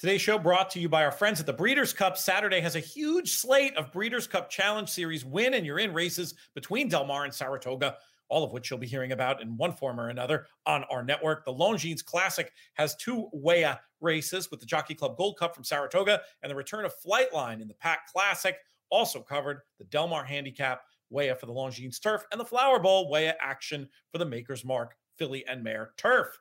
Today's show brought to you by our friends at the Breeders' Cup. Saturday has a huge slate of Breeders' Cup Challenge Series win and you're in races between Del Mar and Saratoga, all of which you'll be hearing about in one form or another on our network. The Longines Classic has two WEA races with the Jockey Club Gold Cup from Saratoga and the return of Flightline in the Pac Classic. Also covered the Del Mar Handicap WEA for the Longines Turf and the Flower Bowl WEA action for the Maker's Mark Filly and Mare Turf.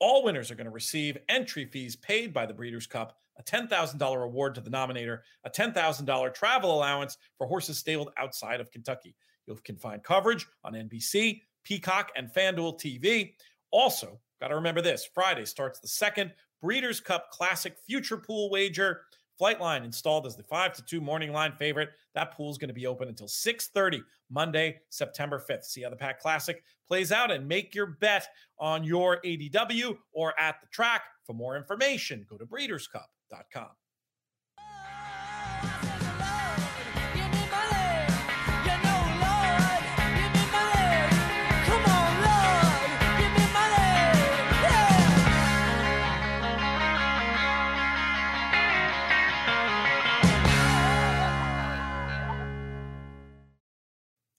All winners are going to receive entry fees paid by the Breeders' Cup, a $10,000 award to the nominator, a $10,000 travel allowance for horses stabled outside of Kentucky. You can find coverage on NBC, Peacock, and FanDuel TV. Also, got to remember this Friday starts the second Breeders' Cup Classic Future Pool wager. Flightline installed as the 5 to 2 morning line favorite. That pool is going to be open until 6:30 Monday, September 5th. See how the Pac Classic plays out and make your bet on your ADW or at the track. For more information, go to breederscup.com.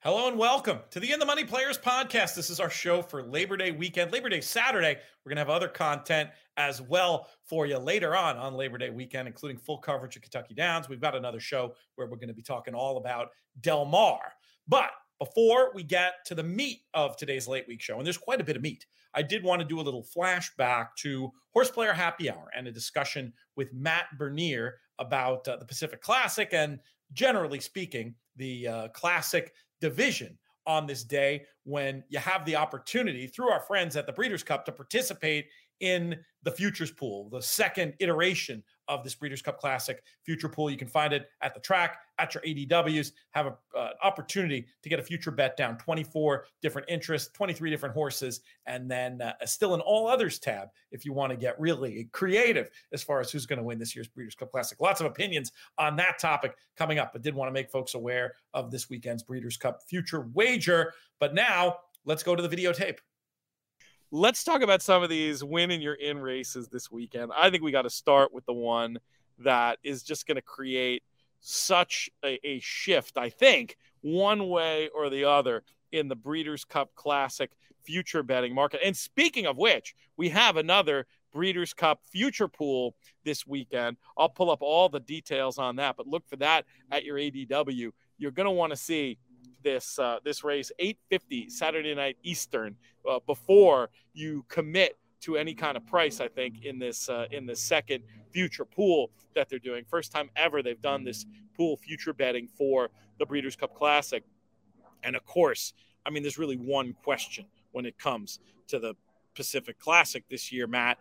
Hello and welcome to the In the Money Players podcast. This is our show for Labor Day weekend, Labor Day Saturday. We're going to have other content as well for you later on on Labor Day weekend, including full coverage of Kentucky Downs. We've got another show where we're going to be talking all about Del Mar. But before we get to the meat of today's late week show, and there's quite a bit of meat, I did want to do a little flashback to Horse Player Happy Hour and a discussion with Matt Bernier about uh, the Pacific Classic and generally speaking, the uh, classic division on this day when you have the opportunity through our friends at the Breeders' Cup to participate in the Futures Pool, the second iteration of this Breeders' Cup Classic Future Pool. You can find it at the track, at your ADWs. Have an uh, opportunity to get a future bet down 24 different interests, 23 different horses, and then uh, still an all others tab if you want to get really creative as far as who's going to win this year's Breeders' Cup Classic. Lots of opinions on that topic coming up, but did want to make folks aware of this weekend's Breeders' Cup Future Wager. But now let's go to the videotape let's talk about some of these win and you're in races this weekend. I think we got to start with the one that is just going to create such a, a, shift, I think, one way or the other in the Breeders' Cup Classic future betting market. And speaking of which, we have another Breeders' Cup future pool this weekend. I'll pull up all the details on that, but look for that at your ADW. You're going to want to see this uh, this race 8:50 Saturday night Eastern uh, before you commit to any kind of price. I think in this uh, in the second future pool that they're doing, first time ever they've done this pool future betting for the Breeders' Cup Classic. And of course, I mean, there's really one question when it comes to the Pacific Classic this year, Matt.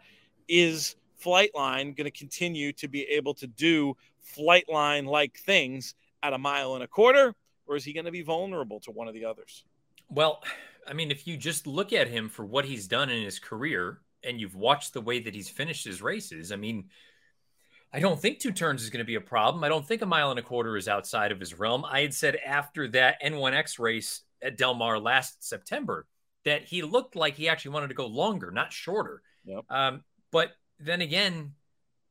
Is Flightline going to continue to be able to do Flightline like things at a mile and a quarter? Or is he going to be vulnerable to one of the others? Well, I mean, if you just look at him for what he's done in his career and you've watched the way that he's finished his races, I mean, I don't think two turns is going to be a problem. I don't think a mile and a quarter is outside of his realm. I had said after that N1X race at Del Mar last September that he looked like he actually wanted to go longer, not shorter. Yep. Um, but then again,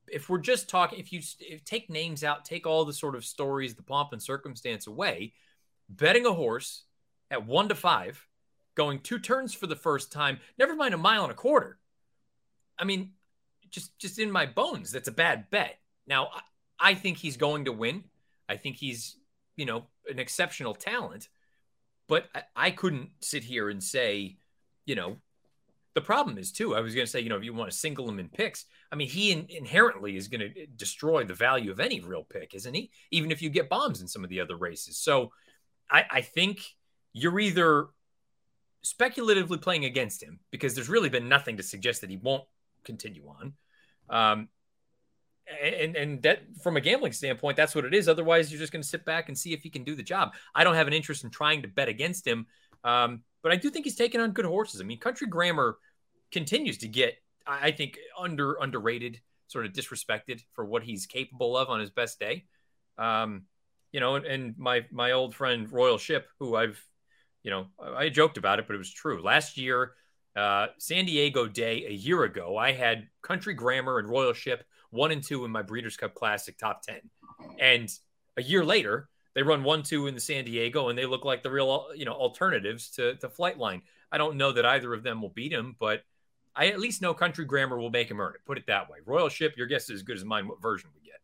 if we're just talking, if you if take names out, take all the sort of stories, the pomp and circumstance away, betting a horse at one to five, going two turns for the first time, never mind a mile and a quarter. I mean, just just in my bones, that's a bad bet. Now, I think he's going to win. I think he's, you know, an exceptional talent, but I, I couldn't sit here and say, you know, the problem is too. I was going to say, you know, if you want to single him in picks, I mean, he in, inherently is going to eh, destroy the value of any real pick, isn't he? Even if you get bombs in some of the other races. So I, I think you're either speculatively playing against him because there's really been nothing to suggest that he won't continue on. Um, and and that from a gambling standpoint, that's what it is. Otherwise, you're just going to sit back and see if he can do the job. I don't have an interest in trying to bet against him, um, but I do think he's taking on good horses. I mean, Country Grammar continues to get, I think, under underrated, sort of disrespected for what he's capable of on his best day. Um, you know, and, and my my old friend Royal Ship, who I've, you know, I joked about it, but it was true. Last year, uh, San Diego Day a year ago, I had Country Grammar and Royal Ship one and two in my Breeders' Cup Classic top 10. And a year later, they run one two in the San Diego and they look like the real, you know, alternatives to, to Flightline. I don't know that either of them will beat him, but I at least know Country Grammar will make him earn it. Put it that way. Royal Ship, your guess is as good as mine. What version we get?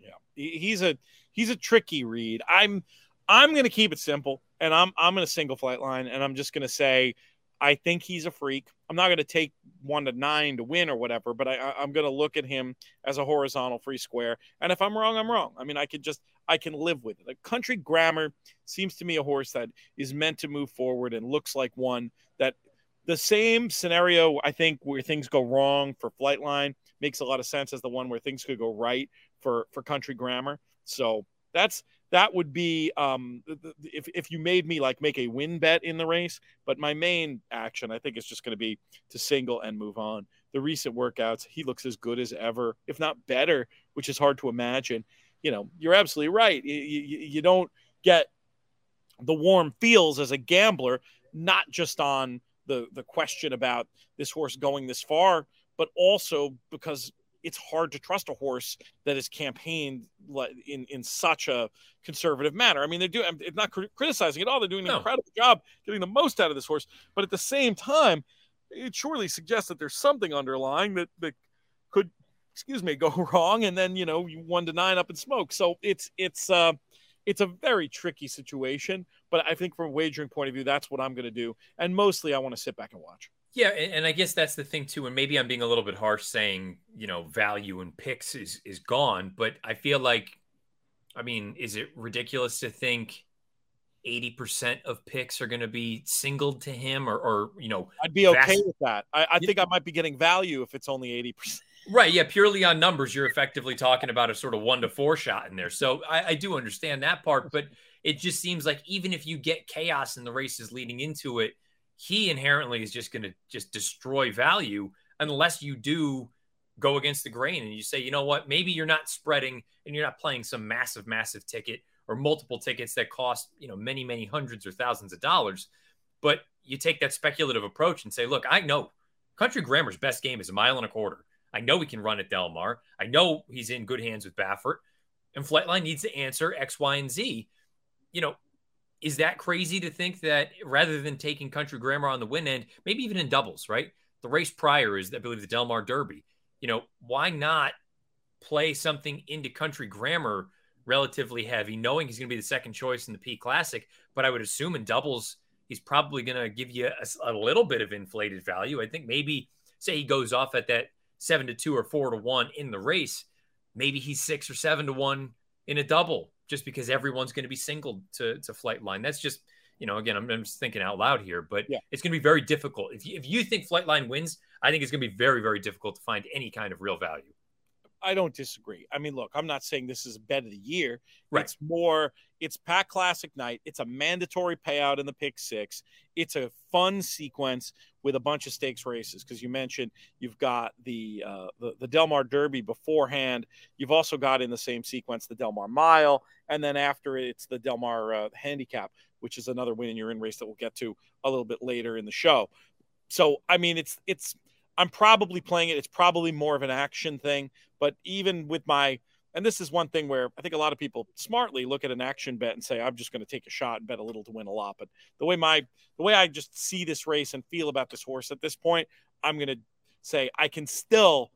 Yeah, he's a he's a tricky read. I'm I'm going to keep it simple, and I'm I'm going to single Flightline, and I'm just going to say I think he's a freak. I'm not going to take one to nine to win or whatever, but I, I'm going to look at him as a horizontal free square. And if I'm wrong, I'm wrong. I mean, I could just I can live with it. Like Country Grammar seems to me a horse that is meant to move forward and looks like one that the same scenario I think where things go wrong for Flightline makes a lot of sense as the one where things could go right for for Country Grammar. So that's that would be um, if, if you made me like make a win bet in the race but my main action i think is just going to be to single and move on. The recent workouts he looks as good as ever if not better which is hard to imagine. You know you're absolutely right. You, you, you don't get the warm feels as a gambler not just on the the question about this horse going this far but also because it's hard to trust a horse that is campaigned in in such a conservative manner. I mean, they're doing it's not criticizing at all. They're doing an no. incredible job getting the most out of this horse, but at the same time, it surely suggests that there's something underlying that that could excuse me go wrong, and then you know you one to nine up in smoke. So it's it's uh it's a very tricky situation. But I think from a wagering point of view, that's what I'm going to do, and mostly I want to sit back and watch. Yeah, and, I guess that's the thing too. And maybe I'm being a little bit harsh saying, you know, value in picks is is gone, but I feel like, I mean, is it ridiculous to think 80% of picks are going to be singled to him or, or you know, I'd be okay vast- with that. I, I think I might be getting value if it's only 80%. Right. Yeah. Purely on numbers, you're effectively talking about a sort of one to four shot in there. So I, I do understand that part, but it just seems like even if you get chaos in the races leading into it, he inherently is just going to just destroy value unless you do go against the grain and you say, you know what, maybe you're not spreading and you're not playing some massive, massive ticket or multiple tickets that cost, you know, many, many hundreds or thousands of dollars. But you take that speculative approach and say, look, I know Country Grammar's best game is a mile and a quarter. I know he can run at Del Mar. I know he's in good hands with Baffert. And Flightline needs to answer X, Y, and Z. You know, is that crazy to think that rather than taking country grammar on the win end, maybe even in doubles, right? The race prior is, I believe, the Del Mar Derby. You know, why not play something into country grammar relatively heavy, knowing he's going to be the second choice in the P Classic? But I would assume in doubles, he's probably going to give you a, a little bit of inflated value. I think maybe, say, he goes off at that seven to two or four to one in the race, maybe he's six or seven to one in a double just because everyone's going to be singled to to Flightline. That's just you know again I'm, I'm just thinking out loud here, but yeah. it's going to be very difficult if you, if you think Flightline wins. I think it's going to be very very difficult to find any kind of real value. I don't disagree. I mean, look, I'm not saying this is a bet of the year. Right. It's more, it's Pac Classic night. It's a mandatory payout in the pick six. It's a fun sequence with a bunch of stakes races because you mentioned you've got the, uh, the the Del Mar Derby beforehand. You've also got in the same sequence the Del Mar Mile, and then after it, it's the Del Mar uh, Handicap, which is another win in your in race that we'll get to a little bit later in the show. So, I mean, it's it's I'm probably playing it. It's probably more of an action thing. But even with my, and this is one thing where I think a lot of people smartly look at an action bet and say, I'm just going to take a shot and bet a little to win a lot. But the way my, the way I just see this race and feel about this horse at this point, I'm going to say I can still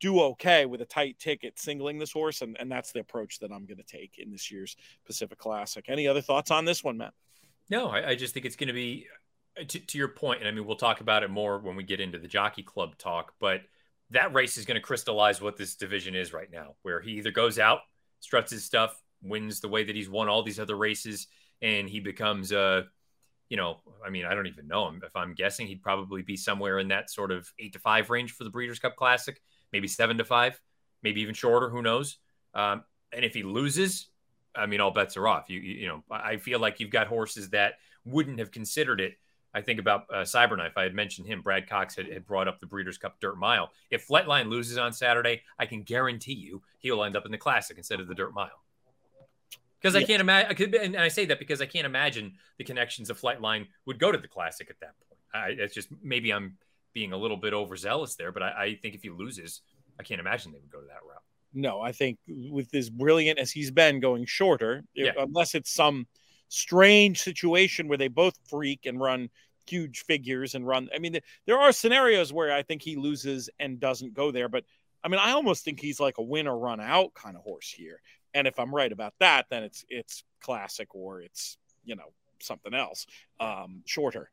do okay with a tight ticket singling this horse. And, and that's the approach that I'm going to take in this year's Pacific Classic. Any other thoughts on this one, Matt? No, I, I just think it's going to be to, to, your point, and I mean, we'll talk about it more when we get into the Jockey Club talk, but that race is going to crystallize what this division is right now, where he either goes out, struts his stuff, wins the way that he's won all these other races, and he becomes a, uh, you know, I mean, I don't even know him. If I'm guessing, he'd probably be somewhere in that sort of eight to five range for the Breeders' Cup Classic, maybe seven to five, maybe even shorter. Who knows? Um, and if he loses, I mean, all bets are off. You, you, you know, I feel like you've got horses that wouldn't have considered it I think about uh, Cyberknife. I had mentioned him. Brad Cox had, had brought up the Breeders' Cup Dirt Mile. If Flightline loses on Saturday, I can guarantee you he'll end up in the Classic instead of the Dirt Mile. Because yeah. I can't imagine, and I say that because I can't imagine the connections of Flightline would go to the Classic at that point. I, it's just maybe I'm being a little bit overzealous there, but I, I think if he loses, I can't imagine they would go to that route. No, I think with as brilliant as he's been going shorter, yeah. unless it's some strange situation where they both freak and run huge figures and run. I mean, there are scenarios where I think he loses and doesn't go there, but I mean, I almost think he's like a win or run out kind of horse here. And if I'm right about that, then it's it's classic or it's you know something else um, shorter.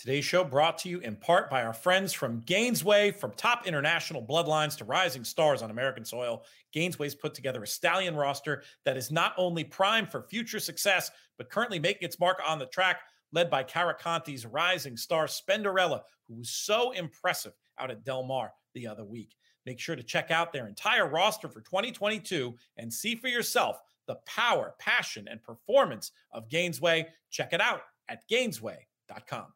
Today's show brought to you in part by our friends from Gainesway. From top international bloodlines to rising stars on American soil, Gainesway's put together a stallion roster that is not only primed for future success, but currently making its mark on the track, led by Karakontie's rising star Spendarella, who was so impressive out at Del Mar the other week. Make sure to check out their entire roster for 2022 and see for yourself the power, passion, and performance of Gainesway. Check it out at gainesway.com.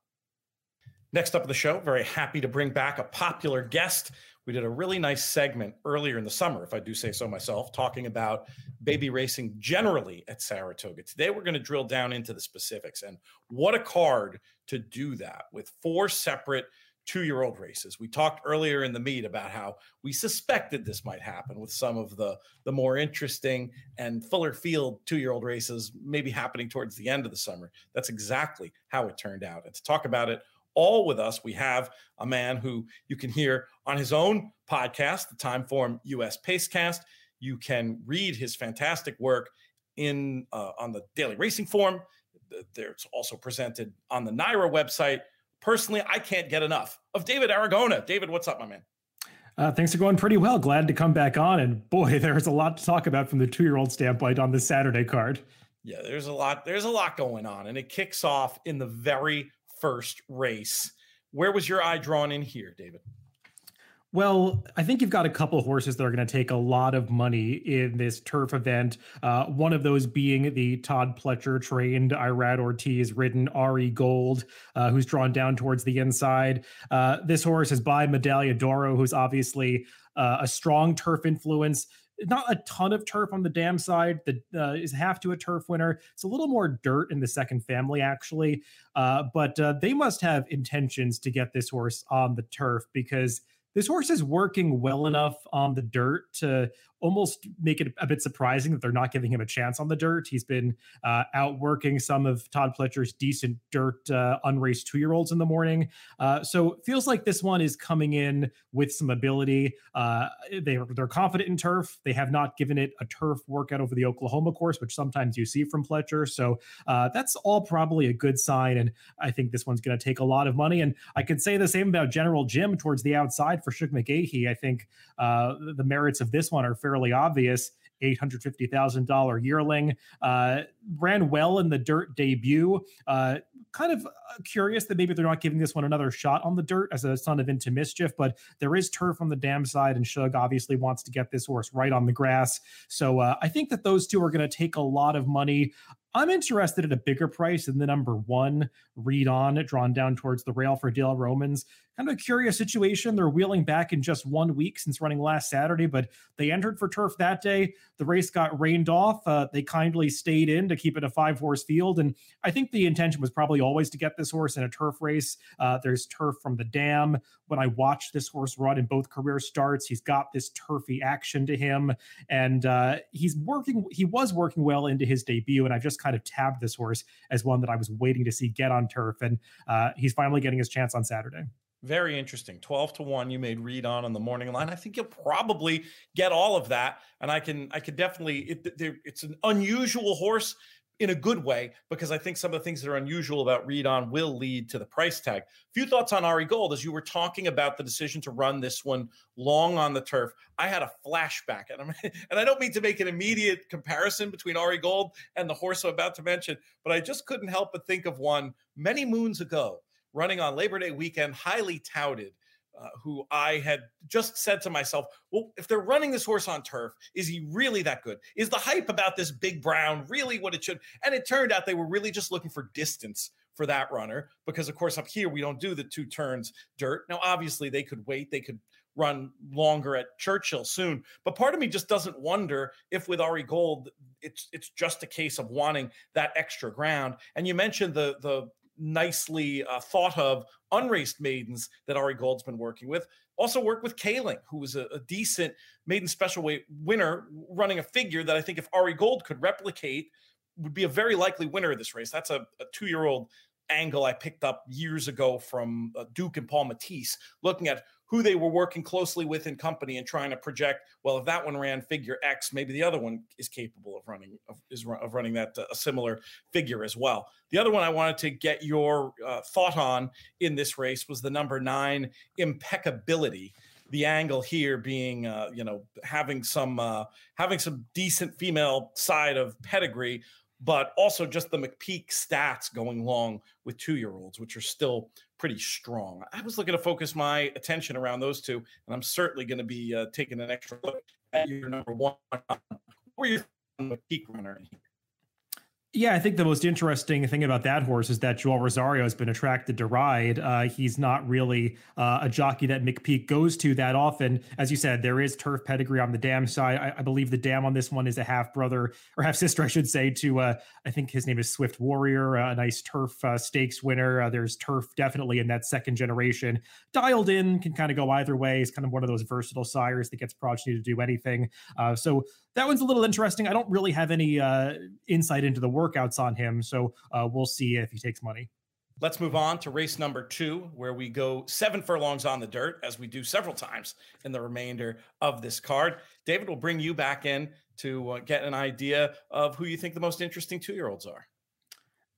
Next up of the show, very happy to bring back a popular guest. We did a really nice segment earlier in the summer, if I do say so myself, talking about baby racing generally at Saratoga. Today, we're going to drill down into the specifics and what a card to do that with four separate two year old races. We talked earlier in the meet about how we suspected this might happen with some of the, the more interesting and fuller field two year old races, maybe happening towards the end of the summer. That's exactly how it turned out. And to talk about it all with us. We have a man who you can hear on his own podcast, the Timeform US Pacecast. You can read his fantastic work in uh, on the Daily Racing Form. There's also presented on the NYRA website. Personally, I can't get enough of David Aragona. David, what's up, my man? Uh, things are going pretty well. Glad to come back on. And boy, there's a lot to talk about from the two year old standpoint on this Saturday card. Yeah, there's a lot. There's a lot going on, and it kicks off in the very first race. Where was your eye drawn in here, David? Well, I think you've got a couple horses that are going to take a lot of money in this turf event. Uh, one of those being the Todd Pletcher trained Irad Ortiz ridden Ari Gold, uh, who's drawn down towards the inside. Uh, this horse is by Medaglia d'Oro, who's obviously uh, a strong turf influence not a ton of turf on the dam side that uh, is half to a turf winner. It's a little more dirt in the second family, actually. Uh, but uh, they must have intentions to get this horse on the turf because this horse is working well enough on the dirt to almost make it a bit surprising that they're not giving him a chance on the dirt. He's been uh, outworking some of Todd Pletcher's decent dirt uh, unraced two year olds in the morning. Uh, so feels like this one is coming in with some ability. Uh, they they're confident in turf. They have not given it a turf workout over the Oklahoma course, which sometimes you see from Pletcher. So uh, that's all probably a good sign. And I think this one's going to take a lot of money. And I could say the same about General Jim towards the outside for Shug McGaughey. I think uh, the merits of this one are fairly fairly obvious. $850,000 yearling. Uh, ran well in the dirt debut. Uh, kind of uh, curious that maybe they're not giving this one another shot on the dirt as a son of Into Mischief, but there is turf on the dam side, and Shug obviously wants to get this horse right on the grass. So uh, I think that those two are going to take a lot of money. I'm interested at a bigger price than the number one read on drawn down towards the rail for Dale Romans. Kind of a curious situation. They're wheeling back in just one week since running last Saturday, but they entered for turf that day. The race got rained off. Uh, they kindly stayed in to keep it a five horse field. And I think the intention was probably always to get this horse in a turf race. Uh, there's turf from the dam. When I watched this horse run in both career starts, he's got this turfy action to him. And uh, he's working, he was working well into his debut. And I've just kind of tabbed this horse as one that I was waiting to see get on turf, and uh, he's finally getting his chance on Saturday. Very interesting. 12 to 1 you made read on on the morning line. I think you'll probably get all of that and I can I could definitely it, it's an unusual horse in a good way because I think some of the things that are unusual about read on will lead to the price tag. A few thoughts on Ari Gold as you were talking about the decision to run this one long on the turf. I had a flashback, and, I'm, and I don't mean to make an immediate comparison between Ari Gold and the horse I'm about to mention, but I just couldn't help but think of one many moons ago running on Labor Day weekend, highly touted uh, who I had just said to myself, well, if they're running this horse on turf, is he really that good? Is the hype about this big brown really what it should? And it turned out they were really just looking for distance for that runner because, of course, up here we don't do the two turns dirt. Now, obviously, they could wait, they could run longer at Churchill soon. But part of me just doesn't wonder if with Ari Gold, it's it's just a case of wanting that extra ground. And you mentioned the the nicely uh, thought of unraced maidens that Ari Gold's been working with. Also worked with Kaling, who was a, a decent maiden special weight winner, running a figure that I think if Ari Gold could replicate, would be a very likely winner of this race. That's a, a two year old angle I picked up years ago from uh, Duke and Paul Matisse, looking at who they were working closely with in company and trying to project. Well, if that one ran figure X, maybe the other one is capable of running of, is of running that uh, a similar figure as well. The other one I wanted to get your uh, thought on in this race was the number nine impeccability. The angle here being, uh, you know, having some uh, having some decent female side of pedigree, but also just the McPeek stats going long with two year olds, which are still pretty strong. I was looking to focus my attention around those two, and I'm certainly going to be uh, taking an extra look at your number one. What were your McPeek runner in here? Yeah, I think the most interesting thing about that horse is that Joel Rosario has been attracted to ride. Uh, he's not really uh, a jockey that McPeek goes to that often. As you said, there is turf pedigree on the dam side. I, I believe the dam on this one is a half brother or half sister, I should say, to uh, I think his name is Swift Warrior, a nice turf uh, stakes winner. Uh, there's turf definitely in that second generation. Dialed in, can kind of go either way. He's kind of one of those versatile sires that gets progeny to do anything. Uh, so that one's a little interesting. I don't really have any insight into the workouts on him. So uh, we'll see if he takes money. Let's move on to race number two, where we go seven furlongs on the dirt, as we do several times in the remainder of this card. David will bring you back in to uh, get an idea of who you think the most interesting two year olds are.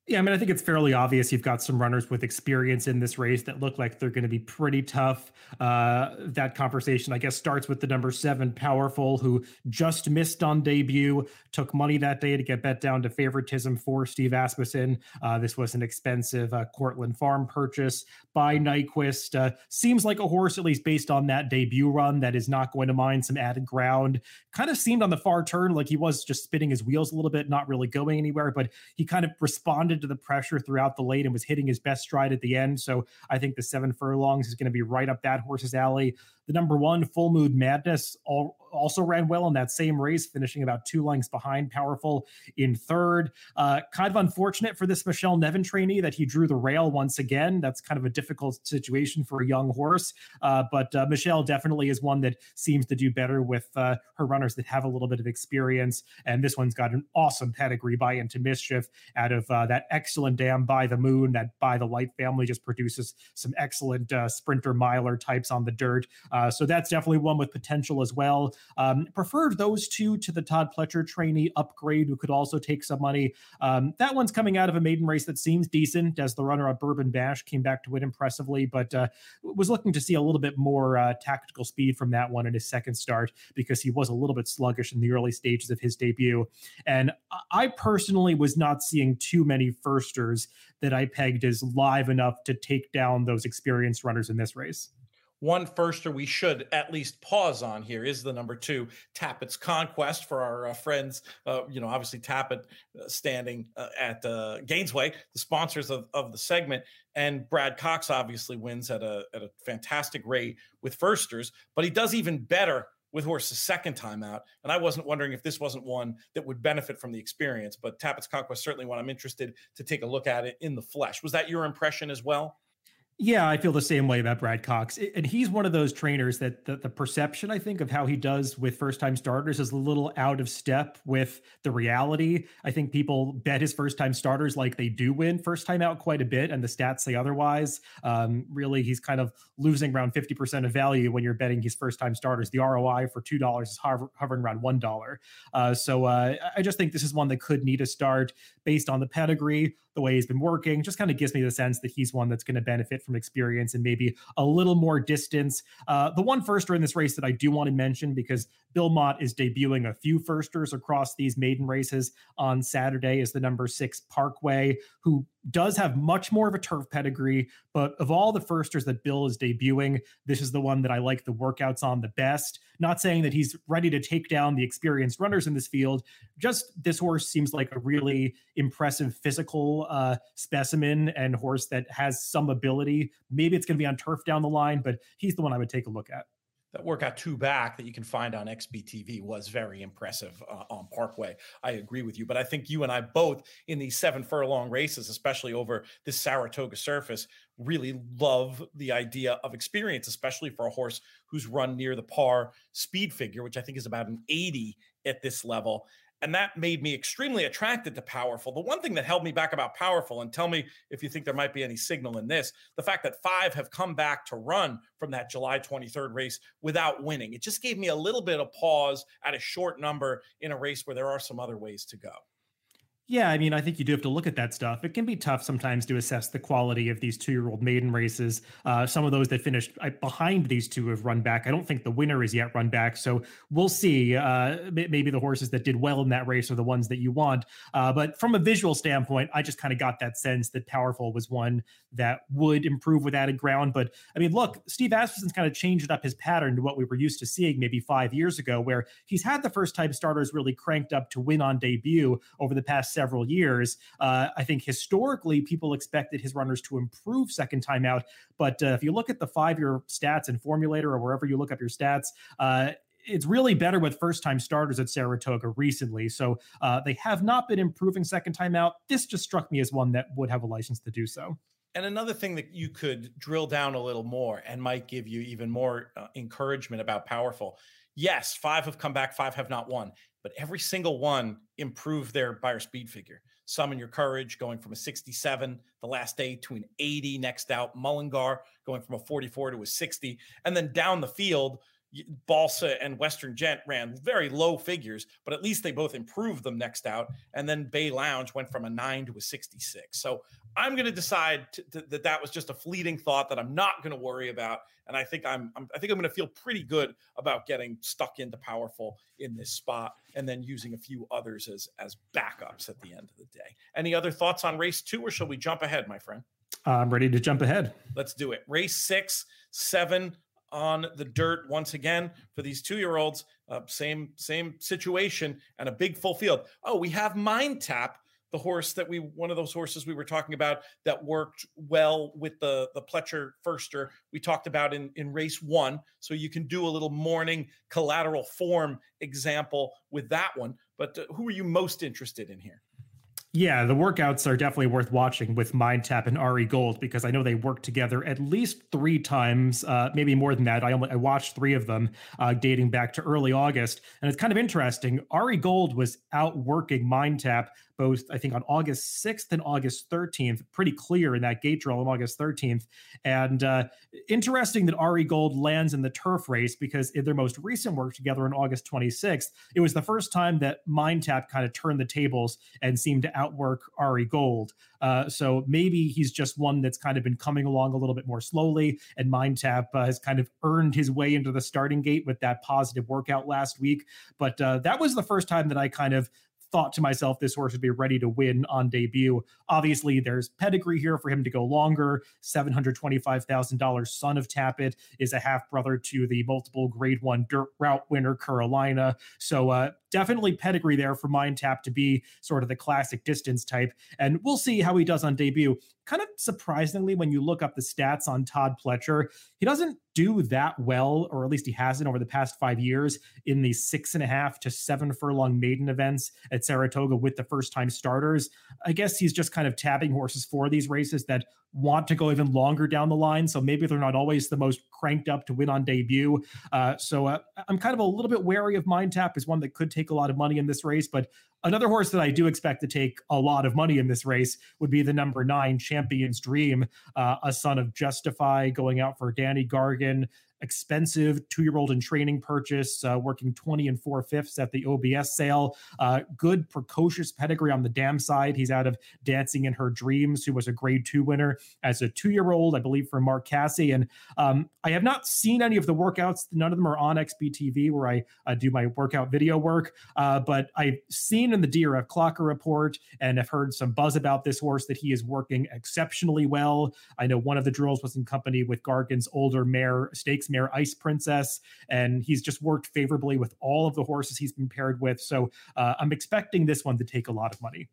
Yeah, I mean, I think it's fairly obvious you've got some runners with experience in this race that look like they're going to be pretty tough. Uh, that conversation, I guess, starts with the number seven, Powerful, who just missed on debut, took money that day to get bet down to favoritism for Steve Asmussen. Uh, this was an expensive uh, Cortland Farm purchase by Nyquist. Uh, seems like a horse, at least based on that debut run, that is not going to mind some added ground. Kind of seemed on the far turn like he was just spinning his wheels a little bit, not really going anywhere, but he kind of responded responded to the pressure throughout the late and was hitting his best stride at the end. So I think the seven furlongs is going to be right up that horse's alley. The number one, Full Moon Madness, all, also ran well in that same race, finishing about two lengths behind Powerful in third. Uh, kind of unfortunate for this Michelle Nevin trainee that he drew the rail once again. That's kind of a difficult situation for a young horse. Uh, but uh, Michelle definitely is one that seems to do better with uh, her runners that have a little bit of experience. And this one's got an awesome pedigree by into mischief out of uh, that excellent dam by the moon that by the light family just produces some excellent uh, sprinter miler types on the dirt. Uh, so that's definitely one with potential as well. Um, preferred those two to the Todd Pletcher trainee upgrade, who could also take some money. Um, that one's coming out of a maiden race that seems decent, as the runner on Bourbon Bash came back to win impressively, but uh, was looking to see a little bit more uh, tactical speed from that one in his second start because he was a little bit sluggish in the early stages of his debut. And I personally was not seeing too many firsters that I pegged as live enough to take down those experienced runners in this race. One firster we should at least pause on here is the number two, Tapit's Conquest for our uh, friends. Uh, you know, obviously Tapit uh, standing uh, at uh, Gainesway, the sponsors of, of the segment, and Brad Cox obviously wins at a at a fantastic rate with firsters, but he does even better with horses second time out. And I wasn't wondering if this wasn't one that would benefit from the experience, but Tapit's Conquest certainly one I'm interested to take a look at it in the flesh. Was that your impression as well? Yeah, I feel the same way about Brad Cox. And he's one of those trainers that the, the perception, I think, of how he does with first time starters is a little out of step with the reality. I think people bet his first time starters like they do win first time out quite a bit, and the stats say otherwise. Um, really, he's kind of losing around 50% of value when you're betting his first time starters. The ROI for $2 is hover, hovering around $1. Uh, so uh, I just think this is one that could need a start based on the pedigree, the way he's been working. Just kind of gives me the sense that he's one that's going to benefit from experience and maybe a little more distance. Uh, the one firster in this race that I do want to mention because Bill Mott is debuting a few firsters across these maiden races on Saturday is the number six Parkway, who does have much more of a turf pedigree. But of all the firsters that Bill is debuting, this is the one that I like the workouts on the best. Not saying that he's ready to take down the experienced runners in this field. Just this horse seems like a really impressive physical uh, specimen and horse that has some ability. Maybe it's going to be on turf down the line, but he's the one I would take a look at that workout two back that you can find on XBTV was very impressive uh, on Parkway. I agree with you, but I think you and I both in these seven furlong races, especially over this Saratoga surface, really love the idea of experience, especially for a horse who's run near the par speed figure, which I think is about an 80 at this level. And that made me extremely attracted to Powerful. The one thing that held me back about Powerful, and tell me if you think there might be any signal in this, the fact that five have come back to run from that July 23rd race without winning. It just gave me a little bit of pause at a short number in a race where there are some other ways to go. Yeah, I mean, I think you do have to look at that stuff. It can be tough sometimes to assess the quality of these two-year-old maiden races. Uh, some of those that finished uh, behind these two have run back. I don't think the winner is yet run back, so we'll see. Uh, maybe the horses that did well in that race are the ones that you want. Uh, but from a visual standpoint, I just kind of got that sense that Powerful was one that would improve with added ground. But I mean, look, Steve Asmussen's kind of changed up his pattern to what we were used to seeing maybe five years ago, where he's had the first-time starters really cranked up to win on debut over the past several years. Uh, I think historically, people expected his runners to improve second time out. But uh, if you look at the five year stats in Formulator or wherever you look up your stats, uh, it's really better with first time starters at Saratoga recently. So uh, they have not been improving second time out. This just struck me as one that would have a license to do so. And another thing that you could drill down a little more and might give you even more uh, encouragement about powerful. Yes, five have come back, five have not won but every single one improved their Beyer speed figure. Summon Your Courage going from a 67 the last day to an 80 next out. Mullingar going from a 44 to a 60. And then down the field, Balsa and Western Gent ran very low figures, but at least they both improved them next out. And then Bay Lounge went from a nine to a 66. So I'm going to decide that that was just a fleeting thought that I'm not going to worry about. And I think I'm, I'm I think I'm going to feel pretty good about getting stuck into powerful in this spot and then using a few others as as backups at the end of the day. Any other thoughts on race two, or shall we jump ahead, my friend? I'm ready to jump ahead. Let's do it. Race six, seven on the dirt once again for these two year olds. Uh, same same situation and a big full field. Oh, we have Mind Tap, the horse that we one of those horses we were talking about that worked well with the the Pletcher Firster. We talked about in in race one, so you can do a little morning collateral form example with that one. But uh, who are you most interested in here? Yeah, the workouts are definitely worth watching with Mind Tap and Ari Gold because I know they work together at least three times, uh, maybe more than that. I only I watched three of them uh, dating back to early August, and it's kind of interesting. Ari Gold was out working Mind Tap both, I think, on August 6th and August 13th, pretty clear in that gate draw on August 13th. And uh, interesting that Ari Gold lands in the turf race because in their most recent work together on August 26th, it was the first time that Mind Tap kind of turned the tables and seemed to outwork Ari Gold. Uh, so maybe he's just one that's kind of been coming along a little bit more slowly, and Mind Tap uh, has kind of earned his way into the starting gate with that positive workout last week. But uh, that was the first time that I kind of thought to myself this horse would be ready to win on debut. Obviously, there's pedigree here for him to go longer. $725,000 son of Tapit is a half brother to the multiple grade one dirt route winner, Carolina. So, uh, definitely pedigree there for Mind Tap to be sort of the classic distance type. And we'll see how he does on debut. Kind of surprisingly, when you look up the stats on Todd Pletcher, he doesn't do that well, or at least he hasn't over the past five years in the six and a half to seven furlong maiden events at Saratoga with the first time starters. I guess he's just kind of tabbing horses for these races that want to go even longer down the line. So maybe they're not always the most cranked up to win on debut. Uh, so uh, I'm kind of a little bit wary of Mind Tap as one that could take a lot of money in this race. But another horse that I do expect to take a lot of money in this race would be the number nine Champion's Dream, uh, a son of Justify going out for Danny Gargan expensive two year old in training purchase, uh, working 20 and four fifths at the OBS sale. Uh, good precocious pedigree on the dam side. He's out of Dancing in Her Dreams, who was a grade two winner as a two year old, I believe, for Mark Casse. And um, I have not seen any of the workouts. None of them are on XBTV where I uh, do my workout video work. Uh, but I've seen in the DRF Clocker report and have heard some buzz about this horse that he is working exceptionally well. I know one of the drills was in company with Gargan's older mare stakes Mare Ice Princess, and he's just worked favorably with all of the horses he's been paired with. So uh, I'm expecting this one to take a lot of money.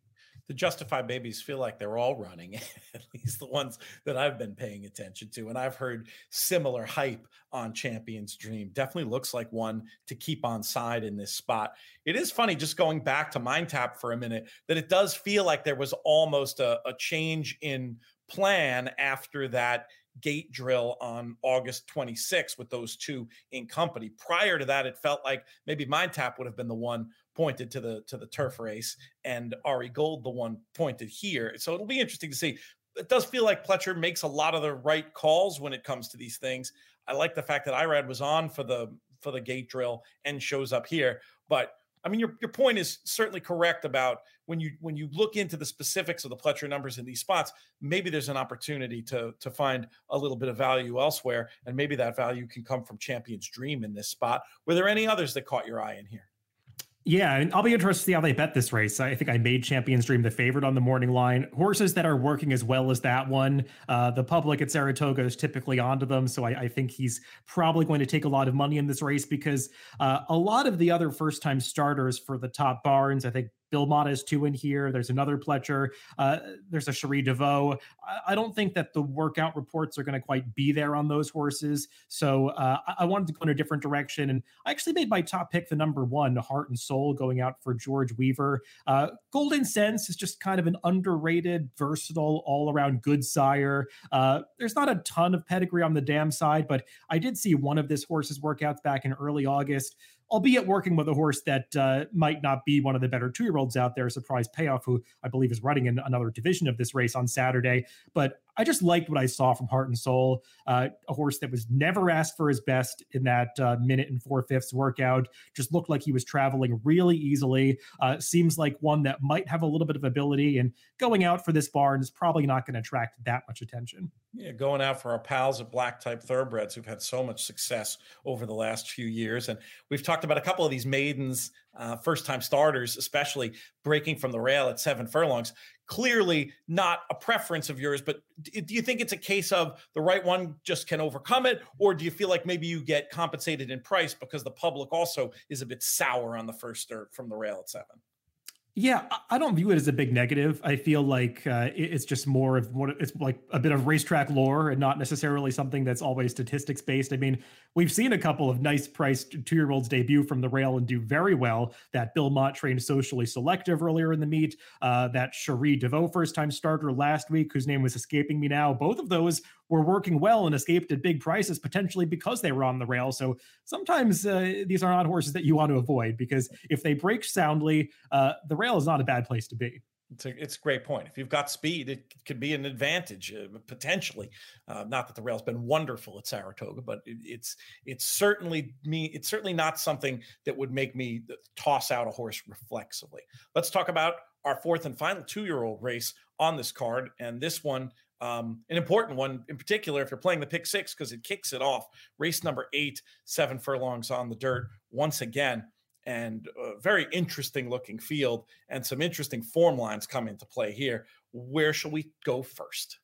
the justified babies feel like they're all running at least the ones that i've been paying attention to and i've heard similar hype on champions dream definitely looks like one to keep on side in this spot it is funny just going back to mind tap for a minute that it does feel like there was almost a, a change in plan after that gate drill on August 26th with those two in company. Prior to that, it felt like maybe Mind Tap would have been the one pointed to the to the turf race and Ari Gold the one pointed here. So it'll be interesting to see. It does feel like Pletcher makes a lot of the right calls when it comes to these things. I like the fact that Irad was on for the for the gate drill and shows up here, but I mean, your, your point is certainly correct about when you when you look into the specifics of the Pletcher numbers in these spots, maybe there's an opportunity to to find a little bit of value elsewhere, and maybe that value can come from Champion's Dream in this spot. Were there any others that caught your eye in here? Yeah, and I'll be interested to see how they bet this race. I think I made Champions Dream the favorite on the morning line. Horses that are working as well as that one, uh, the public at Saratoga is typically onto them, so I, I, think he's probably going to take a lot of money in this race because uh, a lot of the other first-time starters for the top barns, I think Bill Mott is two in here. There's another Pletcher. Uh, there's a Cherie DeVaux. I, I, don't think that the workout reports are going to quite be there on those horses. So uh, I, I, wanted to go in a different direction. And I actually made my top pick the number one, Heart and Soul, going out for George Weaver. Uh, Goldencents is just kind of an underrated, versatile, all around good sire. Uh, there's not a ton of pedigree on the dam side, but I did see one of this horse's workouts back in early August albeit working with a horse that uh, might not be one of the better two year olds out there. Surprise payoff, who I believe is running in another division of this race on Saturday. But I just liked what I saw from Heart and Soul, uh, a horse that was never asked for his best in that uh, minute and four fifths workout. Just looked like he was traveling really easily. Uh, seems like one that might have a little bit of ability, and going out for this barn is probably not going to attract that much attention. Yeah, going out for our pals at Black Type Thoroughbreds who've had so much success over the last few years, and we've talked about a couple of these maidens, uh, first time starters, especially breaking from the rail at seven furlongs clearly not a preference of yours, but do you think it's a case of the right one just can overcome it? Or do you feel like maybe you get compensated in price because the public also is a bit sour on the first start from the rail at seven? Yeah, I don't view it as a big negative. I feel like uh, it's just more of what it's like a bit of racetrack lore and not necessarily something that's always statistics based. I mean, we've seen a couple of nice priced two year olds debut from the rail and do very well. That Bill Mott trained socially selective earlier in the meet, uh, that Cherie DeVaux first time starter last week, whose name was escaping me now. Both of those were working well and escaped at big prices, potentially because they were on the rail. So sometimes uh, these are not horses that you want to avoid because if they break soundly, uh, the rail is not a bad place to be. It's a, it's a great point. If you've got speed, it could be an advantage uh, potentially. Uh, not that the rail's been wonderful at Saratoga, but it, it's it's certainly me. It's certainly not something that would make me toss out a horse reflexively. Let's talk about our fourth and final two-year-old race on this card, and this one um, an important one in particular if you're playing the pick six because it kicks it off. Race number eight, seven furlongs on the dirt once again, and a very interesting looking field and some interesting form lines come into play here. Where shall we go first?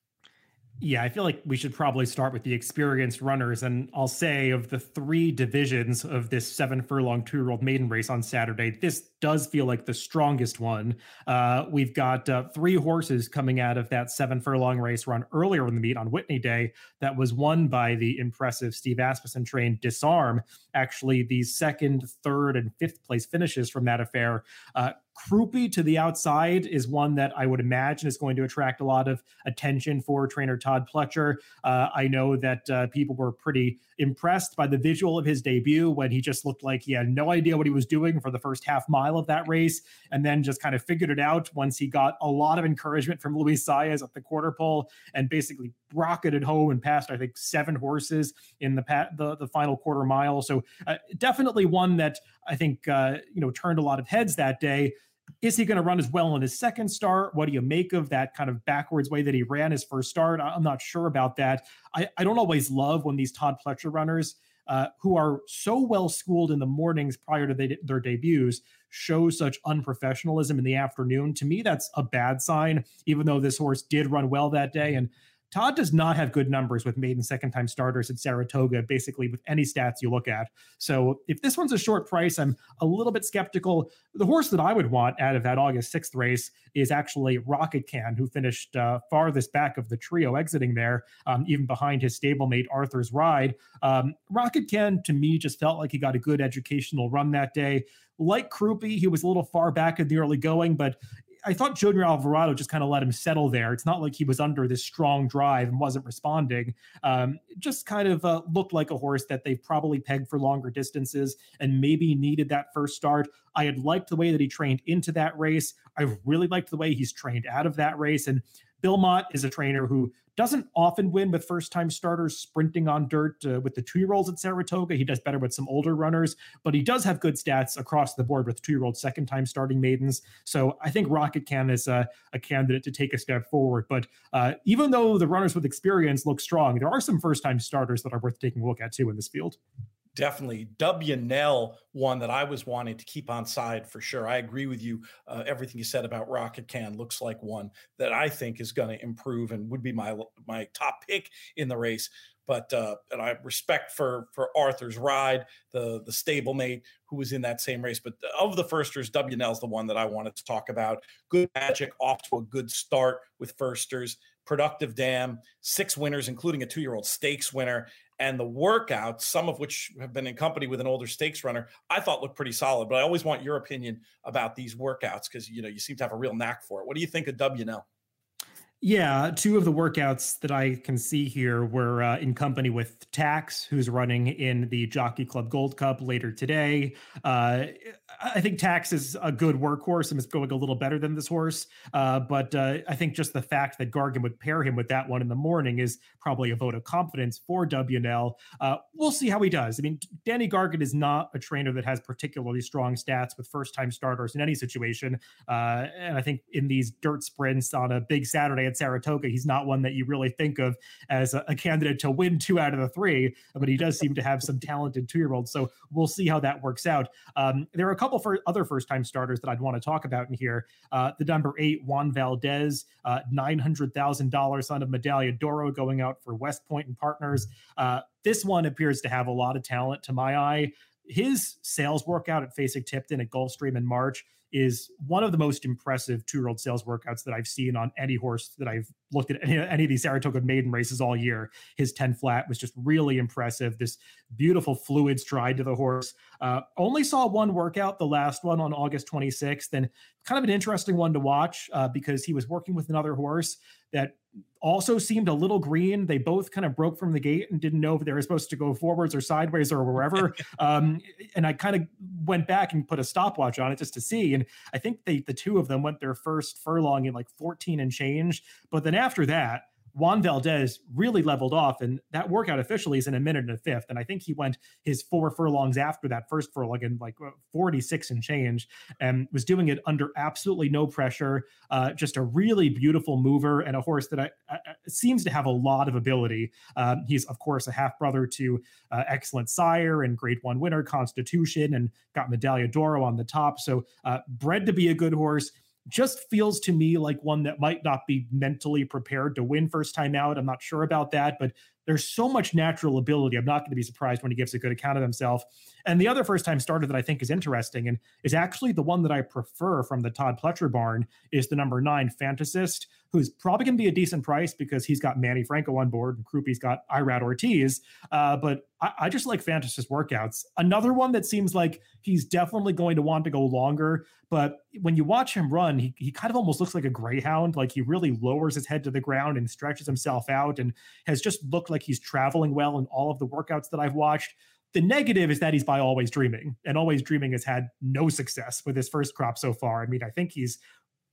Yeah, I feel like we should probably start with the experienced runners. And I'll say of the three divisions of this seven furlong two year old maiden race on Saturday, this does feel like the strongest one. Uh, we've got uh, three horses coming out of that seven furlong race run earlier in the meet on Whitney Day that was won by the impressive Steve Asmussen trained Disarm. Actually, the second, third, and fifth place finishes from that affair uh, Croupi to the outside is one that I would imagine is going to attract a lot of attention for trainer Todd Pletcher. Uh, I know that uh, people were pretty impressed by the visual of his debut when he just looked like he had no idea what he was doing for the first half mile of that race, and then just kind of figured it out once he got a lot of encouragement from Luis Saez at the quarter pole and basically rocketed home and passed, I think, seven horses in the pa- the, the final quarter mile. So uh, definitely one that I think uh, you know turned a lot of heads that day. Is he going to run as well in his second start? What do you make of that kind of backwards way that he ran his first start? I'm not sure about that. I, I don't always love when these Todd Pletcher runners, uh, who are so well schooled in the mornings prior to they, their debuts, show such unprofessionalism in the afternoon. To me, that's a bad sign, even though this horse did run well that day. And Todd does not have good numbers with maiden second time starters at Saratoga, basically with any stats you look at. So if this one's a short price, I'm a little bit skeptical. The horse that I would want out of that August 6th race is actually Rocket Can, who finished uh, farthest back of the trio exiting there, um, even behind his stablemate Arthur's Ride. Um, Rocket Can, to me, just felt like he got a good educational run that day. Like Croupy, he was a little far back in the early going, but I thought Junior Alvarado just kind of let him settle there. It's not like he was under this strong drive and wasn't responding. Um, just kind of uh, looked like a horse that they've probably pegged for longer distances and maybe needed that first start. I had liked the way that he trained into that race. I really liked the way he's trained out of that race. And Bill Mott is a trainer who doesn't often win with first time starters sprinting on dirt uh, with the two year olds at Saratoga. He does better with some older runners, but he does have good stats across the board with two year old second time starting maidens. So I think Rocket Can is a, a candidate to take a step forward. But uh, even though the runners with experience look strong, there are some first time starters that are worth taking a look at too in this field definitely W Nell one that I was wanting to keep on side for sure. I agree with you. Uh, everything you said about Rocket Can looks like one that I think is going to improve and would be my my top pick in the race. But uh, and I respect for for Arthur's ride, the the stablemate who was in that same race. But of the firsters, W Nell's the one that I wanted to talk about. Good magic, off to a good start with firsters productive dam, six winners, including a two year old stakes winner, and the workouts, some of which have been in company with an older stakes runner, I thought looked pretty solid. But I always want your opinion about these workouts because you know you seem to have a real knack for it. What do you think of W Nell? Yeah, two of the workouts that I can see here were uh, in company with Tax, who's running in the Jockey Club Gold Cup later today. Uh, I think Tax is a good workhorse and is going a little better than this horse. Uh, but uh, I think just the fact that Gargan would pair him with that one in the morning is probably a vote of confidence for WNL. Uh, we'll see how he does. I mean, Danny Gargan is not a trainer that has particularly strong stats with first time starters in any situation. Uh, and I think in these dirt sprints on a big Saturday, at Saratoga, he's not one that you really think of as a, a candidate to win two out of the three, but he does seem to have some talented two year olds. So we'll see how that works out. Um, there are a couple for other first time starters that I'd want to talk about in here. Uh, the number eight, Juan Valdez, uh, $900,000 on of Medaglia d'Oro going out for West Point and Partners. Uh, this one appears to have a lot of talent to my eye. His sales workout at Fasig-Tipton at Gulfstream in March is one of the most impressive two year old sales workouts that I've seen on any horse that I've looked at any, any, of these Saratoga maiden races all year. His 10 flat was just really impressive. This beautiful fluid stride to the horse. Uh, only saw one workout, the last one on August 26th, and kind of an interesting one to watch uh, because he was working with another horse that also seemed a little green. They both kind of broke from the gate and didn't know if they were supposed to go forwards or sideways or wherever. um, and I kind of went back and put a stopwatch on it just to see. And I think they, the two of them went their first furlong in like 14 and change. But then after that, Juan Valdez really leveled off, and that workout officially is in a minute and a fifth. And I think he went his four furlongs after that first furlong in like uh, 46 and change, and was doing it under absolutely no pressure. Uh, just a really beautiful mover and a horse that I, I, seems to have a lot of ability. Um, he's of course a half brother to uh, excellent sire and Grade One winner Constitution, and got Medaglia d'Oro on the top. So uh, bred to be a good horse just feels to me like one that might not be mentally prepared to win first time out. I'm not sure about that, but there's so much natural ability. I'm not going to be surprised when he gives a good account of himself. And the other first time starter that I think is interesting and is actually the one that I prefer from the Todd Pletcher barn is the number nine Fantasist, who's probably going to be a decent price because he's got Manny Franco on board and Croupi's got Irad Ortiz. Uh, but I, I, just like Fantasist workouts. Another one that seems like he's definitely going to want to go longer. But when you watch him run, he, he kind of almost looks like a greyhound. Like he really lowers his head to the ground and stretches himself out and has just looked like he's traveling well in all of the workouts that I've watched. The negative is that he's by Always Dreaming, and Always Dreaming has had no success with his first crop so far. I mean, I think he's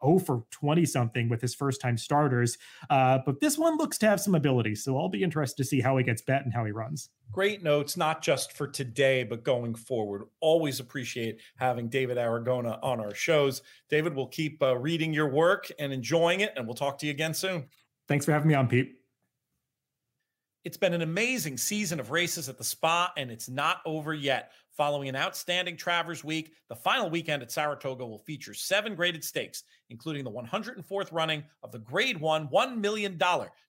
0 for 20 something with his first time starters. Uh, but this one looks to have some ability. So I'll be interested to see how he gets bet and how he runs. Great notes, not just for today, but going forward. Always appreciate having David Aragona on our shows. David, we'll keep uh, reading your work and enjoying it, and we'll talk to you again soon. Thanks for having me on, Pete. It's been an amazing season of races at the spa, and it's not over yet. Following an outstanding Travers week, the final weekend at Saratoga will feature seven graded stakes, including the 104th running of the Grade 1 $1 million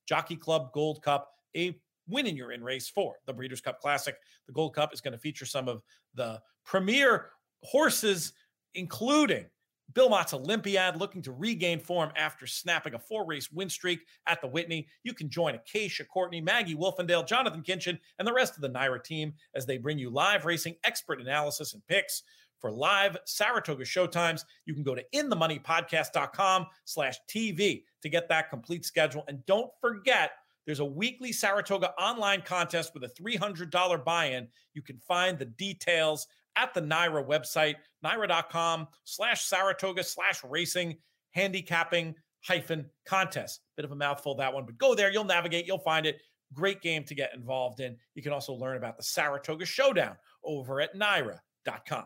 Jockey Club Gold Cup, a win in your in race for the Breeders' Cup Classic. The Gold Cup is going to feature some of the premier horses, including Bill Mott's Olympiad looking to regain form after snapping a four race win streak at the Whitney. You can join Acacia Courtney, Maggie Wolfendale, Jonathan Kinchin, and the rest of the NYRA team as they bring you live racing expert analysis and picks. For live Saratoga showtimes, you can go to inthemoneypodcast.com slash TV to get that complete schedule. And don't forget, there's a weekly Saratoga online contest with a $300 buy-in. You can find the details at the NYRA website, NYRA.com slash Saratoga slash racing handicapping hyphen contest. Bit of a mouthful, that one, but go there. You'll navigate. You'll find it. Great game to get involved in. You can also learn about the Saratoga Showdown over at NYRA.com.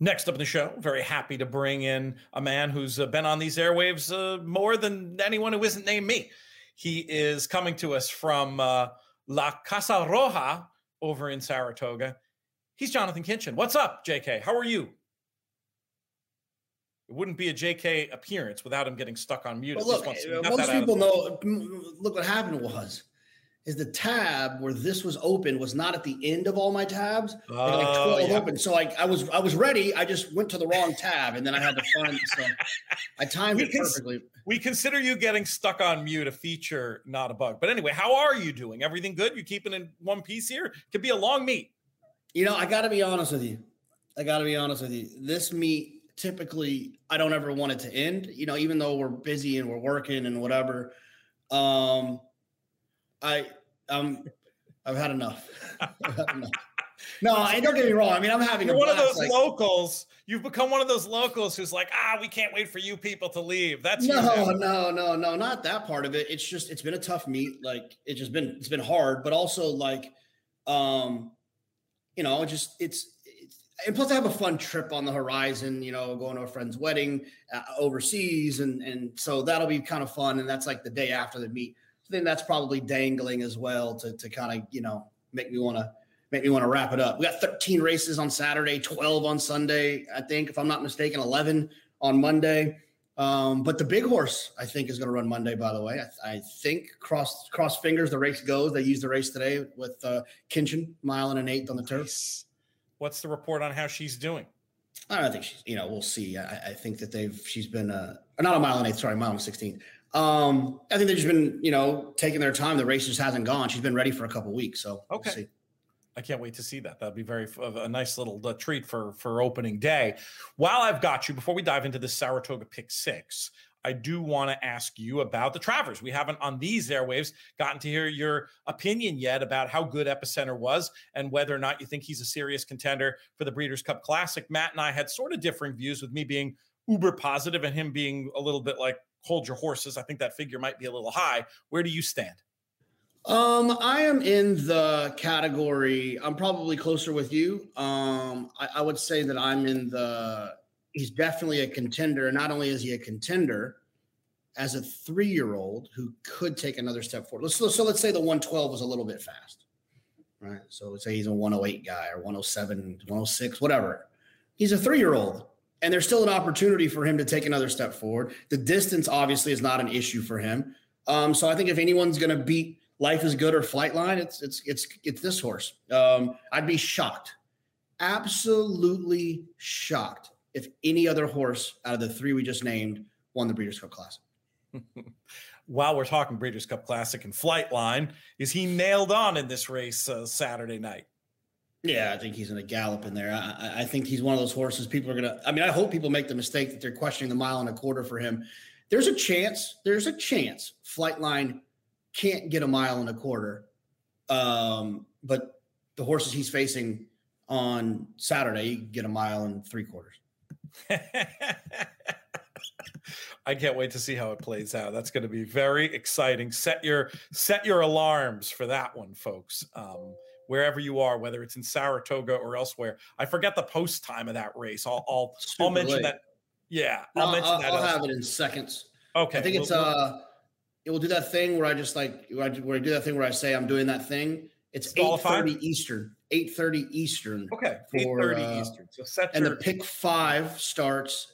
Next up in the show, very happy to bring in a man who's uh, been on these airwaves uh, more than anyone who isn't named me. He is coming to us from uh, La Casa Roja over in Saratoga. He's Jonathan Kinchin. What's up, JK? How are you? It wouldn't be a JK appearance without him getting stuck on mute. Well, look, uh, most people know. Look, what happened was, is the tab where this was open was not at the end of all my tabs. Oh, like twelve yeah. open. So like I was, I was ready. I just went to the wrong tab, and then I had to find. So I timed we it perfectly. We consider you getting stuck on mute a feature, not a bug. But anyway, how are you doing? Everything good? You keeping in one piece here? Could be a long meet. You know, I got to be honest with you. I got to be honest with you. This meet typically, I don't ever want it to end. You know, even though we're busy and we're working and whatever. Um, I um, I've had enough. I've had enough. No, I don't get me wrong. I mean, I'm having You're one of those like, locals. You've become one of those locals who's like, ah, we can't wait for you people to leave. That's no, no, no, no, not that part of it. It's just it's been a tough meet. Like it's just been it's been hard, but also like, um, you know, just it's, it's and plus I have a fun trip on the horizon, you know, going to a friend's wedding uh, overseas. And, and so that'll be kind of fun. And that's like the day after the meet. I think that's probably dangling as well to, to kind of, you know, make me want to, make me want to wrap it up. We got 13 races on Saturday, 12 on Sunday. I think, if I'm not mistaken, 11 on Monday. Um, but the big horse, I think, is going to run Monday. By the way, I, I, think cross cross fingers the race goes. They used the race today with uh, Kinchin, mile and an eighth on the turf. What's the report on how she's doing? I don't think she's. You know, we'll see. I, I think that they've. She's been uh, not a mile and eighth. Sorry, mile and sixteen. Um, I think they've just been, you know, taking their time. The race just hasn't gone. She's been ready for a couple weeks. So okay. We'll I can't wait to see that. That'd be very a nice little uh, treat for for opening day. While I've got you, before we dive into the Saratoga Pick Six, I do want to ask you about the Travers. We haven't on these airwaves gotten to hear your opinion yet about how good Epicenter was and whether or not you think he's a serious contender for the Breeders' Cup Classic. Matt and I had sort of differing views, with me being uber positive and him being a little bit like hold your horses. I think that figure might be a little high. Where do you stand? Um, I am in the category. I'm probably closer with you. Um, I, I, would say that I'm in the. He's definitely a contender. Not only is he a contender, as a three-year-old who could take another step forward. So, so let's say the 112 was a little bit fast, right? So let's say he's a 108 guy or 107, 106, whatever. He's a three-year-old, and there's still an opportunity for him to take another step forward. The distance obviously is not an issue for him. Um, so I think if anyone's going to beat Life is Good or Flightline, it's it's it's it's this horse. Um, I'd be shocked, absolutely shocked if any other horse out of the three we just named won the Breeders' Cup Classic. While we're talking Breeders' Cup Classic and Flightline, is he nailed on in this race uh, Saturday night? Yeah, I think he's going to gallop in there. I, I, think he's one of those horses people are going to. I mean, I hope people make the mistake that they're questioning the mile and a quarter for him. There's a chance. There's a chance Flightline can't get a mile and a quarter. Um, but the horses he's facing on Saturday get a mile and three quarters. I can't wait to see how it plays out. That's going to be very exciting. Set your set your alarms for that one, folks. Um, wherever you are, whether it's in Saratoga or elsewhere. I forget the post time of that race. I'll I'll, I'll mention late. that. Yeah, I'll mention I'll, that. I'll have it in seconds. Okay, I think it's uh it will do that thing where I just like where I, where I do that thing where I say I'm doing that thing, It's eight thirty Eastern. Eight thirty Eastern. Okay, eight thirty uh, Eastern. So set and your- the pick five starts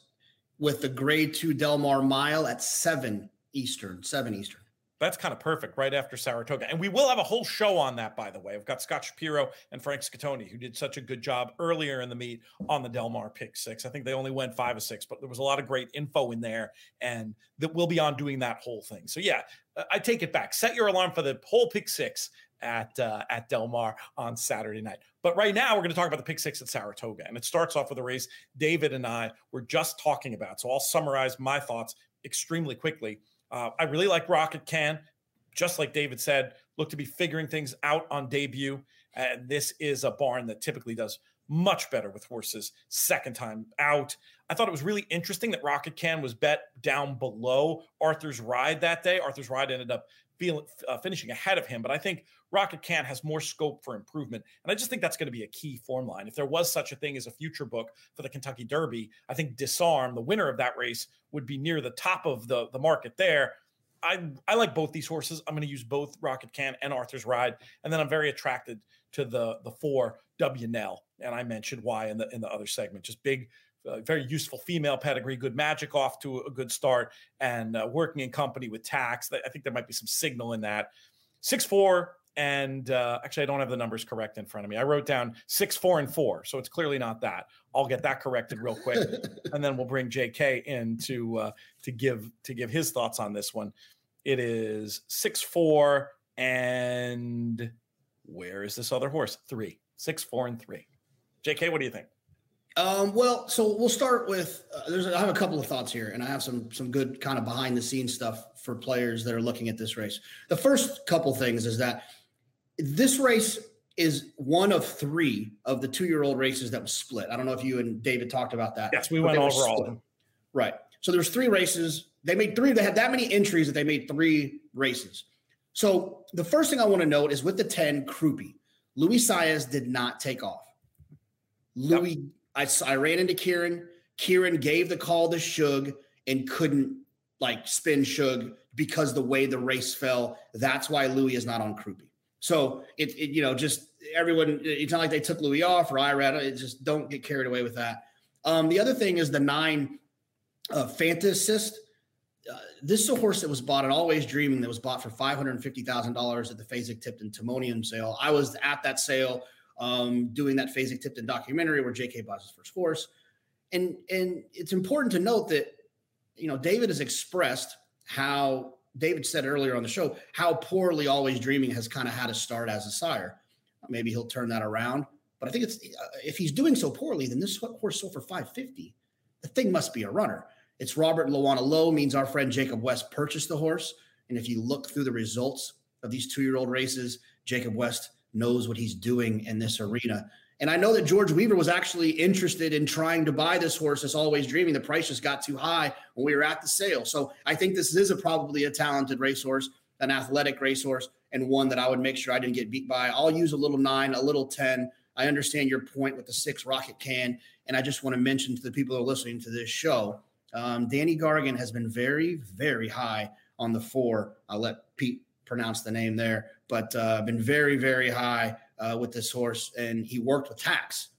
with the grade two Del Mar mile at seven Eastern. Seven Eastern. That's kind of perfect right after Saratoga. And we will have a whole show on that, by the way. I've got Scott Shapiro and Frank Scatoni, who did such a good job earlier in the meet on the Del Mar pick six. I think they only went five or six, but there was a lot of great info in there. And that we'll be on doing that whole thing. So, yeah, I take it back. Set your alarm for the whole pick six at uh, at Del Mar on Saturday night. But right now, we're going to talk about the pick six at Saratoga. And it starts off with a race David and I were just talking about. So I'll summarize my thoughts extremely quickly. Uh, I really like Rocket Can. Just like David said, look to be figuring things out on debut. And this is a barn that typically does much better with horses second time out. I thought it was really interesting that Rocket Can was bet down below Arthur's Ride that day. Arthur's Ride ended up feeling, uh, finishing ahead of him, but I think Rocket Can has more scope for improvement. And I just think that's going to be a key form line. If there was such a thing as a future book for the Kentucky Derby, I think Disarm, the winner of that race, would be near the top of the, the market there. I I like both these horses. I'm going to use both Rocket Can and Arthur's Ride, and then I'm very attracted to the the four W Nell, and I mentioned why in the in the other segment. Just big, uh, very useful female pedigree, good magic off to a good start, and uh, working in company with Tax. I think there might be some signal in that. Six four. And uh, actually, I don't have the numbers correct in front of me. I wrote down six, four, and four, so it's clearly not that. I'll get that corrected real quick, and then we'll bring J.K. in to uh, to give to give his thoughts on this one. It is six four and where is this other horse? Three, six four and three. J.K., what do you think? Um, well, so we'll start with. Uh, there's. I have a couple of thoughts here, and I have some some good kind of behind the scenes stuff for players that are looking at this race. The first couple things is that this race is one of three of the two year old races that was split. I don't know if you and David talked about that. Yes, we went over all of them. Right. So there's three races. They made three. They had that many entries that they made three races. So the first thing I want to note is with the 10 Croupi, Luis Saez did not take off. Luis. I, I ran into Kieran. Kieran gave the call to Shug and couldn't like spin Shug because the way the race fell. That's why Luis is not on Croupi. So it, it, you know, just everyone, it's not like they took Luis off or Irad. It just don't get carried away with that. Um, the other thing is the nine uh, Fantasist. Uh, this is a horse that was bought at Always Dreaming that was bought for $550,000 at the Fasig-Tipton Timonium sale. I was at that sale um, doing that Fasig-Tipton documentary where JK buys his first horse. And, and it's important to note that, you know, David has expressed how David said earlier on the show, how poorly Always Dreaming has kind of had to start as a sire. Maybe he'll turn that around. But I think it's uh, if he's doing so poorly, then this horse sold for 550. The thing must be a runner. It's Robert Lawana Low means our friend Jacob West purchased the horse. And if you look through the results of these two year old races, Jacob West knows what he's doing in this arena. And I know that George Weaver was actually interested in trying to buy this horse. As always, dreaming the price just got too high when we were at the sale. So I think this is a probably a talented racehorse, an athletic racehorse, and one that I would make sure I didn't get beat by. I'll use a little nine, a little ten. I understand your point with the six rocket can, and I just want to mention to the people who are listening to this show um, Danny Gargan has been very, very high on the four. I'll let Pete pronounce the name there, but uh, been very, very high uh, with this horse, and he worked with Tax,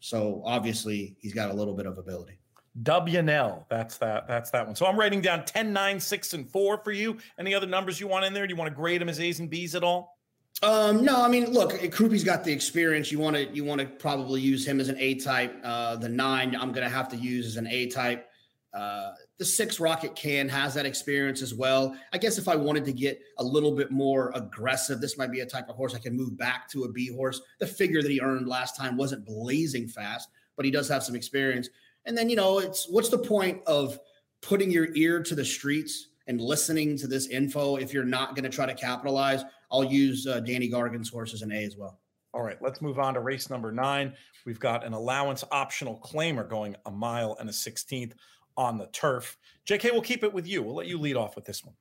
so obviously he's got a little bit of ability. WNL, that's that. That's that one. So I'm writing down 10, 9, 6, and 4 for you. Any other numbers you want in there? Do you want to grade them as A's and B's at all? Um, no, I mean, look, Croupi's got the experience. You want to you want to probably use him as an A type. Uh, the nine, I'm going to have to use as an A type. Uh, the six rocket can has that experience as well. I guess if I wanted to get a little bit more aggressive, this might be a type of horse I can move back to a B horse. The figure that he earned last time wasn't blazing fast, but he does have some experience. And then, you know, it's what's the point of putting your ear to the streets and listening to this info if you're not going to try to capitalize? I'll use uh, Danny Gargan's horse as an A as well. All right, let's move on to race number nine. We've got an allowance optional claimer going a mile and a 16th on the turf. JK, we'll keep it with you. We'll let you lead off with this one.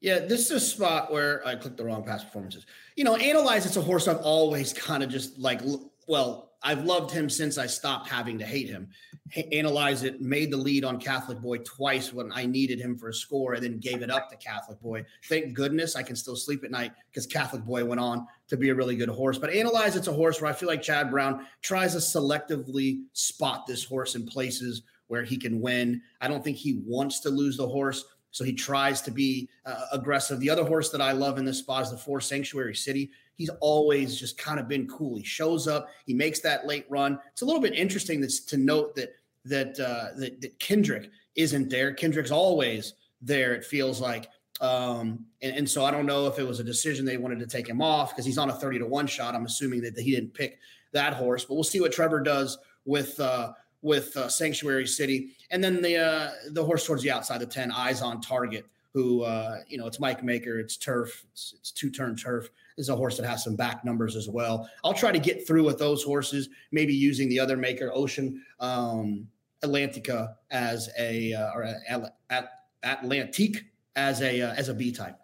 Yeah, this is a spot where I clicked the wrong past performances. You know, analyze it's a horse I've always kind of just like, well, I've loved him since I stopped having to hate him. H- analyze it, made the lead on Catholic Boy twice when I needed him for a score, and then gave it up to Catholic Boy. Thank goodness I can still sleep at night because Catholic Boy went on to be a really good horse. But analyze it's a horse where I feel like Chad Brown tries to selectively spot this horse in places where he can win. I don't think he wants to lose the horse. So he tries to be uh, aggressive. The other horse that I love in this spot is the four Sanctuary City he's always just kind of been cool. He shows up, he makes that late run. It's a little bit interesting to note that that, uh, that that Kendrick isn't there. Kendrick's always there. It feels like. Um, and, and, so I don't know if it was a decision they wanted to take him off because he's on a 30 to 1 shot. I'm assuming that, that he didn't pick that horse, but we'll see what Trevor does with uh, with uh, Sanctuary City. And then the uh, the horse towards the outside of 10, eyes on target, who uh, you know, it's Mike Maker, it's turf, it's, it's two turn turf is a horse that has some back numbers as well. I'll try to get through with those horses, maybe using the other maker, Ocean um, Atlantica, as a uh, or a, at, Atlantique as a uh, as a B type.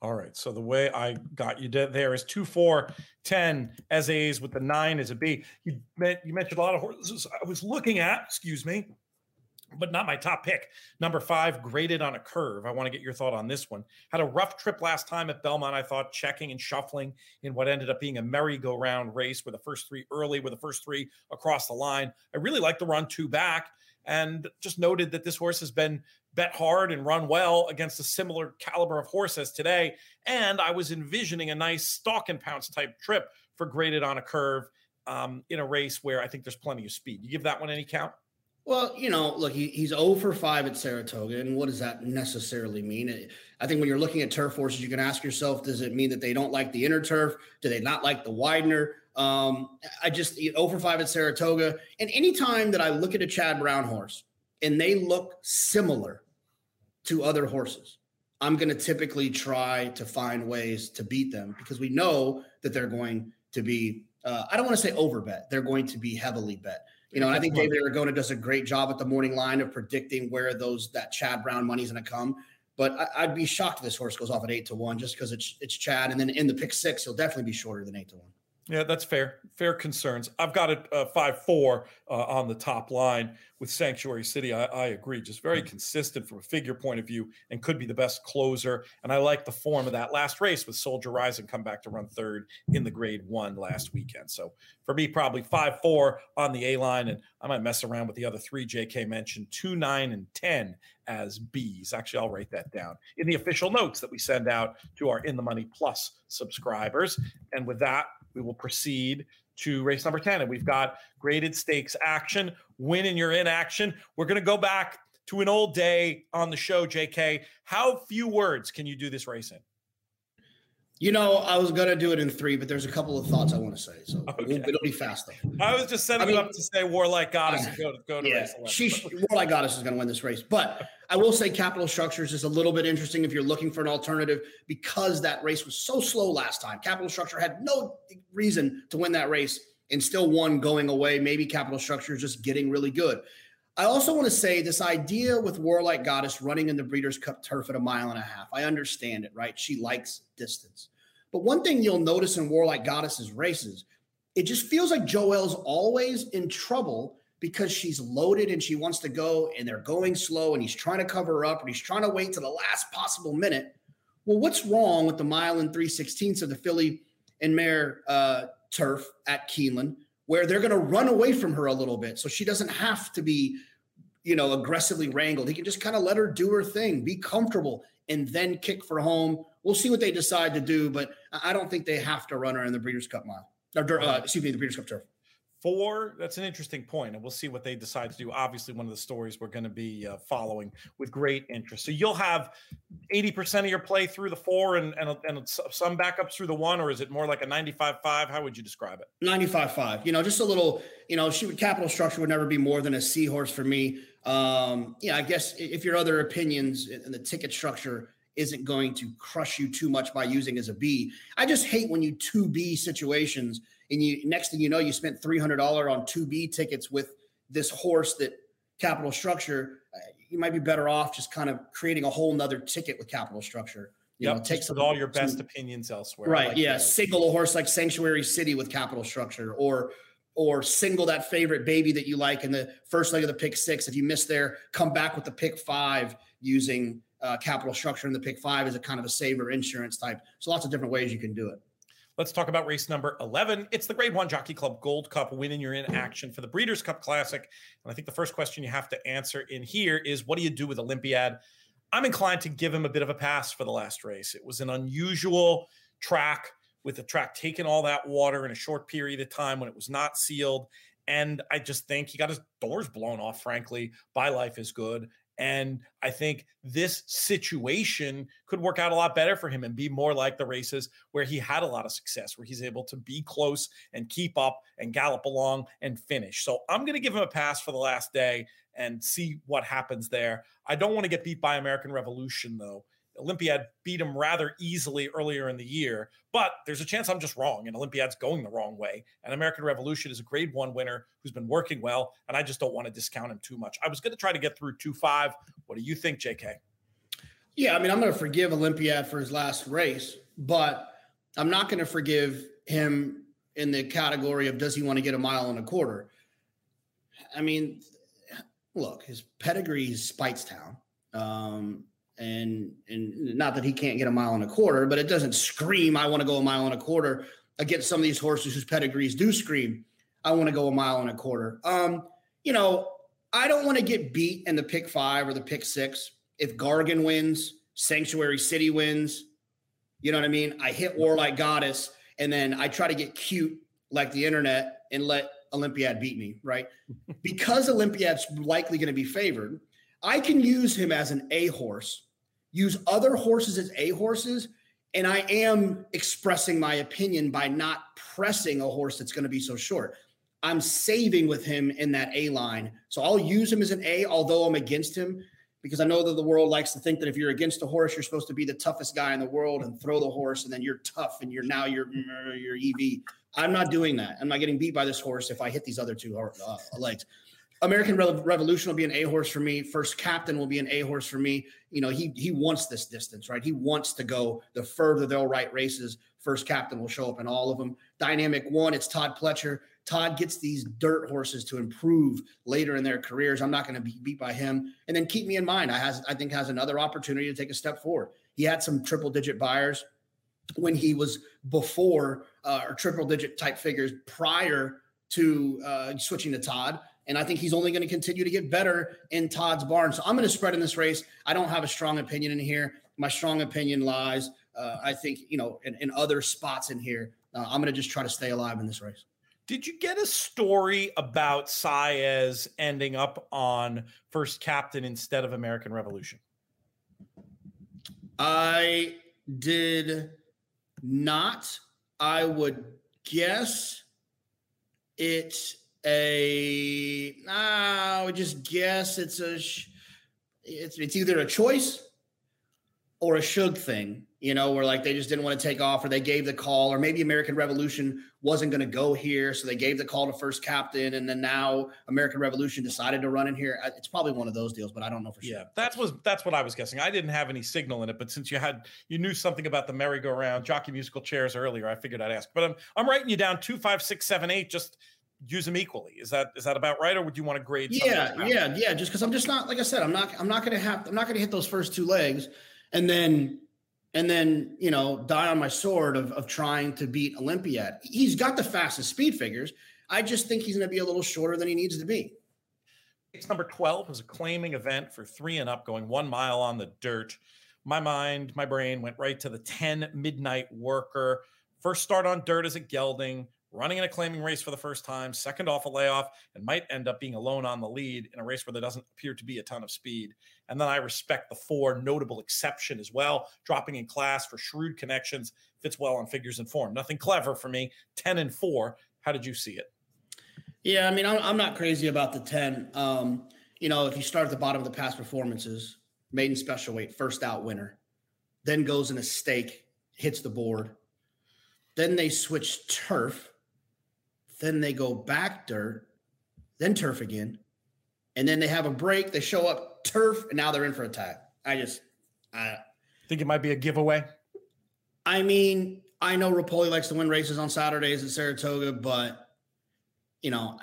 All right. So the way I got you there is two, four, 10 as A's with the nine as a B. You, you mentioned a lot of horses I was looking at, excuse me, but not my top pick. Number five, graded on a curve. I want to get your thought on this one. Had a rough trip last time at Belmont. I thought checking and shuffling in what ended up being a merry-go-round race with the first three early, with the first three across the line. I really like the run two back and just noted that this horse has been bet hard and run well against a similar caliber of horse as today. And I was envisioning a nice stalk and pounce type trip for graded on a curve um, in a race where I think there's plenty of speed. You give that one any count? Well, you know, look, he, he's 0 for 5 at Saratoga. And what does that necessarily mean? I think when you're looking at turf horses, you can ask yourself, does it mean that they don't like the inner turf? Do they not like the Widener? Um, I just 0 for 5 at Saratoga. And anytime that I look at a Chad Brown horse and they look similar to other horses, I'm going to typically try to find ways to beat them because we know that they're going to be, uh, I don't want to say overbet, they're going to be heavily bet. You know, I think David Aragona does a great job at the morning line of predicting where those that Chad Brown money is going to come. But I, would be shocked if this horse goes off at eight to one just because it's it's Chad, and then in the pick six, he'll definitely be shorter than eight to one. Yeah, that's fair. Fair concerns. I've got it uh, five four uh, on the top line with Sanctuary City. I, I agree. Just very mm-hmm. consistent from a figure point of view, and could be the best closer. And I like the form of that last race with Soldier Rising come back to run third in the Grade One last weekend. So for me, probably five four on the A line, and I might mess around with the other three. J.K. mentioned two, nine, and ten as B's. Actually, I'll write that down in the official notes that we send out to our In the Money Plus subscribers. And with that, we will proceed to race number 10. And we've got graded stakes action, win and you're in action. We're going to go back to an old day on the show, JK. How few words can you do this race in? You know, I was gonna do it in three, but there's a couple of thoughts I want to say, so okay. it'll be fast though. I was just setting I mean, you up to say Warlike Goddess and go to go to yeah, race. She Warlike Goddess is gonna win this race, but I will say Capital Structures is a little bit interesting if you're looking for an alternative because that race was so slow last time. Capital Structure had no reason to win that race and still won going away. Maybe Capital Structure is just getting really good. I also want to say this idea with Warlike Goddess running in the Breeders' Cup turf at a mile and a half. I understand it, right? She likes distance. But one thing you'll notice in Warlike Goddess's races, it just feels like Joel's always in trouble because she's loaded and she wants to go and they're going slow and he's trying to cover her up and he's trying to wait to the last possible minute. Well, what's wrong with the mile and three sixteenths of the filly and mare uh, turf at Keeneland, where they're going to run away from her a little bit so she doesn't have to be you know, aggressively wrangled. He can just kind of let her do her thing, be comfortable, and then kick for home. We'll see what they decide to do, but I don't think they have to run her in the Breeders' Cup mile. Or, uh, excuse me, the Breeders' Cup turf. Four, that's an interesting point, and we'll see what they decide to do. Obviously, one of the stories we're going to be uh, following with great interest. So you'll have 80% of your play through the four and, and, and some backups through the one, or is it more like a 95 5? How would you describe it? 95 5. You know, just a little, you know, she would capital structure would never be more than a C horse for me. Um, yeah, I guess if your other opinions and the ticket structure isn't going to crush you too much by using as a B, I just hate when you 2B situations and you next thing you know, you spent three hundred dollar on two B tickets with this horse that capital structure. Uh, you might be better off just kind of creating a whole nother ticket with capital structure. You yep, know, take some, all your best some, opinions elsewhere. Right. Like yeah. Single a horse like Sanctuary City with capital structure or or single that favorite baby that you like in the first leg of the pick six. If you miss there, come back with the pick five using uh, capital structure in the pick five as a kind of a saver insurance type. So lots of different ways you can do it. Let's talk about race number 11. It's the Grade 1 Jockey Club Gold Cup winning. You're in action for the Breeders' Cup Classic. And I think the first question you have to answer in here is what do you do with Olympiad? I'm inclined to give him a bit of a pass for the last race. It was an unusual track with the track taking all that water in a short period of time when it was not sealed. And I just think he got his doors blown off, frankly, by Life is Good. And I think this situation could work out a lot better for him and be more like the races where he had a lot of success, where he's able to be close and keep up and gallop along and finish. So I'm going to give him a pass for the last day and see what happens there. I don't want to get beat by American Revolution, though. Olympiad beat him rather easily earlier in the year, but there's a chance I'm just wrong and Olympiad's going the wrong way. And American Revolution is a grade one winner who's been working well, and I just don't want to discount him too much. I was going to try to get through 2 5. What do you think, JK? Yeah, I mean, I'm going to forgive Olympiad for his last race, but I'm not going to forgive him in the category of does he want to get a mile and a quarter? I mean, look, his pedigree is Speightstown. Um, and and not that he can't get a mile and a quarter, but it doesn't scream I want to go a mile and a quarter against some of these horses whose pedigrees do scream I want to go a mile and a quarter. Um, you know, I don't want to get beat in the pick five or the pick six. If Gargan wins, Sanctuary City wins, you know what I mean? I hit Warlike Goddess and then I try to get cute like the internet and let Olympiad beat me, right? because Olympiad's likely going to be favored, I can use him as an A horse use other horses as A horses. And I am expressing my opinion by not pressing a horse that's going to be so short. I'm saving with him in that A line. So I'll use him as an A, although I'm against him, because I know that the world likes to think that if you're against a horse, you're supposed to be the toughest guy in the world and throw the horse, and then you're tough and you're now you're you're EV. I'm not doing that. I'm not getting beat by this horse if I hit these other two uh, legs. American Revolution will be an A horse for me. First Captain will be an A horse for me. You know, he he wants this distance, right? He wants to go the further they'll write races. First Captain will show up in all of them. Dynamic One, it's Todd Pletcher. Todd gets these dirt horses to improve later in their careers. I'm not going to be beat by him. And then keep me in mind, I has I think has another opportunity to take a step forward. He had some triple digit Beyers when he was before uh, or triple digit type figures prior to uh, switching to Todd. And I think he's only going to continue to get better in Todd's barn. So I'm going to spread in this race. I don't have a strong opinion in here. My strong opinion lies, uh, I think, you know, in, in other spots in here. Uh, I'm going to just try to stay alive in this race. Did you get a story about Saez ending up on first captain instead of American Revolution? I did not. I would guess it a I would just guess it's a it's it's either a choice or a shug thing, you know, where like they just didn't want to take off or they gave the call, or maybe American Revolution wasn't going to go here. So they gave the call to first captain. And then now American Revolution decided to run in here. It's probably one of those deals, but I don't know for sure. Yeah, that was that's what I was guessing. I didn't have any signal in it, but since you had you knew something about the merry-go-round jockey musical chairs earlier, I figured I'd ask. But I'm I'm writing you down two, five, six, seven, eight, just use them equally. Is that is that about right, or would you want to grade? Yeah, yeah, yeah. Just because I'm just not like I said, I'm not I'm not gonna have I'm not gonna hit those first two legs, and then and then you know die on my sword of of trying to beat Olympiad. He's got the fastest speed figures. I just think he's going to be a little shorter than he needs to be. It's number 12 is a claiming event for three and up, going one mile on the dirt. My mind, my brain went right to the 10 midnight worker. First start on dirt as a gelding, running in a claiming race for the first time, second off a layoff, and might end up being alone on the lead in a race where there doesn't appear to be a ton of speed. And then I respect the four notable exception as well, dropping in class for shrewd connections, fits well on figures and form. Nothing clever for me. 10 and four. How did you see it? Yeah, I mean, I'm, not crazy about the 10. Um, you know, if you start at the bottom of the past performances, maiden special weight, first out winner, then goes in a stake, hits the board. Then they switch turf then they go back dirt, then turf again, and then they have a break. They show up turf, and now they're in for a tie. I just, I think it might be a giveaway. I mean, I know Repole likes to win races on Saturdays at Saratoga, but you know,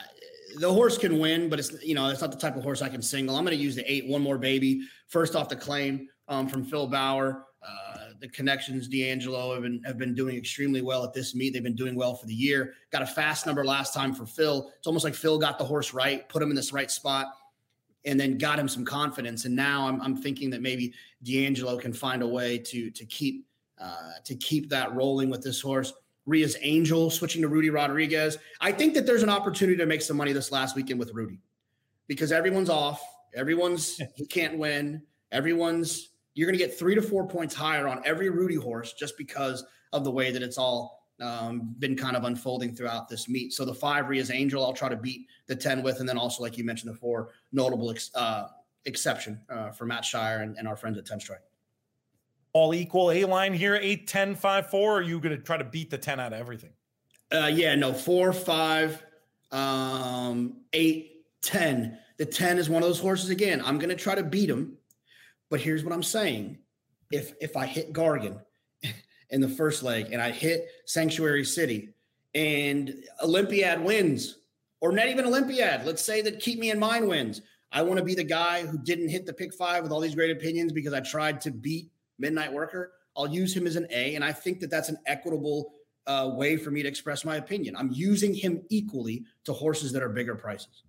the horse can win, but it's you know it's not the type of horse I can single. I'm going to use the eight, one more baby, first off the claim um, from Phil Bauer. Uh, the connections, D'Angelo have been have been doing extremely well at this meet. They've been doing well for the year. Got a fast number last time for Phil. It's almost like Phil got the horse right, put him in this right spot, and then got him some confidence. And now I'm, I'm thinking that maybe D'Angelo can find a way to to keep uh, to keep that rolling with this horse. Ria's Angel switching to Rudy Rodriguez. I think that there's an opportunity to make some money this last weekend with Rudy because everyone's off. Everyone's he can't win. Everyone's you're going to get three to four points higher on every Rudy horse just because of the way that it's all um, been kind of unfolding throughout this meet. So the five Ria's Angel, I'll try to beat the 10 with. And then also, like you mentioned, the four notable ex- uh, exception uh, for Matt Shire and, and, our friends at Tenstrike. All equal A line here, 8, 10, 5, 4. Or are you going to try to beat the 10 out of everything? Uh, yeah, no, four, five, um, eight, 10. The 10 is one of those horses again. I'm going to try to beat him but here's what I'm saying: if if I hit Gargan in the first leg and I hit Sanctuary City and Olympiad wins, or not even Olympiad, let's say that Keep Me in Mind wins. I want to be the guy who didn't hit the pick five with all these great opinions because I tried to beat Midnight Worker. I'll use him as an A, and I think that that's an equitable uh, way for me to express my opinion. I'm using him equally to horses that are bigger prices.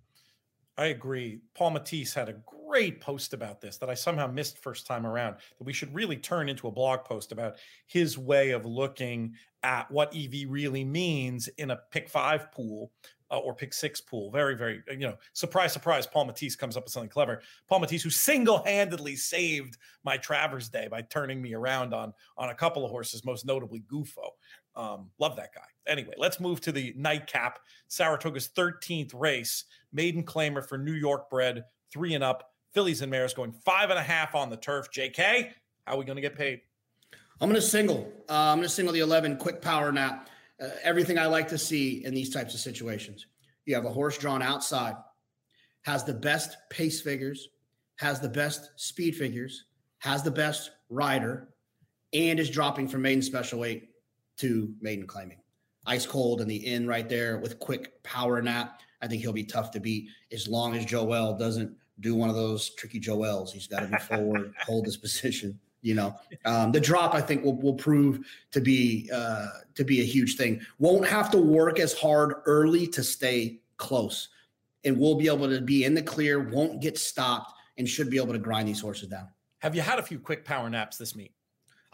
I agree. Paul Matties had a great post about this that I somehow missed first time around. That we should really turn into a blog post about his way of looking at what EV really means in a pick five pool uh, or pick six pool. Very, very, uh, you know, surprise, surprise. Paul Matties comes up with something clever. Paul Matties, who single handedly saved my Travers Day by turning me around on on a couple of horses, most notably Gufo. Um, love that guy. Anyway, let's move to the nightcap. Saratoga's 13th race, maiden claimer for New York bred, three and up. Fillies and Mares going five and a half on the turf. JK, how are we going to get paid? I'm going to single. Uh, I'm going to single the 11 quick power nap. Uh, everything I like to see in these types of situations. You have a horse drawn outside, has the best pace figures, has the best speed figures, has the best rider, and is dropping from maiden special weight to maiden claiming. Ice cold in the end right there with quick power nap. I think he'll be tough to beat as long as Joel doesn't do one of those tricky Joels. He's got to be forward, hold his position. You know, um, the drop I think will will prove to be uh, to be a huge thing. Won't have to work as hard early to stay close, and we'll be able to be in the clear. Won't get stopped, and should be able to grind these horses down. Have you had a few quick power naps this meet?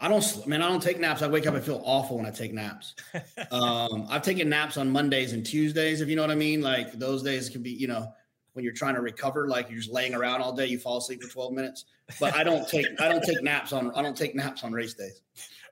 I don't, man, I don't take naps. I wake up and feel awful when I take naps. um, I've taken naps on Mondays and Tuesdays, if you know what I mean. Like those days can be, you know, when you're trying to recover, like you're just laying around all day, you fall asleep for 12 minutes. But I don't take, I don't take naps on, I don't take naps on race days.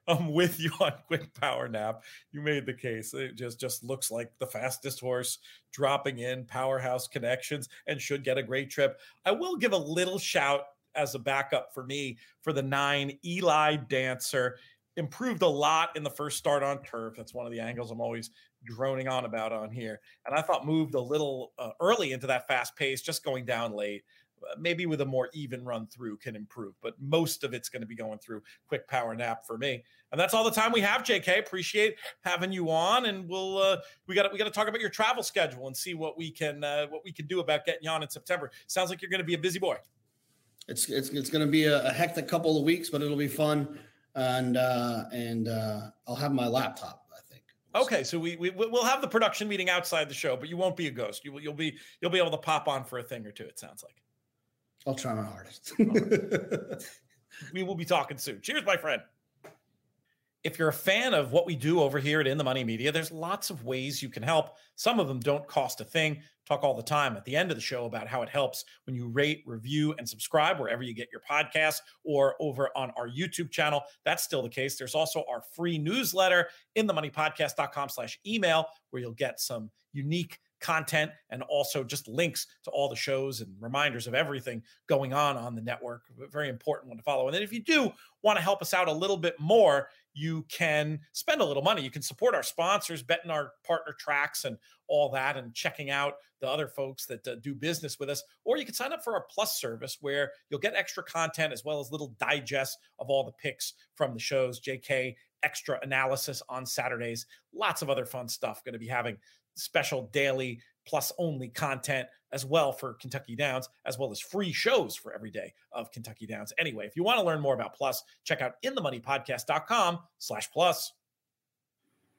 I'm with you on quick power nap. You made the case. It just just looks like the fastest horse dropping in powerhouse connections and should get a great trip. I will give a little shout as a backup for me for the nine Eli Dancer. Improved a lot in the first start on turf. That's one of the angles I'm always droning on about on here. And I thought moved a little uh, early into that fast pace, just going down late. Uh, maybe with a more even run through can improve, but most of it's going to be going through quick power nap for me. And that's all the time we have. Jk, appreciate having you on, and we'll uh, we got we got to talk about your travel schedule and see what we can uh, what we can do about getting you on in September. Sounds like you're going to be a busy boy it's it's it's going to be a, a, hectic couple of weeks, but it'll be fun, and uh, and uh, I'll have my laptop. I think. Okay, so we, we we'll have the production meeting outside the show, but you won't be a ghost. You will you'll be you'll be able to pop on for a thing or two. It sounds like. I'll try my hardest. we will be talking soon. Cheers, my friend if you're a fan of what we do over here at In the Money Media, there's lots of ways you can help. Some of them don't cost a thing. Talk all the time at the end of the show about how it helps when you rate, review, and subscribe wherever you get your podcasts or over on our YouTube channel. That's still the case. There's also our free newsletter in the moneypodcast.com slash email where you'll get some unique content and also just links to all the shows and reminders of everything going on on the network. Very important one to follow. And then if you do want to help us out a little bit more, you can spend a little money. You can support our sponsors, betting our partner tracks and all that, and checking out the other folks that uh, do business with us. Or you can sign up for our plus service where you'll get extra content as well as little digests of all the picks from the shows. JK extra analysis on Saturdays. Lots of other fun stuff going to be having special daily plus only content as well for Kentucky Downs, as well as free shows for every day of Kentucky Downs. Anyway, if you want to learn more about Plus, check out inthemoneypodcast.com slash plus.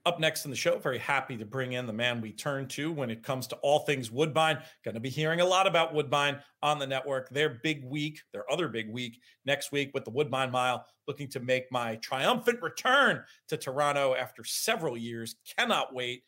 Up next in the show, very happy to bring in the man we turn to when it comes to all things Woodbine. Going to be hearing a lot about Woodbine on the network. Their big week, their other big week next week with the Woodbine Mile, looking to make my triumphant return to Toronto after several years. Cannot wait.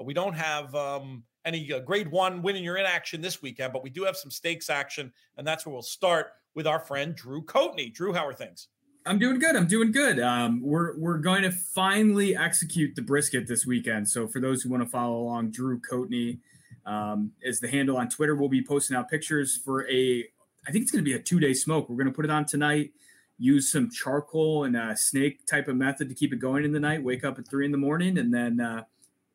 Uh, we don't have um, any uh, grade one winning your in action this weekend, but we do have some stakes action, and that's where we'll start with our friend Drew Coatney. Drew, how are things? I'm doing good. I'm doing good. Um, we're we're going to finally execute the brisket this weekend. So for those who want to follow along, Drew Coatney um, is the handle on Twitter. We'll be posting out pictures for a. I think it's going to be a two day smoke. We're going to put it on tonight. Use some charcoal and a snake type of method to keep it going in the night. Wake up at three in the morning and then uh,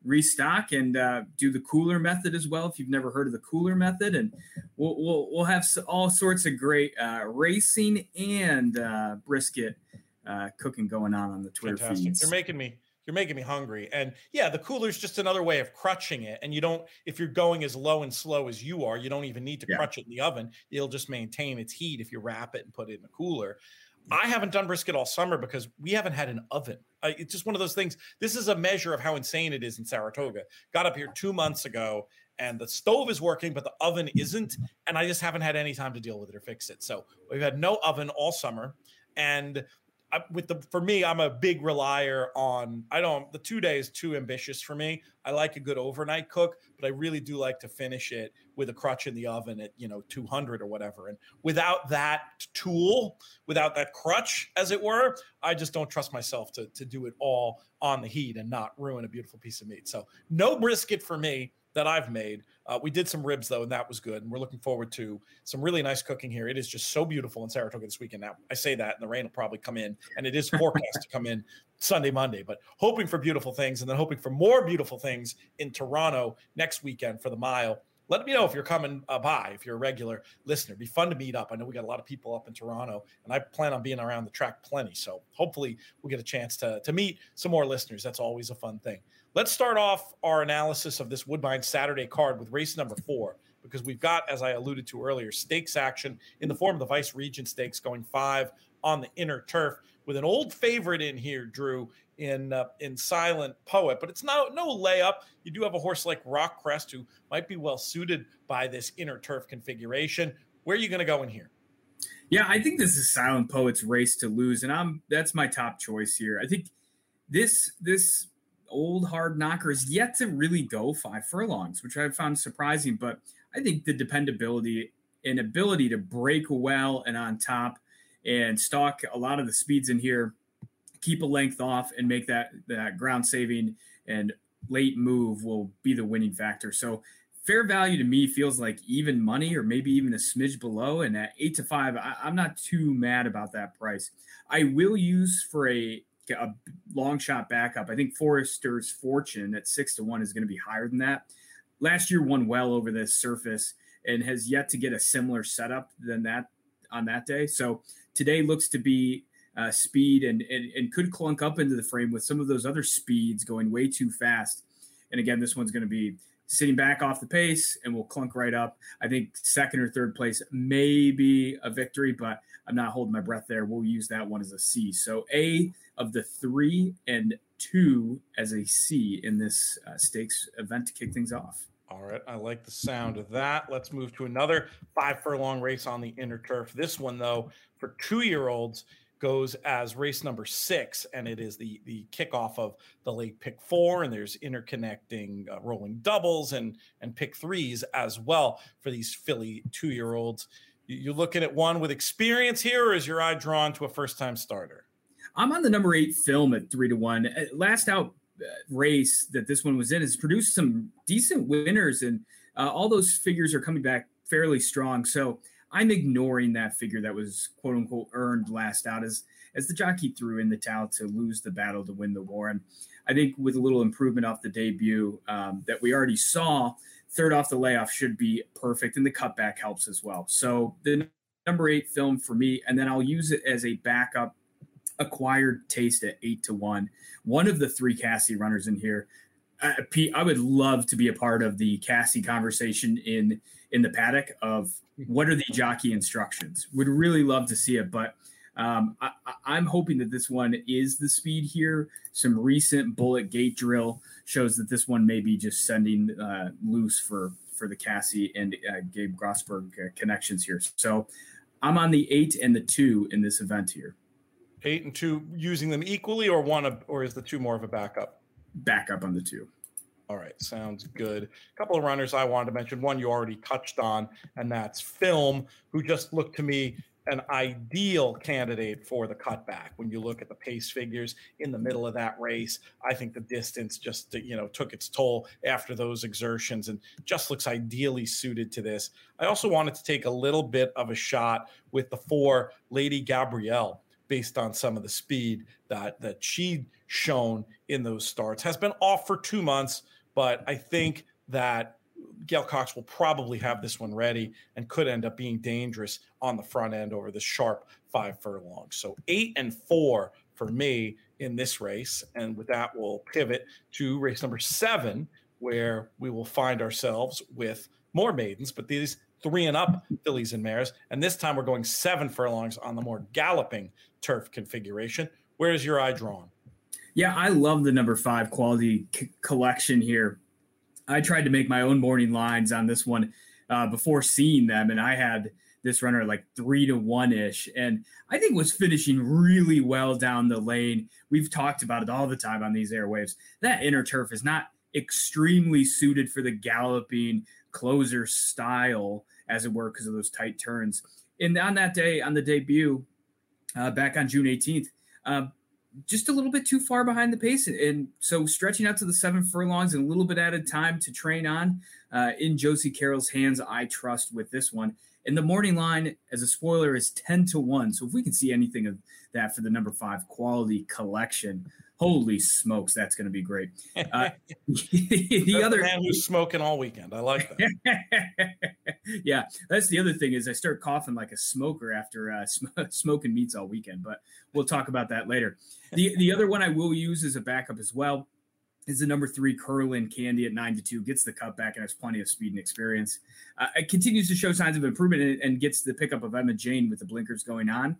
restock and uh, do the cooler method as well. If you've never heard of the cooler method, and we'll we'll, we'll have all sorts of great uh, racing and uh, brisket uh, cooking going on on the Twitter Fantastic. feeds. You're making me you're making me hungry. And yeah, the cooler is just another way of crutching it. And you don't, if you're going as low and slow as you are, you don't even need to Yeah. crutch it in the oven. It'll just maintain its heat if you wrap it and put it in a cooler. I haven't done brisket all summer because we haven't had an oven. It's just one of those things. This is a measure of how insane it is in Saratoga. Got up here two months ago and the stove is working, but the oven isn't. And I just haven't had any time to deal with it or fix it. So we've had no oven all summer. And With the for me, I'm a big relier on. I don't. The two day is too ambitious for me. I like a good overnight cook, but I really do like to finish it with a crutch in the oven at you know 200 or whatever. And without that tool, without that crutch, as it were, I just don't trust myself to to do it all on the heat and not ruin a beautiful piece of meat. So no brisket for me that I've made. Uh, we did some ribs though, and that was good. And we're looking forward to some really nice cooking here. It is just so beautiful in Saratoga this weekend. Now I say that, and the rain will probably come in, and it is forecast to come in Sunday, Monday. But hoping for beautiful things, and then hoping for more beautiful things in Toronto next weekend for the mile. Let me know if you're coming uh, by, if you're a regular listener. It'd be fun to meet up. I know we got a lot of people up in Toronto, and I plan on being around the track plenty. So hopefully we'll get a chance to, to meet some more listeners. That's always a fun thing. Let's start off our analysis of this Woodbine Saturday card with race number four, because we've got, as I alluded to earlier, stakes action in the form of the Vice Regent Stakes going five on the inner turf with an old favorite in here, Drew, in uh, in Silent Poet. But it's not no layup. You do have a horse like Rock Crest who might be well suited by this inner turf configuration. Where are you going to go in here? Yeah, I think this is Silent Poet's race to lose, and I'm that's my top choice here. I think this this old hard knocker is yet to really go five furlongs, which I found surprising. But I think the dependability and ability to break well and on top and stalk a lot of the speeds in here, keep a length off, and make that that ground saving and late move will be the winning factor. So fair value to me feels like even money or maybe even a smidge below. And at eight to five, I, I'm not too mad about that price. I will use for a, a long shot backup. I think Forrester's Fortune at six to one is going to be higher than that. Last year won well over this surface and has yet to get a similar setup than that on that day. So today looks to be uh, speed and, and and could clunk up into the frame with some of those other speeds going way too fast. And again, this one's going to be sitting back off the pace and will clunk right up. I think second or third place may be a victory, but I'm not holding my breath there. We'll use that one as a C. So A of the three and two as a C in this uh, stakes event to kick things off. All right. I like the sound of that. Let's move to another five furlong race on the inner turf. This one, though, for two year olds, goes as race number six, and it is the the kickoff of the late pick four, and there's interconnecting uh, rolling doubles and and pick threes as well for these filly two year olds. You looking at one with experience here, or is your eye drawn to a first time starter? I'm on the number eight film at three to one. Uh, Last out uh, race that this one was in has produced some decent winners, and uh, all those figures are coming back fairly strong. So I'm ignoring that figure that was quote unquote earned last out as as the jockey threw in the towel to lose the battle to win the war. And I think with a little improvement off the debut um, that we already saw, third off the layoff should be perfect, and the cutback helps as well. So the number eight film for me, and then I'll use it as a backup acquired taste at eight to one. One of the three Casse runners in here uh, Pete, I would love to be a part of the Casse conversation in in the paddock of what are the jockey instructions. Would really love to see it, but um, I, am hoping that this one is the speed here. Some recent bullet gate drill shows that this one may be just sending uh, loose for for the Casse and uh, Gabe Grossberg uh, connections here. So I'm on the eight and the two in this event here. Eight and two, using them equally, or one, of, or is the two more of a backup? Backup on the two. All right, sounds good. A couple of runners I wanted to mention. One you already touched on, and that's Film, who just looked to me an ideal candidate for the cutback. When you look at the pace figures in the middle of that race, I think the distance just you know took its toll after those exertions and just looks ideally suited to this. I also wanted to take a little bit of a shot with the four Lady Gabrielle based on some of the speed that that she shown in those starts has been off for 2 months, but I think that Gail Cox will probably have this one ready and could end up being dangerous on the front end over the sharp five furlongs. So eight and four for me in this race. And with that, we'll pivot to race number seven, where we will find ourselves with more maidens, but these three and up fillies and mares. And this time we're going seven furlongs on the more galloping turf configuration. Where is your eye drawn? Yeah, I love the number five quality c- collection here. I tried to make my own morning lines on this one uh, before seeing them, and I had this runner like three to one ish, and I think was finishing really well down the lane. We've talked about it all the time on these airwaves. That inner turf is not extremely suited for the galloping closer style, as it were, because of those tight turns. And on that day, on the debut, uh, back on June 18th, uh, just a little bit too far behind the pace. And so stretching out to the seven furlongs and a little bit added time to train on uh, in Josie Carroll's hands, I trust with this one. And the morning line, as a spoiler, is 10 to 1. So if we can see anything of that for the number five quality collection, holy smokes, that's going to be great. Uh, the other man who's smoking all weekend. I like that. yeah, that's the other thing is I start coughing like a smoker after uh, sm- smoking meats all weekend. But we'll talk about that later. The the other one I will use as a backup as well is the number three Curlin Candy at nine to two gets the cutback and has plenty of speed and experience. Uh, it continues to show signs of improvement and, and gets the pickup of Emma-Jayne with the blinkers going on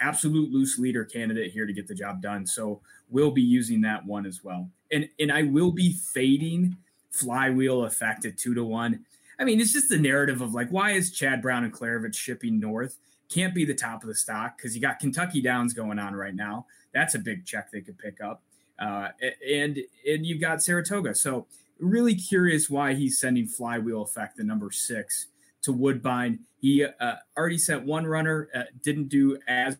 absolute loose leader candidate here to get the job done. So we'll be using that one as well. And and I will be fading flywheel effect at two to one. I mean, it's just the narrative of like, why is Chad Brown and Klaravich shipping north? Can't be the top of the stock because you got Kentucky Downs going on right now. That's a big check they could pick up. Uh, and and you've got Saratoga. So really curious why he's sending flywheel effect, the number six, to Woodbine. He uh, already sent one runner, uh, didn't do as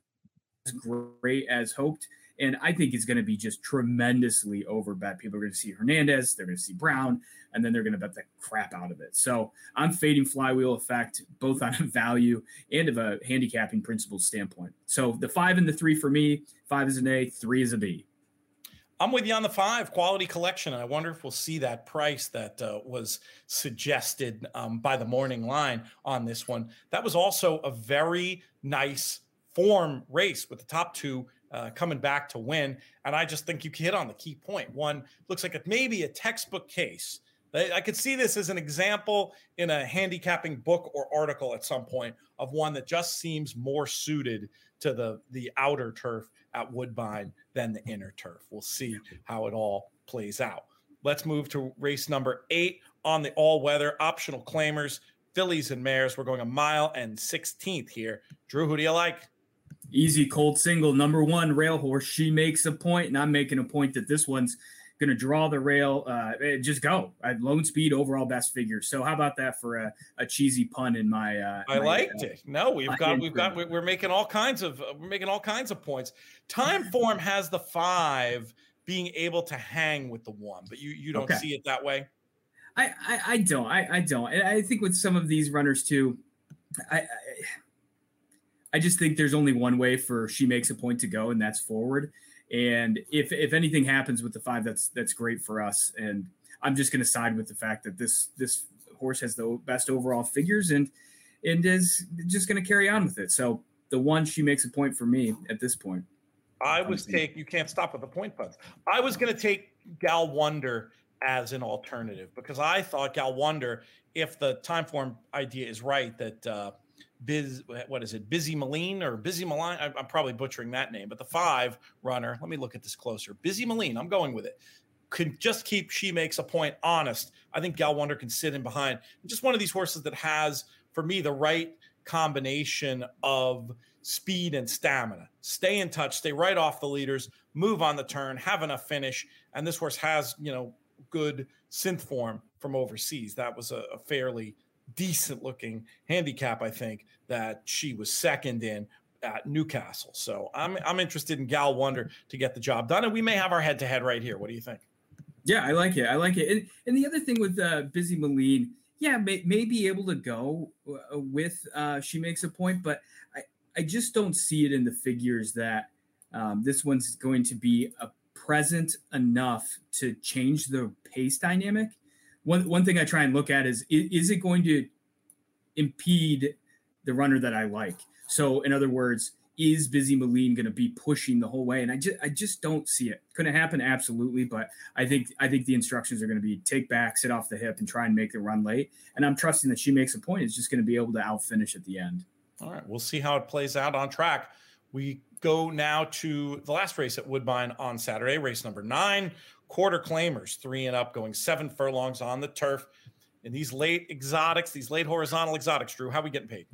great as hoped. And I think it's going to be just tremendously over bet. People are going to see Hernandez, they're going to see Brown, and then they're going to bet the crap out of it. So I'm fading flywheel effect, both on a value and of a handicapping principle standpoint. So the five and the three for me, five is an A, three is a B. I'm with you on the five quality collection. I wonder if we'll see that price that uh, was suggested um, by the morning line on this one. That was also a very nice form race with the top two uh, coming back to win. And I just think you hit on the key point. One looks like it may be a textbook case. I could see this as an example in a handicapping book or article at some point of one that just seems more suited to the the outer turf at Woodbine than the inner turf. We'll see how it all plays out. Let's move to race number eight on the all weather optional claimers, fillies and mares. We're going a mile and 16th here. Drew, who do you like? Easy cold single number one rail horse. She makes a point, and I'm making a point that this one's going to draw the rail. Uh, just go at lone speed, overall best figure. So how about that for a, a cheesy pun in my? Uh, I my, liked uh, it. No, we've got we've got we're making all kinds of uh, we're making all kinds of points. Time form has the five being able to hang with the one, but you you don't okay. see it that way. I, I, I don't I, I don't and I think with some of these runners too, I, I just think there's only one way for she makes a point to go, and that's forward. And if if anything happens with the five, that's that's great for us. And I'm just going to side with the fact that this this horse has the best overall figures and and is just going to carry on with it. So the one she makes a point for me at this point. I was take you can't stop with the point puns. I was going to take Gal Wonder as an alternative because I thought Gal Wonder, if the time form idea is right, that uh, Biz, what is it, Busy Maline or Busy Maline? I'm probably butchering that name, but the five runner, let me look at this closer. Busy Maline, I'm going with it. Could just keep she makes a point honest. I think Gal Wonder can sit in behind. Just one of these horses that has, for me, the right combination of speed and stamina. Stay in touch, stay right off the leaders, move on the turn, have enough finish. And this horse has, you know, good synth form from overseas. That was a, a fairly decent looking handicap, I think, that she was second in at Newcastle. So I'm I'm interested in Gal Wonder to get the job done, and we may have our head to head right here. What do you think? Yeah, I like it. I like it. And, and the other thing with uh, Busy Maline, yeah, may, may be able to go uh, with uh, she makes a point, but I I just don't see it in the figures that um, this one's going to be a present enough to change the pace dynamic one one thing I try and look at is is it going to impede the runner that I like? So in other words, is Busy Maline going to be pushing the whole way? And I just I just don't see it. Could it happen? Absolutely, but I think I think the instructions are going to be take back, sit off the hip, and try and make the run late. And I'm trusting that she makes a point. Is just going to be able to out finish at the end. All right, we'll see how it plays out on track. We go now to the last race at Woodbine on Saturday, race number nine quarter claimers, three and up, going seven furlongs on the turf. And these late exotics, these late horizontal exotics, Drew, how are we getting paid?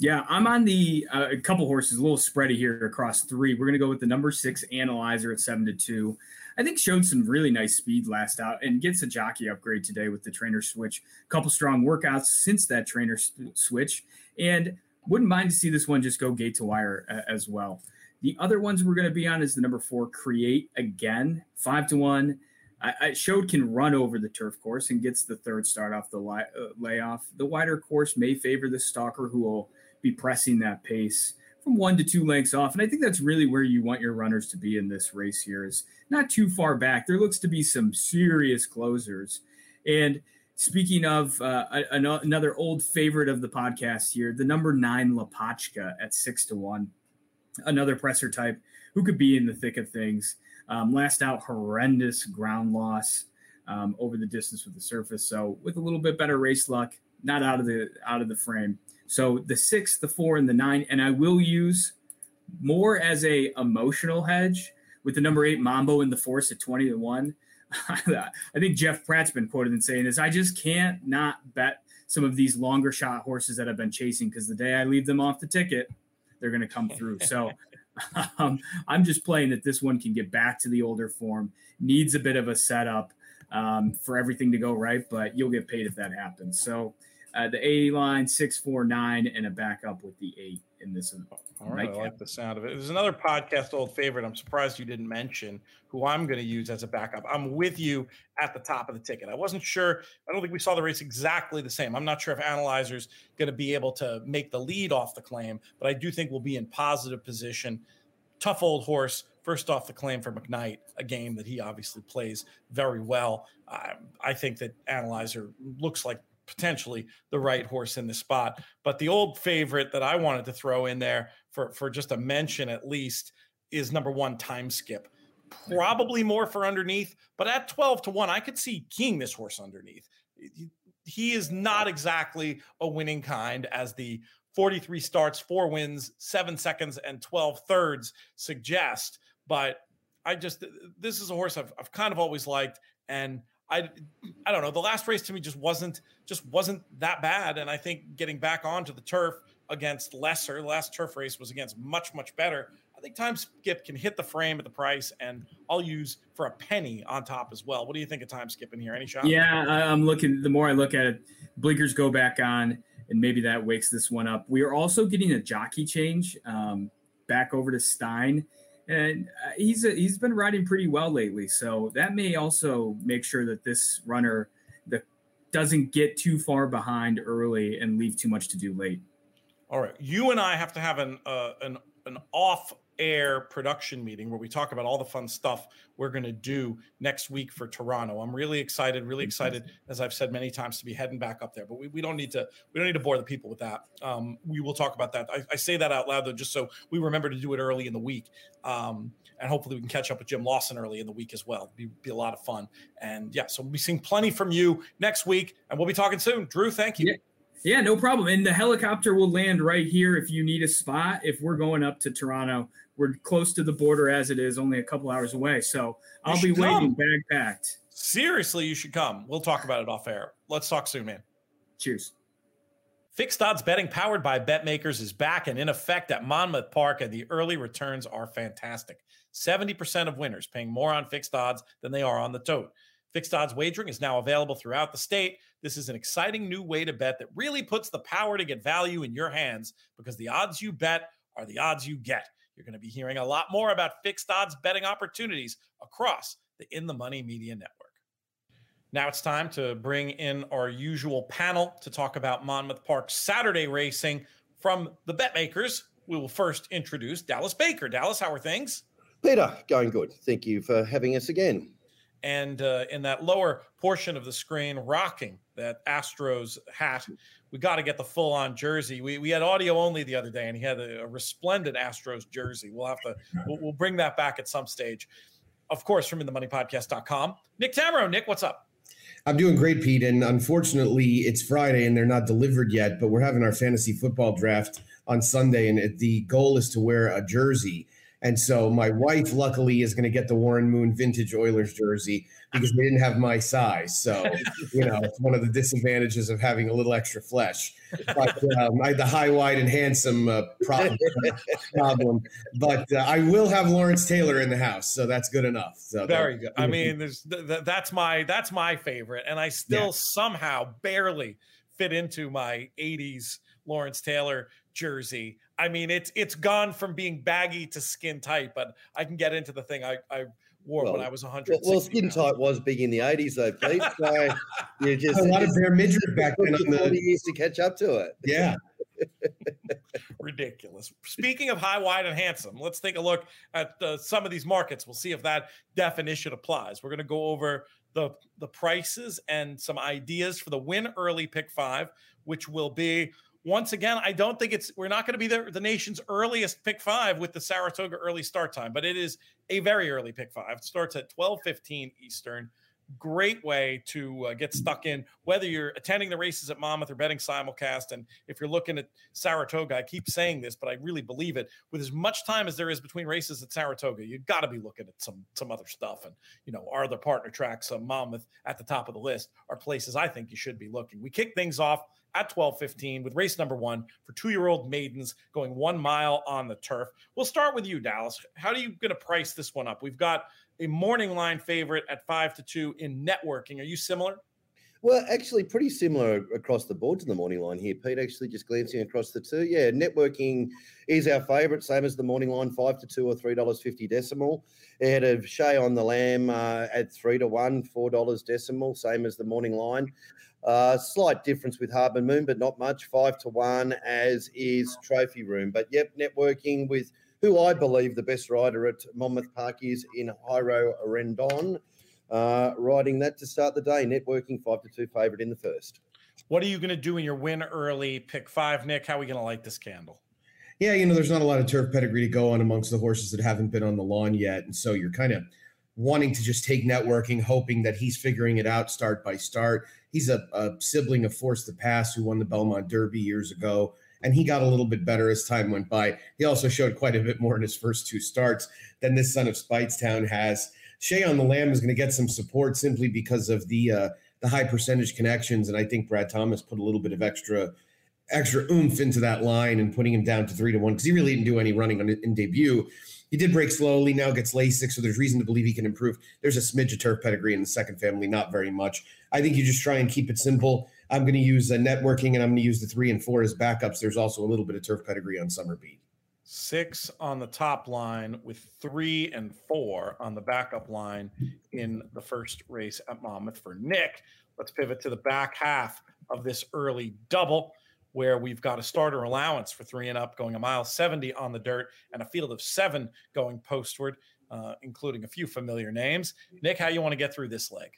Yeah, I'm on the uh, a couple horses, a little spready here across three. We're going to go with the number six analyzer at seven to two. I think showed some really nice speed last out and gets a jockey upgrade today with the trainer switch. Couple strong workouts since that trainer switch, and wouldn't mind to see this one just go gate to wire uh, as well. The other ones we're going to be on is the number four, Create Again, five to one. I, I showed can run over the turf course and gets the third start off the li- uh, layoff. The wider course may favor the stalker who will be pressing that pace from one to two lengths off. And I think that's really where you want your runners to be in this race here is not too far back. There looks to be some serious closers. And speaking of uh, another old favorite of the podcast here, the number nine Lapachka at six to one another presser type who could be in the thick of things. Um, last out, horrendous ground loss um, over the distance with the surface. So with a little bit better race luck, not out of the out of the frame. So the six, the four, and the nine, and I will use more as a emotional hedge with the number eight Mambo in the force at twenty to one. I think Jeff Pratt's been quoted in saying this. I just can't not bet some of these longer shot horses that I've been chasing because the day I leave them off the ticket, they're going to come through. So um, I'm just playing that this one can get back to the older form, needs a bit of a setup um, for everything to go right, but you'll get paid if that happens. So uh, the A line, six, four, nine, and a backup with the eight in this. All right, I like the sound of it. There's another podcast old favorite. I'm surprised you didn't mention who I'm going to use as a backup. I'm with you at the top of the ticket. I wasn't sure. I don't think we saw the race exactly the same. I'm not sure if analyzers going to be able to make the lead off the claim, but I do think we'll be in positive position. Tough old horse. First off the claim for McKnight, a game that he obviously plays very well. I think that analyzer looks like potentially the right horse in the spot. But the old favorite that I wanted to throw in there for for just a mention at least is number one time skip. Probably more for underneath, but at 12 to 1, I could see keying this horse underneath. He is not exactly a winning kind as the 43 starts, four wins, seven seconds, and 12 thirds suggest. But I just, this is a horse I've, I've kind of always liked. And I I don't know. The last race to me just wasn't just wasn't that bad, and I think getting back onto the turf against lesser, the last turf race was against much much better. I think time skip can hit the frame at the price, and I'll use for a penny on top as well. What do you think of time skip in here? Any shot? Yeah, I'm looking. The more I look at it, blinkers go back on, and maybe that wakes this one up. We are also getting a jockey change um, back over to Stein and uh, he's a, he's been riding pretty well lately. So that may also make sure that this runner that doesn't get too far behind early and leave too much to do late. All right, you and I have to have an uh, an an off air production meeting where we talk about all the fun stuff we're going to do next week for Toronto. I'm really excited, really excited, as I've said many times, to be heading back up there. But we, we don't need to we don't need to bore the people with that. Um, we will talk about that. I, I, say that out loud though, just so we remember to do it early in the week. Um, and hopefully we can catch up with Jim Lawson early in the week as well. Be, be a lot of fun. And yeah, so we'll be seeing plenty from you next week, and we'll be talking soon. Drew, thank you. Yeah. Yeah, no problem. And the helicopter will land right here if you need a spot. If we're going up to Toronto, we're close to the border as it is, only a couple hours away. So I'll be waiting, bag packed. Seriously, you should come. We'll talk about it off air. Let's talk soon, man. Cheers. Fixed odds betting powered by BetMakers is back and in effect at Monmouth Park, and the early returns are fantastic. 70% of winners paying more on fixed odds than they are on the tote. Fixed odds wagering is now available throughout the state. This is an exciting new way to bet that really puts the power to get value in your hands because the odds you bet are the odds you get. You're going to be hearing a lot more about fixed odds betting opportunities across the In the Money Media Network. Now it's time to bring in our usual panel to talk about Monmouth Park Saturday racing from the bet makers. We will first introduce Dallas Baker. Dallas, how are things? Peter, going good. Thank you for having us again and uh, in that lower portion of the screen, rocking that Astros hat. We got to get the full on jersey. We, we had audio only the other day, and he had a, a resplendent Astros jersey. We'll have to we'll, we'll, bring that back at some stage. Of course, from inthemoneypodcast.com. Nick Tammaro, Nick, what's up? I'm doing great, Pete. And unfortunately, it's Friday and they're not delivered yet, but we're having our fantasy football draft on Sunday, and the goal is to wear a jersey and so my wife, luckily, is going to get the Warren Moon vintage Oilers jersey because they didn't have my size. So, you know, it's one of the disadvantages of having a little extra flesh. But um, I had the high, wide, and handsome uh, problem. problem. But uh, I will have Lawrence Taylor in the house, so that's good enough. So very good. I mean, there's th- th- that's my that's my favorite, and I still yeah. somehow barely fit into my '80s Lawrence Taylor jersey. I mean, it's it's gone from being baggy to skin tight, but I can get into the thing I, I wore well, when I was 100. Well, skin tight was big in the 80s, though, Pete. So you just a lot of bare midriff back then. On the, years to catch up to it. Yeah. Ridiculous. Speaking of high, wide, and handsome, let's take a look at uh, some of these markets. We'll see if that definition applies. We're going to go over the the prices and some ideas for the win early pick five, which will be once again, I don't think it's we're not going to be the, the nation's earliest pick five with the Saratoga early start time, but it is a very early pick five. It starts at 12:15 Eastern. Great way to uh, get stuck in, whether you're attending the races at Monmouth or betting simulcast. And if you're looking at Saratoga, I keep saying this, but I really believe it. With as much time as there is between races at Saratoga, you've got to be looking at some some other stuff. And you know, are the partner tracks of Monmouth at the top of the list? Are places I think you should be looking. We kick things off at 12:15 with race number 1 for 2-year-old maidens going 1 mile on the turf. We'll start with you Dallas. How are you going to price this one up? We've got a morning line favorite at 5 to 2 in networking. Are you similar? Well, actually, pretty similar across the board to the morning line here, Pete. Actually, just glancing across the two, yeah, networking is our favourite, same as the morning line, five to two or three dollars fifty decimal. Ahead of Shay on the Lamb uh, at three to one, four dollars decimal, same as the morning line. Uh, slight difference with Harbour Moon, but not much. Five to one, as is Trophy Room. But yep, networking with who I believe the best rider at Monmouth Park is in Jairo Rendon. Uh, riding that to start the day, networking five to two favourite in the first. What are you going to do in your win early pick five, Nick? How are we going to light this candle? Yeah, you know, there's not a lot of turf pedigree to go on amongst the horses that haven't been on the lawn yet. And so you're kind of wanting to just take networking, hoping that he's figuring it out start by start. He's a, a sibling of Force the Pass, who won the Belmont Derby years ago, and he got a little bit better as time went by. He also showed quite a bit more in his first two starts than this son of Speightstown has. Shay on the Lamb is going to get some support simply because of the uh, the high percentage connections, and I think Brad Thomas put a little bit of extra extra oomph into that line and putting him down to three to one because he really didn't do any running on, in debut. He did break slowly, now gets Lasix, so there's reason to believe he can improve. There's a smidge of turf pedigree in the second family, not very much. I think you just try and keep it simple. I'm going to use a networking and I'm going to use the three and four as backups. There's also a little bit of turf pedigree on Summer Beat. Six on the top line with three and four on the backup line in the first race at Monmouth for Nick. Let's pivot to the back half of this early double. where we've got a starter allowance for three and up going a mile 70 on the dirt and a field of seven going postward, uh, including a few familiar names. Nick, how you want to get through this leg?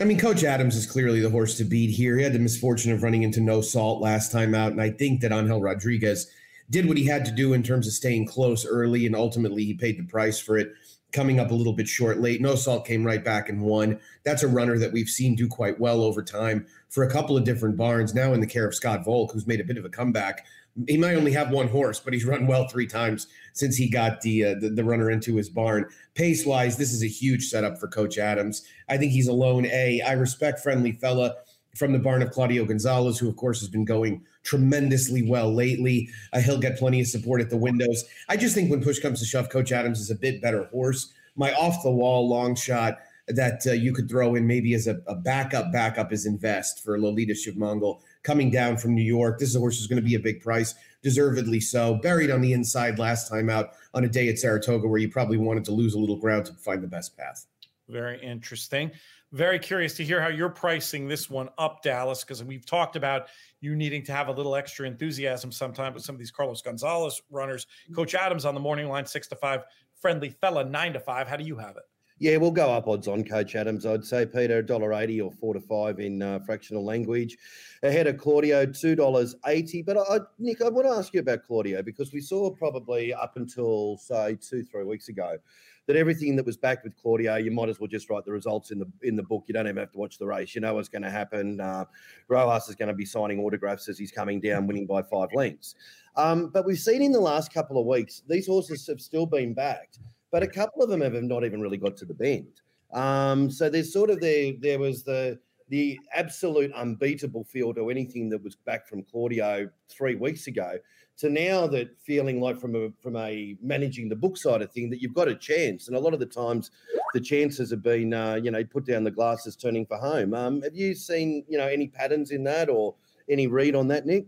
I mean, Coach Adams is clearly the horse to beat here. He had the misfortune of running into no salt last time out, and I think that Angel Rodriguez did what he had to do in terms of staying close early, and ultimately he paid the price for it. Coming up a little bit short late. No Salt came right back and won. That's a runner that we've seen do quite well over time for a couple of different barns. Now in the care of Scott Volk, who's made a bit of a comeback. He might only have one horse, but he's run well three times since he got the uh, the, the runner into his barn. Pace wise, this is a huge setup for Coach Adams. I think he's a lone A. I respect Friendly Fella from the barn of Claudio Gonzalez, who of course has been going tremendously well lately. Uh, he'll get plenty of support at the windows. I just think when push comes to shove, Coach Adams is a bit better horse. My off the wall long shot that uh, you could throw in maybe as a, a, backup backup is invest for Lolita Shivmangal coming down from New York. This is a horse who's going to be a big price, deservedly so. Buried on the inside last time out on a day at Saratoga where you probably wanted to lose a little ground to find the best path. Very interesting. Very curious to hear how you're pricing this one up, Dallas, because we've talked about you needing to have a little extra enthusiasm sometimes with some of these Carlos Gonzalez runners. Mm-hmm. Coach Adams on the morning line, six to five. Friendly fella, nine to five. How do you have it? Yeah, we'll go up odds on Coach Adams. I'd say Peter $1.80 or four to five in uh, fractional language. Ahead of Claudio, $2.80. But I, Nick, I want to ask you about Claudio because we saw probably up until say two, three weeks ago that everything that was backed with Claudio, you might as well just write the results in the in the book. You don't even have to watch the race. You know what's going to happen. Uh, Rojas is going to be signing autographs as he's coming down, winning by five lengths. Um, but we've seen in the last couple of weeks, these horses have still been backed, but a couple of them have not even really got to the bend. Um, so there's sort of there there was the the absolute unbeatable field or anything that was back from Claudio three weeks ago to now that feeling like from a from a managing the book side of thing that you've got a chance, and a lot of the times the chances have been uh, you know put down the glasses turning for home. Um, have you seen you know any patterns in that or any read on that, Nick?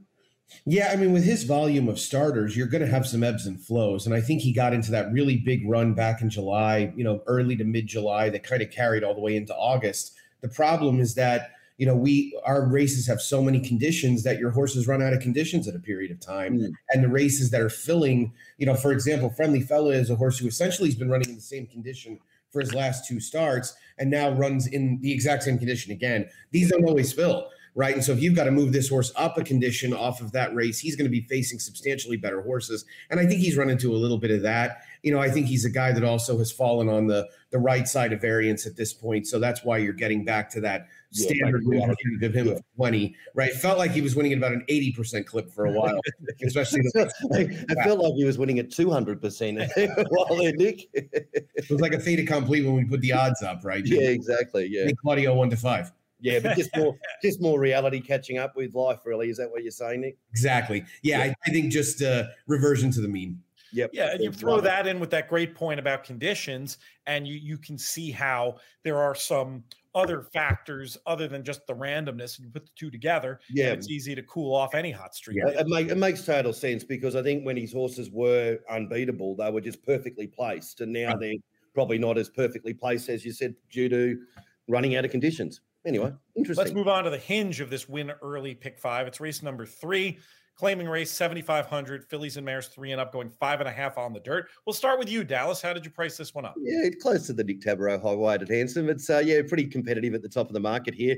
Yeah, I mean, with his volume of starters, you're going to have some ebbs and flows. And I think he got into that really big run back in July, you know, early to mid July that kind of carried all the way into August. The problem is that you know, we our races have so many conditions that your horses run out of conditions at a period of time. Mm. And the races that are filling, you know, for example, Friendly Fella is a horse who essentially has been running in the same condition for his last two starts and now runs in the exact same condition again. These don't always fill right? And so if you've got to move this horse up a condition off of that race, he's going to be facing substantially better horses. And I think he's run into a little bit of that. You know, I think he's a guy that also has fallen on the the right side of variance at this point. So that's why you're getting back to that standard yeah, of him yeah. of 20, right? Felt like he was winning at about an 80% clip for a while, especially. The- I felt like he was winning at 200% while there, Nick. it was like a fait accompli when we put the odds up, right? Yeah, exactly. Yeah. Claudio one to five. Yeah, but just more, just more reality catching up with life. Really, is that what you're saying, Nick? Exactly. Yeah, yeah. I, I, think just uh, reversion to the mean. Yep. Yeah, and you throw that in with that great point about conditions, and you you can see how there are some other factors other than just the randomness. And you put the two together, yeah, it's easy to cool off any hot streak. Yeah, it, make, it makes total sense because I think when his horses were unbeatable, they were just perfectly placed, and now right. they're probably not as perfectly placed as you said due to running out of conditions anyway, interesting. Let's move on to the hinge of this win early pick five. It's race number three, claiming race 7,500, Fillies and Mares three and up, going five and a half on the dirt. We'll start with you, Dallas. How did you price this one up? Yeah, close to the Nick Tammaro high wide at Handsome. It's, uh, yeah, pretty competitive at the top of the market here.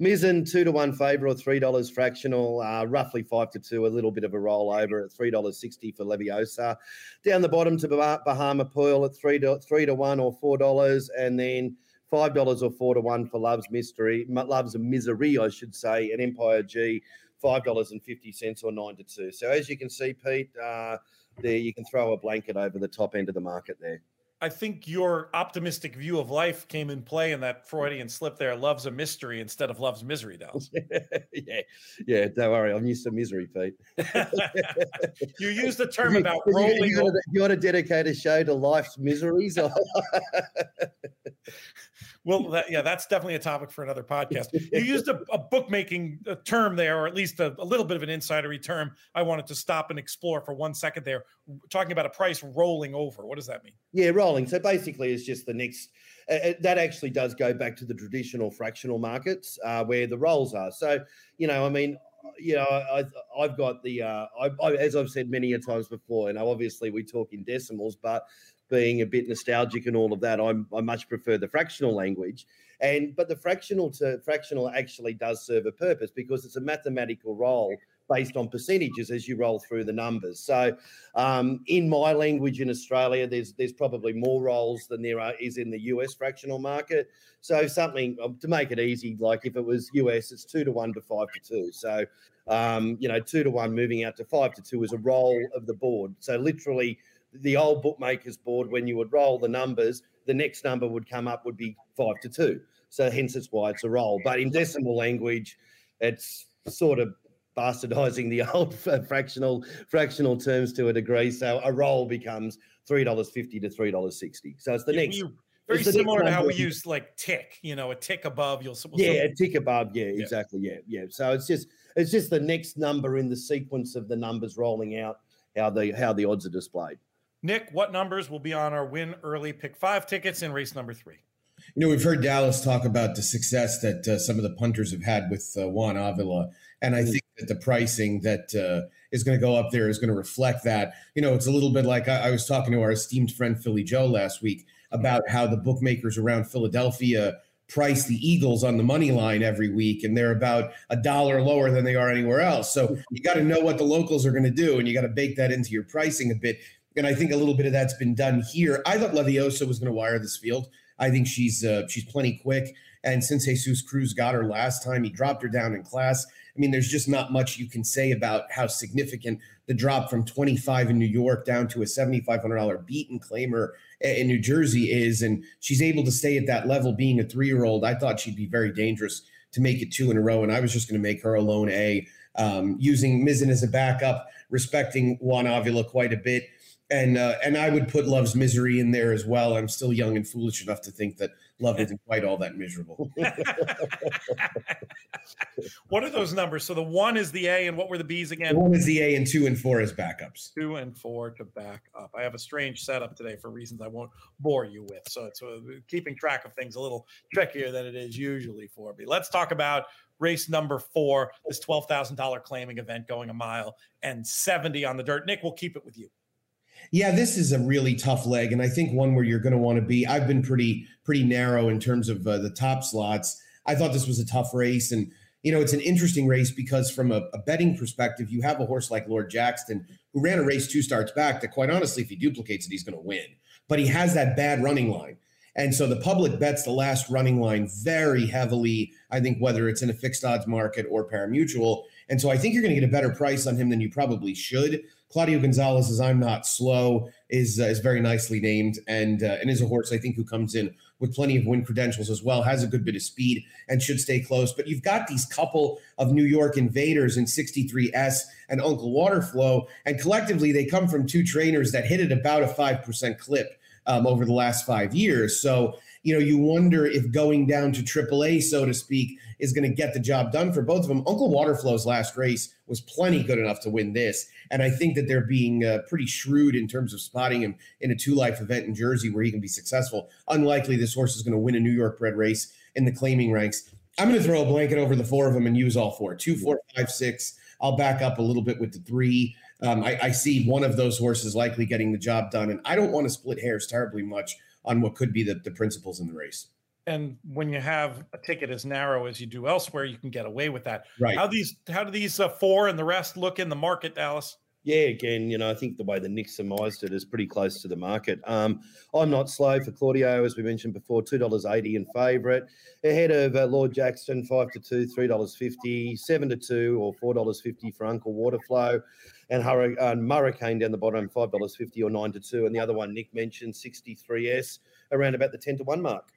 Mizzen, two to one favor or $3 fractional, uh, roughly five to two, a little bit of a rollover at $3.60 for Leviosa. Down the bottom to Bahama Pearl at three to, three to one or $4. And then five dollars or four to one for Love's Mystery, Love's Misery, I should say, and Empire G, five dollars and fifty cents or nine to two. So as you can see, Pete, uh, there you can throw a blanket over the top end of the market there. I think your optimistic view of life came in play in that Freudian slip there. Love's a mystery instead of love's misery, though. yeah, yeah. Don't worry, I'm used to misery, Pete. you used the term about rolling. You, you, you want to dedicate a show to life's miseries? Well, that, yeah, that's definitely a topic for another podcast. You used a, a bookmaking term there, or at least a, a, little bit of an insidery term. I wanted to stop and explore for one second there, talking about a price rolling over. What does that mean? Yeah, rolling. So basically, it's just the next. Uh, that actually does go back to the traditional fractional markets uh, where the rolls are. So, you know, I mean, you know, I, I've got the, uh, I, I, as I've said many a times before, and obviously we talk in decimals, but being a bit nostalgic and all of that, I'm, I much prefer the fractional language. And but the fractional to fractional actually does serve a purpose because it's a mathematical role based on percentages as you roll through the numbers. So, um, in my language in Australia, there's there's probably more rolls than there are is in the US fractional market. So, something um, to make it easy, like if it was US, it's two to one to five to two. So, um, you know, two to one moving out to five to two is a roll of the board. So, literally, the old bookmakers board, when you would roll the numbers, the next number would come up would be five to two. So, hence, it's why it's a roll. But in decimal language, it's sort of bastardizing the old fractional fractional terms to a degree. So a roll becomes three dollars fifty to three dollars sixty. So it's the Yeah, next. you- very similar to how we use like tick, you know, a tick above. You'll we'll Yeah, a tick above. Yeah, Yeah. exactly. Yeah, yeah. So it's just it's just the next number in the sequence of the numbers rolling out. How the how the odds are displayed. Nick, what numbers will be on our win early pick five tickets in race number three? You know, we've heard Dallas talk about the success that uh, some of the punters have had with uh, Juan Avila, and I think that the pricing that uh, is going to go up there is going to reflect that. You know, it's a little bit like I, I was talking to our esteemed friend Philly Joe last week about how the bookmakers around Philadelphia price the Eagles on the money line every week, and they're about a dollar lower than they are anywhere else. So you got to know what the locals are going to do, and you got to bake that into your pricing a bit. And I think a little bit of that's been done here. I thought Leviosa was going to wire this field. I think she's uh, she's plenty quick. And since Jesus Cruz got her last time, he dropped her down in class. I mean, there's just not much you can say about how significant the drop from 25 in New York down to a $7,500 beat and claimer in New Jersey is. And she's able to stay at that level being a three year old. I thought she'd be very dangerous to make it two in a row. And I was just going to make her a lone A, um, using Mizzen as a backup, respecting Juan Avila quite a bit. And uh, and I would put Love's Misery in there as well. I'm still young and foolish enough to think that Love isn't quite all that miserable. what are those numbers? So the one is the A, and what were the B's again? One is the A and two and four as backups. Two and four to back up. I have a strange setup today for reasons I won't bore you with. So it's uh, keeping track of things a little trickier than it is usually for me. Let's talk about race number four, this $12,000 claiming event going a mile and 70 on the dirt. Nick, we'll keep it with you. Yeah, this is a really tough leg, and I think one where you're going to want to be. I've been pretty pretty narrow in terms of uh, the top slots. I thought this was a tough race, and you know it's an interesting race because from a, a betting perspective, you have a horse like Lord Jackson who ran a race two starts back. That quite honestly, if he duplicates it, he's going to win. But he has that bad running line. And so the public bets the last running line very heavily. I think whether it's in a fixed odds market or parimutuel. And so I think you're going to get a better price on him than you probably should. Claudio Gonzalez is I'm not slow is uh, is very nicely named and uh, and is a horse I think who comes in with plenty of win credentials as well has a good bit of speed and should stay close. But you've got these couple of New York invaders in 63S and Uncle Waterflow, and collectively they come from two trainers that hit at about a five percent clip um, over the last five years. So you know you wonder if going down to AAA, so to speak, is going to get the job done for both of them. Uncle Waterflow's last race was plenty good enough to win this. And I think that they're being uh, pretty shrewd in terms of spotting him in a two life event in Jersey where he can be successful. Unlikely this horse is going to win a New York bred race in the claiming ranks. I'm going to throw a blanket over the four of them and use all four two, four, five, six. I'll back up a little bit with the three. Um, I, I see one of those horses likely getting the job done. And I don't want to split hairs terribly much on what could be the, the principles in the race. And when you have a ticket as narrow as you do elsewhere, you can get away with that. Right. How these how do these uh, four and the rest look in the market, Dallas? Yeah, again, you know, I think the way the Nick surmised it is pretty close to the market. Um, I'm not slow for Claudio, as we mentioned before, two dollars eighty in favourite, ahead of uh, Lord Jackson, five to two, three dollars fifty, seven to two, or four dollars fifty for Uncle Waterflow, and Hurri- uh, Murricane down the bottom, five dollars fifty or nine to two, and the other one Nick mentioned, sixty three S, around about the ten to one mark.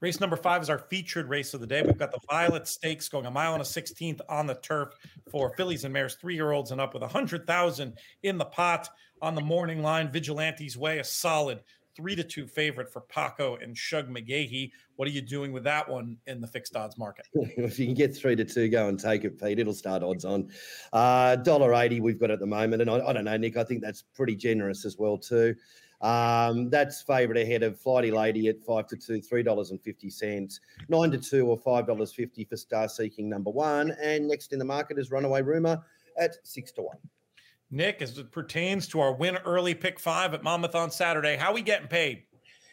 Race number five is our featured race of the day. We've got the Violet Stakes going a mile and a 16th on the turf for fillies and mares, three year olds and up with 100,000 in the pot on the morning line. Vigilante's Way, a solid three to two favorite for Paco and Shug McGaughey. What are you doing with that one in the fixed odds market? if you can get three to two, go and take it, Pete. It'll start odds on. Uh, Dollar eighty we've got at the moment, and I, I don't know, Nick. I think that's pretty generous as well too. Um, that's favourite ahead of Flighty Lady at five to two, three dollars and fifty cents, nine to two or five dollars fifty for Star Seeking number one, and next in the market is Runaway Rumor at six to one. Nick, as it pertains to our win early pick five at Monmouth on Saturday, how we getting paid?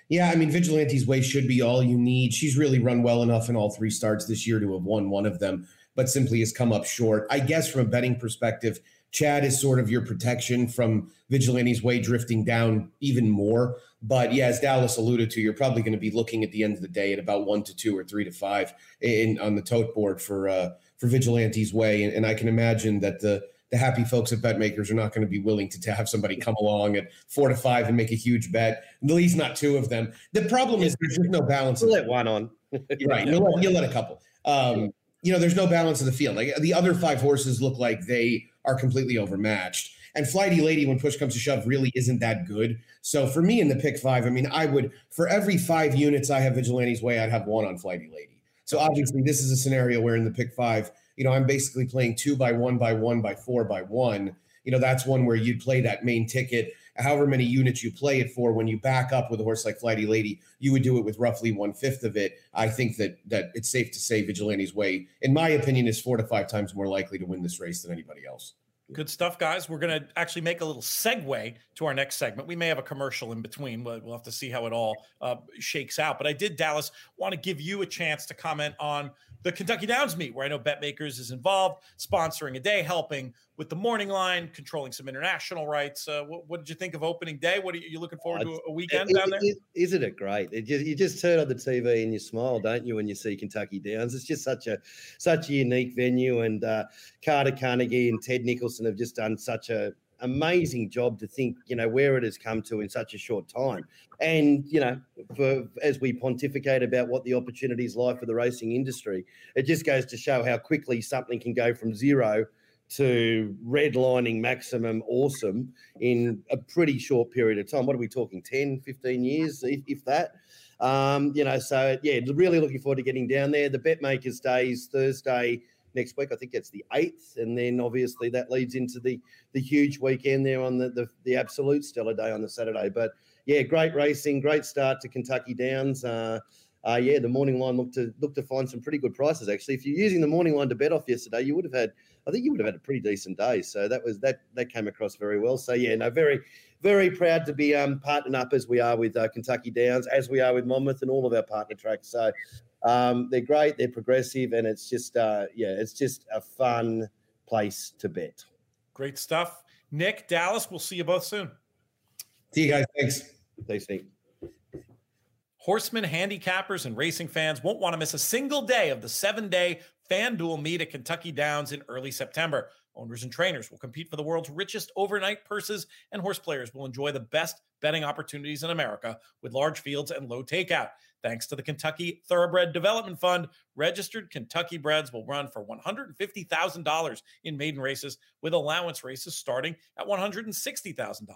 Yeah, I mean, Vigilante's way should be all you need. She's really run well enough in all three starts this year to have won one of them, but simply has come up short. I guess from a betting perspective, Chad is sort of your protection from Vigilante's way drifting down even more. But yeah, as Dallas alluded to, you're probably going to be looking at the end of the day at about one to two or three to five in on the tote board for uh, for Vigilante's way, and, and I can imagine that the the happy folks at BetMakers are not going to be willing to, to have somebody come along at four to five and make a huge bet. At least not two of them. The problem is there's just no balance. We'll let one on. Right. You'll let, you'll let a couple. Um, you know, there's no balance in the field. Like the other five horses look like they are completely overmatched. And Flighty Lady, when push comes to shove, really isn't that good. So for me in the pick five, I mean, I would for every five units I have Vigilante's way, I'd have one on Flighty Lady. So obviously, this is a scenario where in the pick five, you know, I'm basically playing two by one by one by four by one. You know, that's one where you'd play that main ticket. However many units you play it for, when you back up with a horse like Flighty Lady, you would do it with roughly one fifth of it. I think that that it's safe to say Vigilante's way, in my opinion, is four to five times more likely to win this race than anybody else. Good stuff, guys. We're going to actually make a little segue to our next segment. We may have a commercial in between. We'll, we'll have to see how it all uh, shakes out. But I did, Dallas, want to give you a chance to comment on the Kentucky Downs meet, where I know BetMakers is involved, sponsoring a day, helping with the morning line, controlling some international rights. Uh, what, what, did you think of opening day? What are you, you looking forward to a weekend it, down there? It, isn't it great? It just, you just turn on the TV and you smile, don't you, when you see Kentucky Downs? It's just such a such a unique venue, and uh, Carter Carnegie and Ted Nicholson have just done such a amazing job to think, you know, where it has come to in such a short time. And, you know, for as we pontificate about what the opportunities lie for the racing industry, it just goes to show how quickly something can go from zero to redlining maximum awesome in a pretty short period of time. What are we talking, 10, 15 years, if, if that? Um, you know, so yeah, really looking forward to getting down there. The bet makers day is Thursday next week. I think it's the eighth, and then obviously that leads into the the huge weekend there on the the, the absolute stellar day on the Saturday. But yeah, great racing, great start to Kentucky Downs. Uh, uh, yeah, the morning line looked to look to find some pretty good prices actually. If you're using the morning line to bet off yesterday, you would have had, I think you would have had a pretty decent day. So that was that that came across very well. So yeah, no, very very proud to be um, partnering up as we are with uh, Kentucky Downs, as we are with Monmouth and all of our partner tracks. So um, they're great, they're progressive, and it's just uh, yeah, it's just a fun place to bet. Great stuff, Nick Dallas. We'll see you both soon. See you guys. Thanks. Thanks, Nick. Horsemen, handicappers, and racing fans won't want to miss a single day of the seven day FanDuel meet at Kentucky Downs in early September. Owners and trainers will compete for the world's richest overnight purses, and horse players will enjoy the best betting opportunities in America with large fields and low takeout. Thanks to the Kentucky Thoroughbred Development Fund, registered Kentucky breds will run for $150,000 in maiden races, with allowance races starting at $160,000.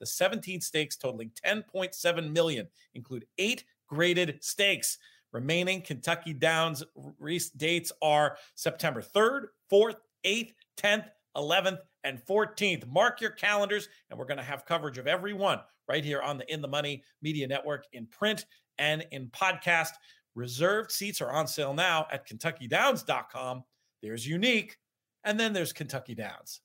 The 17 stakes totaling 10.7 million include eight graded stakes. Remaining Kentucky Downs race dates are September 3rd, 4th, 8th, 10th, 11th, and 14th. Mark your calendars, and we're going to have coverage of every one right here on the In the Money Media Network in print and in podcast. Reserved seats are on sale now at KentuckyDowns.com. There's Unique, and then there's Kentucky Downs.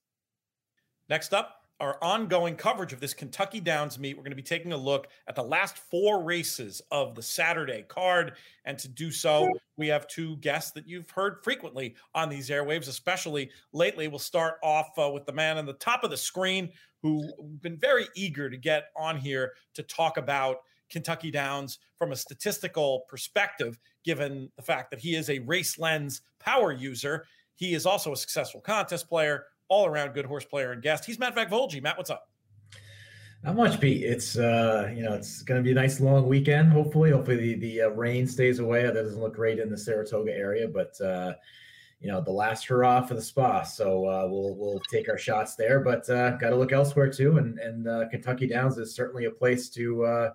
Next up, our ongoing coverage of this Kentucky Downs meet. We're going to be taking a look at the last four races of the Saturday card. And to do so, we have two guests that you've heard frequently on these airwaves, especially lately. We'll start off uh, with the man on the top of the screen who's been very eager to get on here to talk about Kentucky Downs from a statistical perspective, given the fact that he is a race lens power user. He is also a successful contest player all around good horse player and guest. He's Matt Vakvolji. Matt, what's up? Not much, Pete. It's uh, you know, it's going to be a nice long weekend. Hopefully, hopefully the the uh, rain stays away. That doesn't look great in the Saratoga area, but uh, you know, the last hurrah for the spa. So uh, we'll we'll take our shots there, but uh, got to look elsewhere too. And and uh, Kentucky Downs is certainly a place to uh,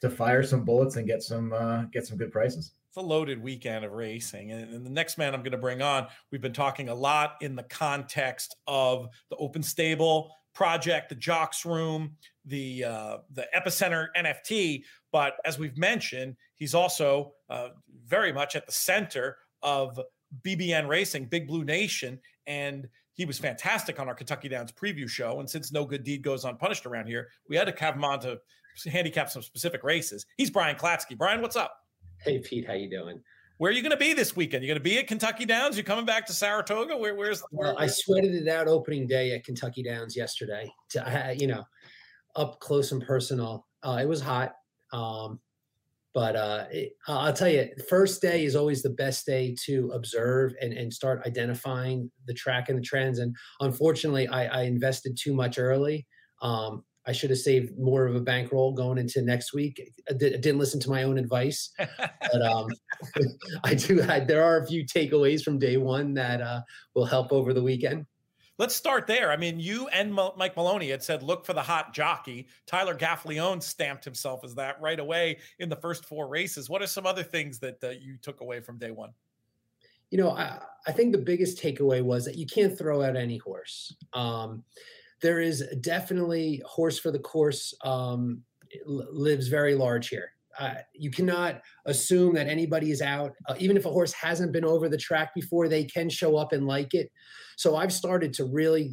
to fire some bullets and get some uh, get some good prices it's a loaded weekend of racing. And, and the next man I'm going to bring on, we've been talking a lot in the context of the open stable, project, the Jocks Room, the uh, the Epicenter NFT. But as we've mentioned, he's also uh, very much at the center of BBN Racing, Big Blue Nation, and he was fantastic on our Kentucky Downs preview show. And since no good deed goes unpunished around here, we had to have him on to handicap some specific races. He's Brian Klatsky. Brian, what's up? Hey Pete, how you doing? Where are you going to be this weekend? You're going to be at Kentucky Downs? You're coming back to Saratoga? Where, where's? Where, well, I sweated it out opening day at Kentucky Downs yesterday. To you know, up close and personal. Uh, it was hot, um, but uh, it, I'll tell you, first day is always the best day to observe and, and start identifying the track and the trends. And unfortunately, I, I invested too much early. Um, I should have saved more of a bankroll going into next week. I, did, not listen to my own advice, but um, I do. I, there are a few takeaways from day one that uh, will help over the weekend. Let's start there. I mean, you and Mike Maloney had said, look for the hot jockey. Tyler Gaffalione stamped himself as that right away in the first four races. What are some other things that uh, you took away from day one? You know, I, I, think the biggest takeaway was that you can't throw out any horse. Um, there is definitely horse for the course um, lives very large here. Uh, you cannot assume that anybody is out, uh, even if a horse hasn't been over the track before, they can show up and like it. So I've started to really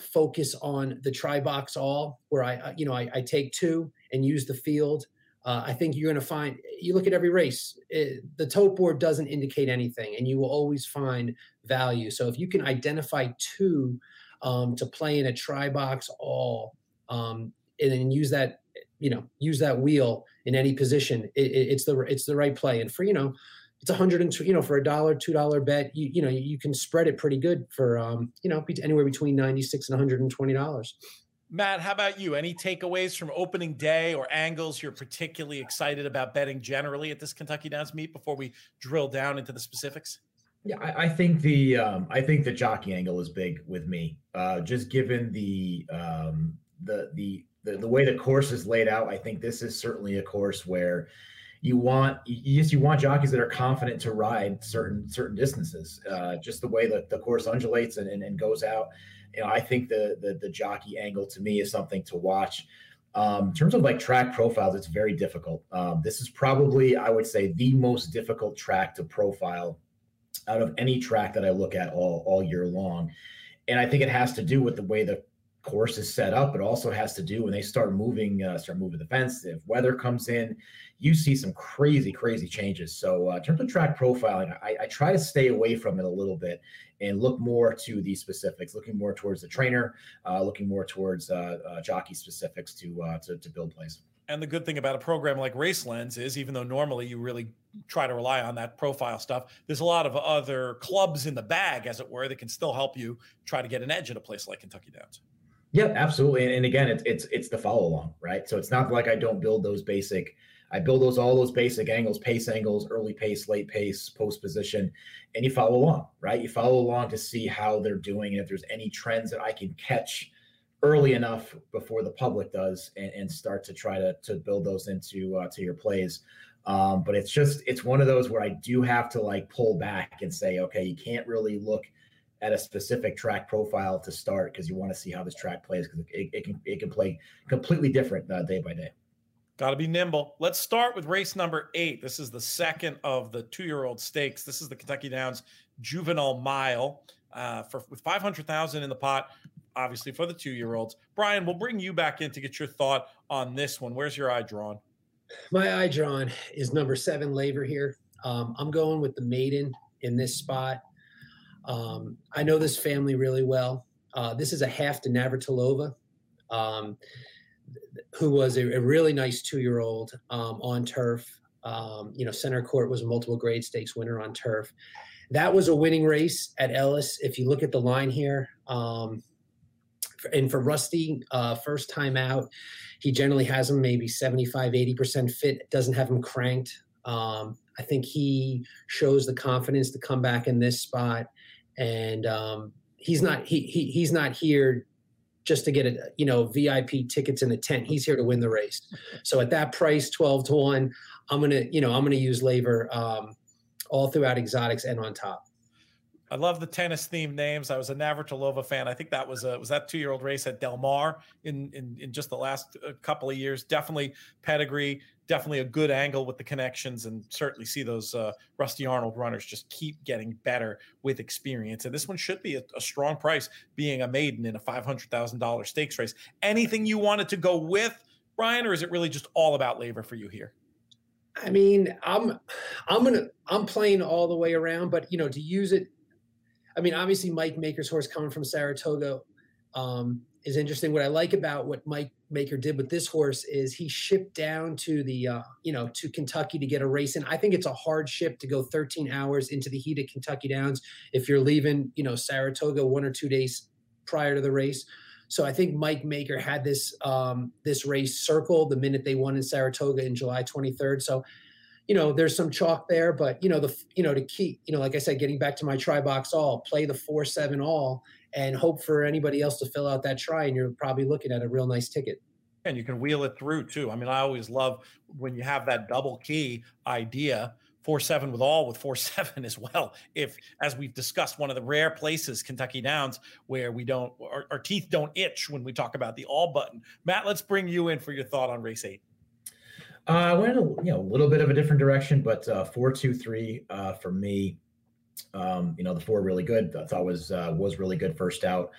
focus on the try box all, where I, uh, you know, I, I take two and use the field. Uh, I think you're going to find. You look at every race, it, the tote board doesn't indicate anything, and you will always find value. So if you can identify two um, to play in a try box all, um, and then use that, you know, use that wheel in any position. It, it, it's the it's the right play, and for you know, it's a hundred and you know for a dollar, two dollar bet, you you know you can spread it pretty good for um, you know anywhere between ninety six and one hundred and twenty dollars. Matt, how about you? Any takeaways from opening day or angles you're particularly excited about betting generally at this Kentucky Downs meet before we drill down into the specifics? Yeah, I, I, think the um, I think the jockey angle is big with me. Uh, just given the, um, the the the the way the course is laid out, I think this is certainly a course where you want just you want jockeys that are confident to ride certain certain distances. Uh, just the way that the course undulates and, and, and goes out. You know, I think the, the the jockey angle to me is something to watch. Um, in terms of like track profiles, it's very difficult. Um, this is probably, I would say, the most difficult track to profile out of any track that I look at all all year long. And I think it has to do with the way the course is set up. It also has to do when they start moving, uh, start moving the fence. If weather comes in, you see some crazy, crazy changes. So uh, in terms of track profiling, I, I, try to stay away from it a little bit and look more to the specifics, looking more towards the trainer, uh, looking more towards uh, uh, jockey specifics to, uh, to to build plays. And the good thing about a program like Race Lens is, even though normally you really try to rely on that profile stuff, there's a lot of other clubs in the bag, as it were, that can still help you try to get an edge at a place like Kentucky Downs. Yeah, absolutely. And, again, it's it's it's the follow along, right? So it's not like I don't build those basic. I build those all those basic angles, pace angles, early pace, late pace, post position, and you follow along, right? You follow along to see how they're doing, and if there's any trends that I can catch early enough before the public does and, and start to try to, to build those into uh, to your plays um, but it's just it's one of those where i do have to like pull back and say okay you can't really look at a specific track profile to start because you want to see how this track plays because it, it, can it can play completely different uh, day by day Got to be nimble. Let's start with race number eight. This is the second of the two-year-old stakes. This is the Kentucky Downs Juvenile Mile uh, for with five hundred thousand in the pot obviously for the two year olds. Brian, we'll bring you back in to get your thought on this one. Where's your eye drawn? My eye drawn is number seven, Laver here. Um, I'm going with the maiden in this spot. Um, I know this family really well. Uh, this is a half to Navratilova, um, who was a, a, really nice two year old um, on turf. Um, you know, center court was a multiple grade stakes winner on turf. That was a winning race at Ellis. If you look at the line here, um, and for Rusty, uh, first time out, he generally has him maybe 75, 80% fit, doesn't have him cranked. Um, I think he shows the confidence to come back in this spot. And um, he's not he, he he's not here just to get a you know VIP tickets in the tent. He's here to win the race. So at that price, 12 to 1, I'm gonna, you know, I'm gonna use Laver um, all throughout exotics and on top I love the tennis themed names. I was a Navratilova fan. I think that was a was that two year old race at Del Mar in, in in just the last uh, couple of years. Definitely pedigree. Definitely a good angle with the connections, and certainly see those uh, Rusty Arnold runners just keep getting better with experience. And this one should be a, a strong price, being a maiden in a five hundred thousand dollar stakes race. Anything you wanted to go with, Brian, or is it really just all about Laver for you here? I mean, I'm I'm gonna I'm playing all the way around, but you know, to use it I mean, obviously, Mike Maker's horse coming from Saratoga um, is interesting. What I like about what Mike Maker did with this horse is he shipped down to the, uh, you know, to Kentucky to get a race in. I think it's a hard ship to go 13 hours into the heat of Kentucky Downs if you're leaving, you know, Saratoga one or two days prior to the race. So I think Mike Maker had this um, this race circled the minute they won in Saratoga in July 23rd. So you know, there's some chalk there, but you know, the you know, to keep, you know, like I said, getting back to my try box all, play the four seven all, and hope for anybody else to fill out that try, and you're probably looking at a real nice ticket. And you can wheel it through too. I mean, I always love when you have that double key idea. Four seven with all with four seven as well. If, as we've discussed, one of the rare places, Kentucky Downs, where we don't our, our teeth don't itch when we talk about the all button. Matt, let's bring you in for your thought on race eight. Uh, I went a you know a little bit of a different direction, but uh, four two three uh, for me. Um, you know the four really good. I thought was uh, was really good first out.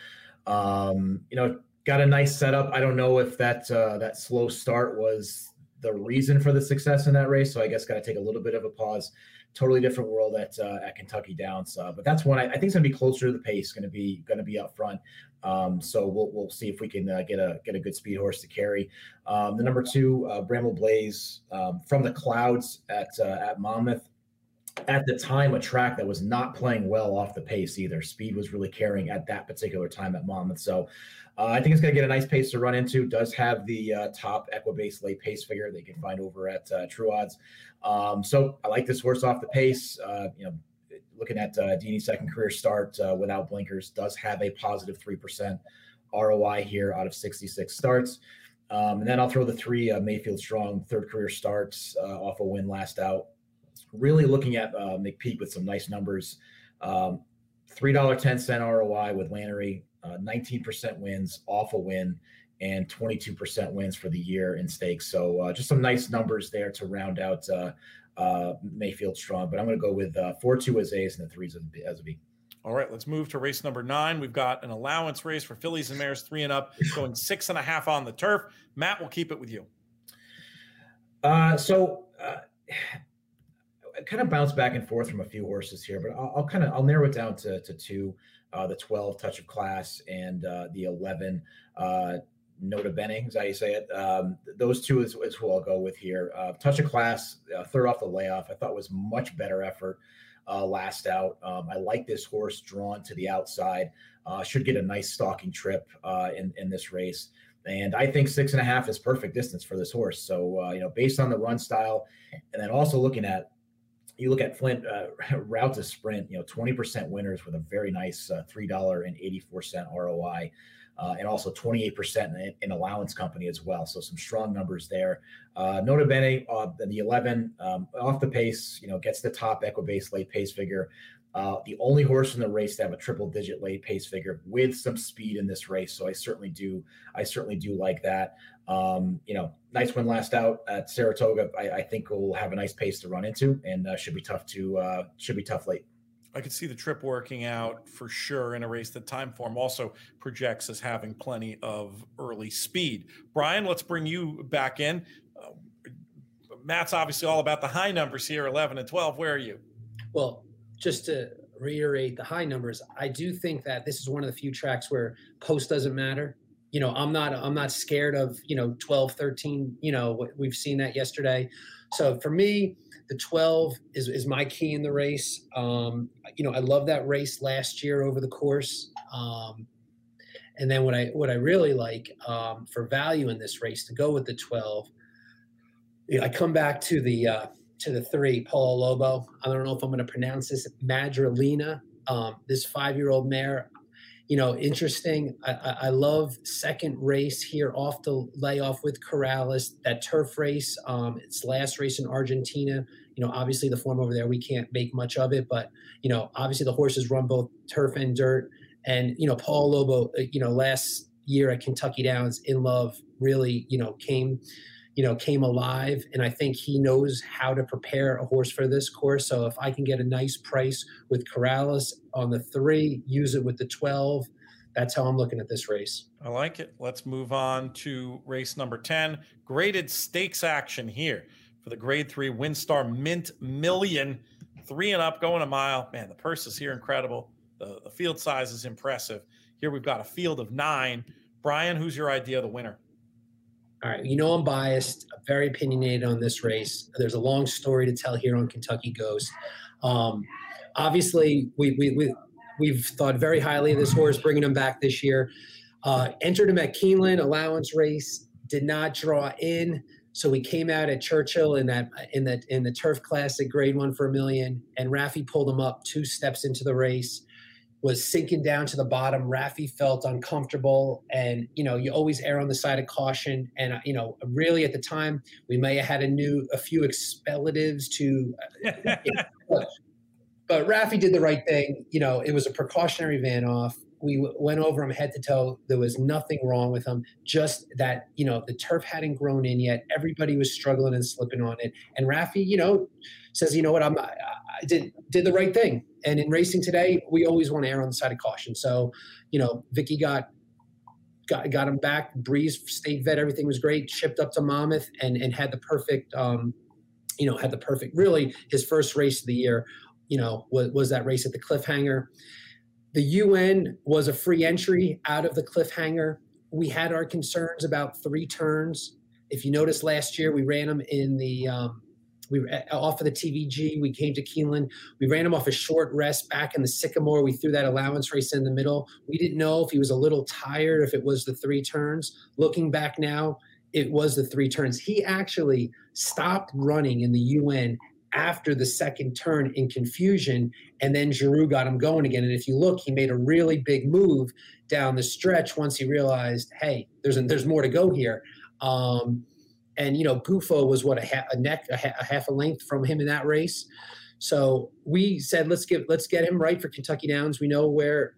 Um, you know got a nice setup. I don't know if that uh, that slow start was the reason for the success in that race. So I guess got to take a little bit of a pause totally different world at uh, at Kentucky Downs. Uh, but that's one I, I think is going to be closer to the pace. Going to be going to be up front. Um, so we'll we'll see if we can uh, get a get a good speed horse to carry. Um, the number two, uh, Bramble Blaze um, from the clouds at uh, at Monmouth. At the time, a track that was not playing well off the pace either. Speed was really carrying at that particular time at Monmouth. So uh, I think it's going to get a nice pace to run into. Does have the uh, top Equibase late pace figure they can find over at uh, True Odds. Um, so I like this horse off the pace. Uh, you know, looking at uh, Dini's second career start uh, without blinkers, does have a positive three percent ROI here out of 66 starts. Um, and then I'll throw the three Mayfield Strong third career starts off a win last out. Really looking at McPeek with some nice numbers. Um, $3.10 ROI with Lanerie, uh, 19% wins off a win and 22% wins for the year in stakes. So uh, just some nice numbers there to round out uh, uh Mayfield strong. But I'm going to go with uh, four two as A's and the threes as a B. All right, let's move to race number nine. We've got an allowance race for fillies and mares three and up, going six and a half on the turf. Matt, we'll keep it with you. Uh, so uh, I kind of bounce back and forth from a few horses here, but I'll, I'll kind of I'll narrow it down to, to two uh, the 12 touch of class and uh, the 11 uh, nota bene, is how you say it. Um, those two is, is, who I'll go with here. Uh, touch of class, uh, third off the layoff, I thought was much better effort uh, last out. Um, I like this horse drawn to the outside. Uh, should get a nice stalking trip in, in this race. And I think six and a half is perfect distance for this horse. So, you know, based on the run style, and then also looking at you look at Flint uh, route to sprint, you know, 20% winners with a very nice uh, $3.84 ROI. Uh, and also 28% in, allowance company as well. So some strong numbers there. Uh, Nota Bene, uh, the 11 um, off the pace, you know, gets the top Equibase late pace figure. Uh, the only horse in the race to have a triple digit late pace figure with some speed in this race. So I certainly do, I certainly do like that. Um, you know, nice win last out at Saratoga. I, I think we'll have a nice pace to run into, and uh, should be tough to uh, should be tough late. I could see the trip working out for sure in a race that time form also projects as having plenty of early speed. Brian, let's bring you back in. Uh, Matt's obviously all about the high numbers here, 11 and 12. Where are you? Well, just to reiterate the high numbers, I do think that this is one of the few tracks where post doesn't matter. You know, I'm not I'm not scared of, you know, 12, 13, you know, we've seen that yesterday. So for me, the 12 is, is my key in the race. Um, you know, I love that race last year over the course. Um, and then what I what I really like um, for value in this race to go with the 12, you know, I come back to the uh, to the three, Paulo Lobo. I don't know if I'm going to pronounce this, Madrelina. Um, this five year old mare, you know, interesting. I, I, love second race here off the layoff with Corrales. That turf race, um, its last race in Argentina. You know, obviously the form over there we can't make much of it, but you know, obviously the horses run both turf and dirt. And you know, Paulo Lobo, uh, you know, last year at Kentucky Downs in love really, you know, came you know, came alive. And I think he knows how to prepare a horse for this course. So if I can get a nice price with Corrales on the three, use it with the 12, that's how I'm looking at this race. I like it. Let's move on to race number 10. Graded stakes action here for the grade three WinStar Mint million three and up going a mile. Man, the purse is here incredible. The, the field size is impressive. Here we've got a field of nine. Brian, who's your idea of the winner? All right, you know I'm biased, I'm very opinionated on this race. There's a long story to tell here on Kentucky Ghost. Um, obviously, we, we, we, we've thought very highly of this horse, bringing him back this year. Uh, entered him at Keeneland, allowance race, did not draw in. So we came out at Churchill in that in that in the turf classic grade one for a million, and Rafi pulled him up two steps into the race was sinking down to the bottom. Rafi felt uncomfortable, and you know, you always err on the side of caution. And uh, you know, really at the time, we may have had a new a few expellatives to. Uh, but, but Rafi did the right thing. You know, it was a precautionary van off. We w- went over him head to toe. There was nothing wrong with him. Just that, you know, the turf hadn't grown in yet. Everybody was struggling and slipping on it. And Rafi, you know, says, you know what, I'm, I, did did the right thing. And in racing today, we always want to err on the side of caution. So, you know, Vicky got got got him back. Breeze state vet, everything was great. Shipped up to Monmouth and and had the perfect, um, you know, had the perfect. Really, his first race of the year, you know, was was that race at the Cliffhanger. The UN was a free entry out of the Cliffhanger. We had our concerns about three turns. If you notice, last year we ran them in the um, we were off of the TVG. We came to Keeneland. We ran him off a short rest back in the Sycamore. We threw that allowance race in the middle. We didn't know if he was a little tired, if it was the three turns. Looking back now, it was the three turns. He actually stopped running in the UN after the second turn in confusion, and then Giroux got him going again. And if you look, he made a really big move down the stretch once he realized, hey, there's a, there's more to go here. Um, and you know Gufo was what a, ha- a neck a, ha- a, half a length from him in that race. So we said let's get let's get him right for Kentucky Downs. We know where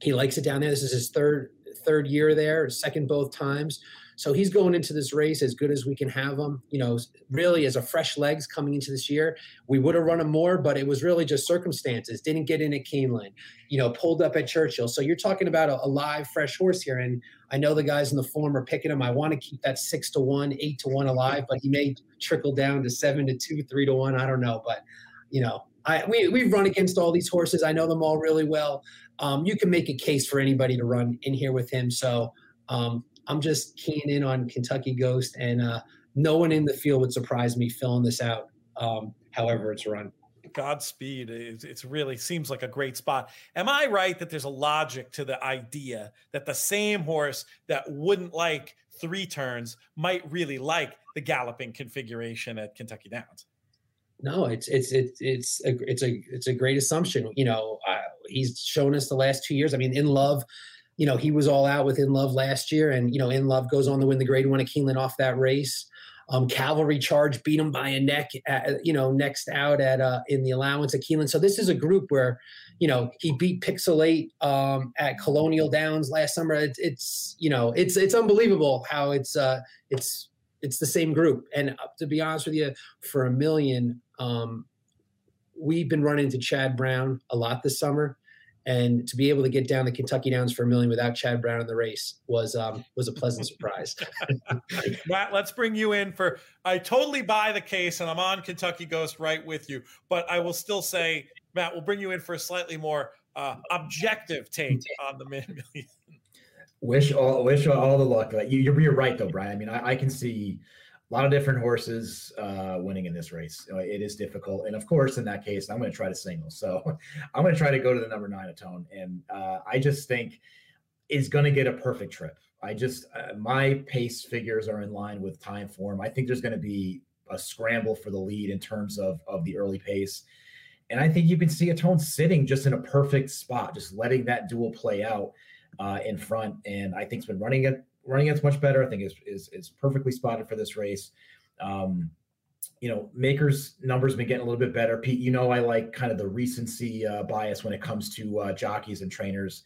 he likes it down there. This is his third third year there, second both times. So he's going into this race as good as we can have him. You know, really as a fresh legs coming into this year. We would have run him more, but it was really just circumstances. Didn't get in at Keeneland. You know, pulled up at Churchill. So you're talking about a, a live, fresh horse here. And I know the guys in the form are picking him. I want to keep that six to one, eight to one alive, but he may trickle down to seven to two, three to one. I don't know, but you know, I, we, we've run against all these horses. I know them all really well. Um, you can make a case for anybody to run in here with him. So um, I'm just keying in on Kentucky Ghost, and uh, no one in the field would surprise me filling this out. Um, however, it's run. Godspeed. It, it's really seems like a great spot. Am I right that there's a logic to the idea that the same horse that wouldn't like three turns might really like the galloping configuration at Kentucky Downs? No, it's it's it's it's a it's a it's a great assumption. You know, uh, he's shown us the last two years. I mean, in love, you know, he was all out with in love last year, and you know, in love goes on to win the Grade One at Keeneland off that race. Um, Cavalry Charge beat him by a neck, at, you know, next out at uh, in the allowance at Keeneland. So this is a group where, you know, he beat Pixelate um, at Colonial Downs last summer. It's, it's, you know, it's it's unbelievable how it's uh, it's it's the same group. And uh, to be honest with you, for a million, um, we've been running into Chad Brown a lot this summer and to be able to get down the Kentucky Downs for a million without Chad Brown in the race was um, was a pleasant surprise. Matt, let's bring you in for. I totally buy the case, and I'm on Kentucky Ghost right with you. But I will still say, Matt, we'll bring you in for a slightly more uh, objective take on the Mint Million. Wish all wish all the luck. You, you're, you're right though, Brian. I mean, I, I can see a lot of different horses uh, winning in this race. It is difficult, and of course, in that case, I'm going to try to single. So I'm going to try to go to the number nine Atone, and uh, I just think is going to get a perfect trip. I just uh, my pace figures are in line with time form. I think there's going to be a scramble for the lead in terms of of the early pace. And I think you can see Atone sitting just in a perfect spot, just letting that duel play out uh, in front. And I think it's been running it running it's much better. I think is is is perfectly spotted for this race. Um, you know, Maker's numbers been getting a little bit better. Pete, you know, I like kind of the recency uh, bias when it comes to uh, jockeys and trainers.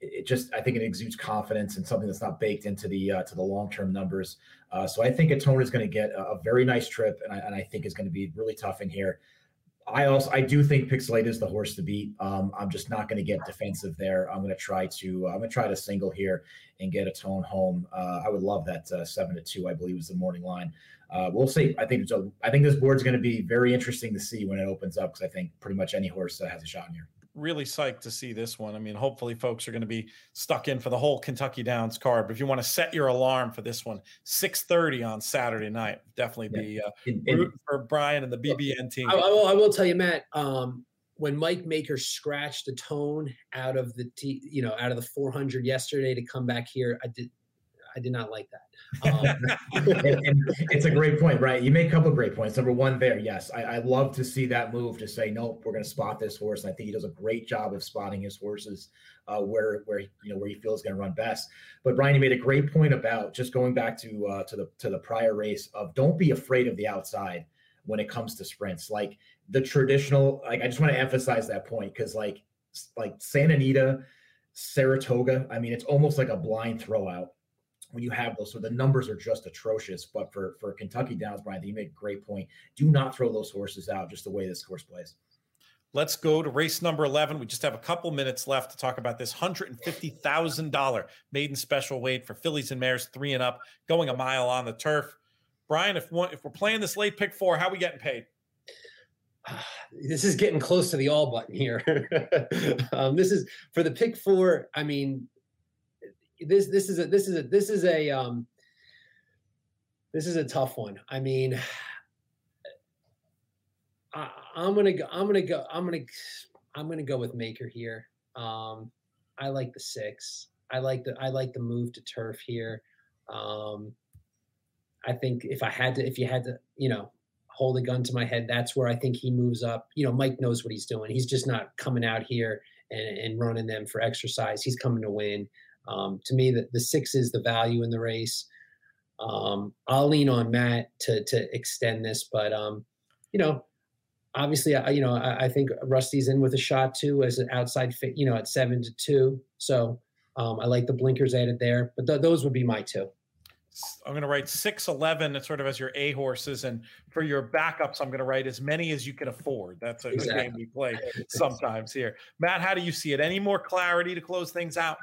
It just, I think it exudes confidence and something that's not baked into the uh, to the long term numbers. Uh, so I think Atone is going to get a, a, very nice trip, and I, and I think is going to be really tough in here. I also I do think Pixelate is the horse to beat. Um, I'm just not going to get defensive there. I'm going to try to I'm going to try to single here and get Atone home. Uh, I would love that uh, seven to two. I believe is the morning line. Uh, we'll see. I think it's a, I think this board's going to be very interesting to see when it opens up because I think pretty much any horse has a shot in here really psyched to see this one. I mean, hopefully, folks are going to be stuck in for the whole Kentucky Downs card. But if you want to set your alarm for this one, six thirty on Saturday night, definitely be uh, rooting for Brian and the BBN team. I, I, will, I will, tell you, Matt. Um, when Mike Maker scratched the tone out of the t- you know out of the 400 yesterday to come back here, I did I did not like that. Um, and, and it's a great point, right? You make a couple of great points. Number one, there, yes, I, I love to see that move to say, nope, we're going to spot this horse. And I think he does a great job of spotting his horses uh, where where you know where he feels going to run best. But Brian, you made a great point about just going back to uh, to the to the prior race of don't be afraid of the outside when it comes to sprints. Like the traditional, like I just want to emphasize that point because like like Santa Anita, Saratoga, I mean, it's almost like a blind throwout when you have those. So the numbers are just atrocious. But for for Kentucky Downs, Brian, you make a great point. Do not throw those horses out just the way this horse plays. Let's go to race number 11. We just have a couple minutes left to talk about this $150,000 maiden special weight for fillies and mares three and up, going a mile on the turf. Brian, if one, if we're playing this late pick four, how are we getting paid? This is getting close to the all button here. um, this is for the pick four. I mean, this this is a this is a this is a um this is a tough one. I mean, I, am gonna go. I'm gonna go. I'm gonna. I'm gonna go with Maker here. Um, I like the six. I like the. I like the move to turf here. Um, I think if I had to, if you had to, you know, hold a gun to my head, that's where I think he moves up. You know, Mike knows what he's doing. He's just not coming out here and, and running them for exercise. He's coming to win. Um, to me, the, the six is the value in the race. Um, I'll lean on Matt to to extend this, but um, you know, obviously, I, you know, I, I, think Rusty's in with a shot too as an outside fit. You know, at seven to two, so um, I like the blinkers added there. But th- those would be my two. I'm going to write six eleven sort of as your A horses, and for your backups, I'm going to write as many as you can afford. That's a exactly. game we play sometimes here. Matt, how do you see it? Any more clarity to close things out?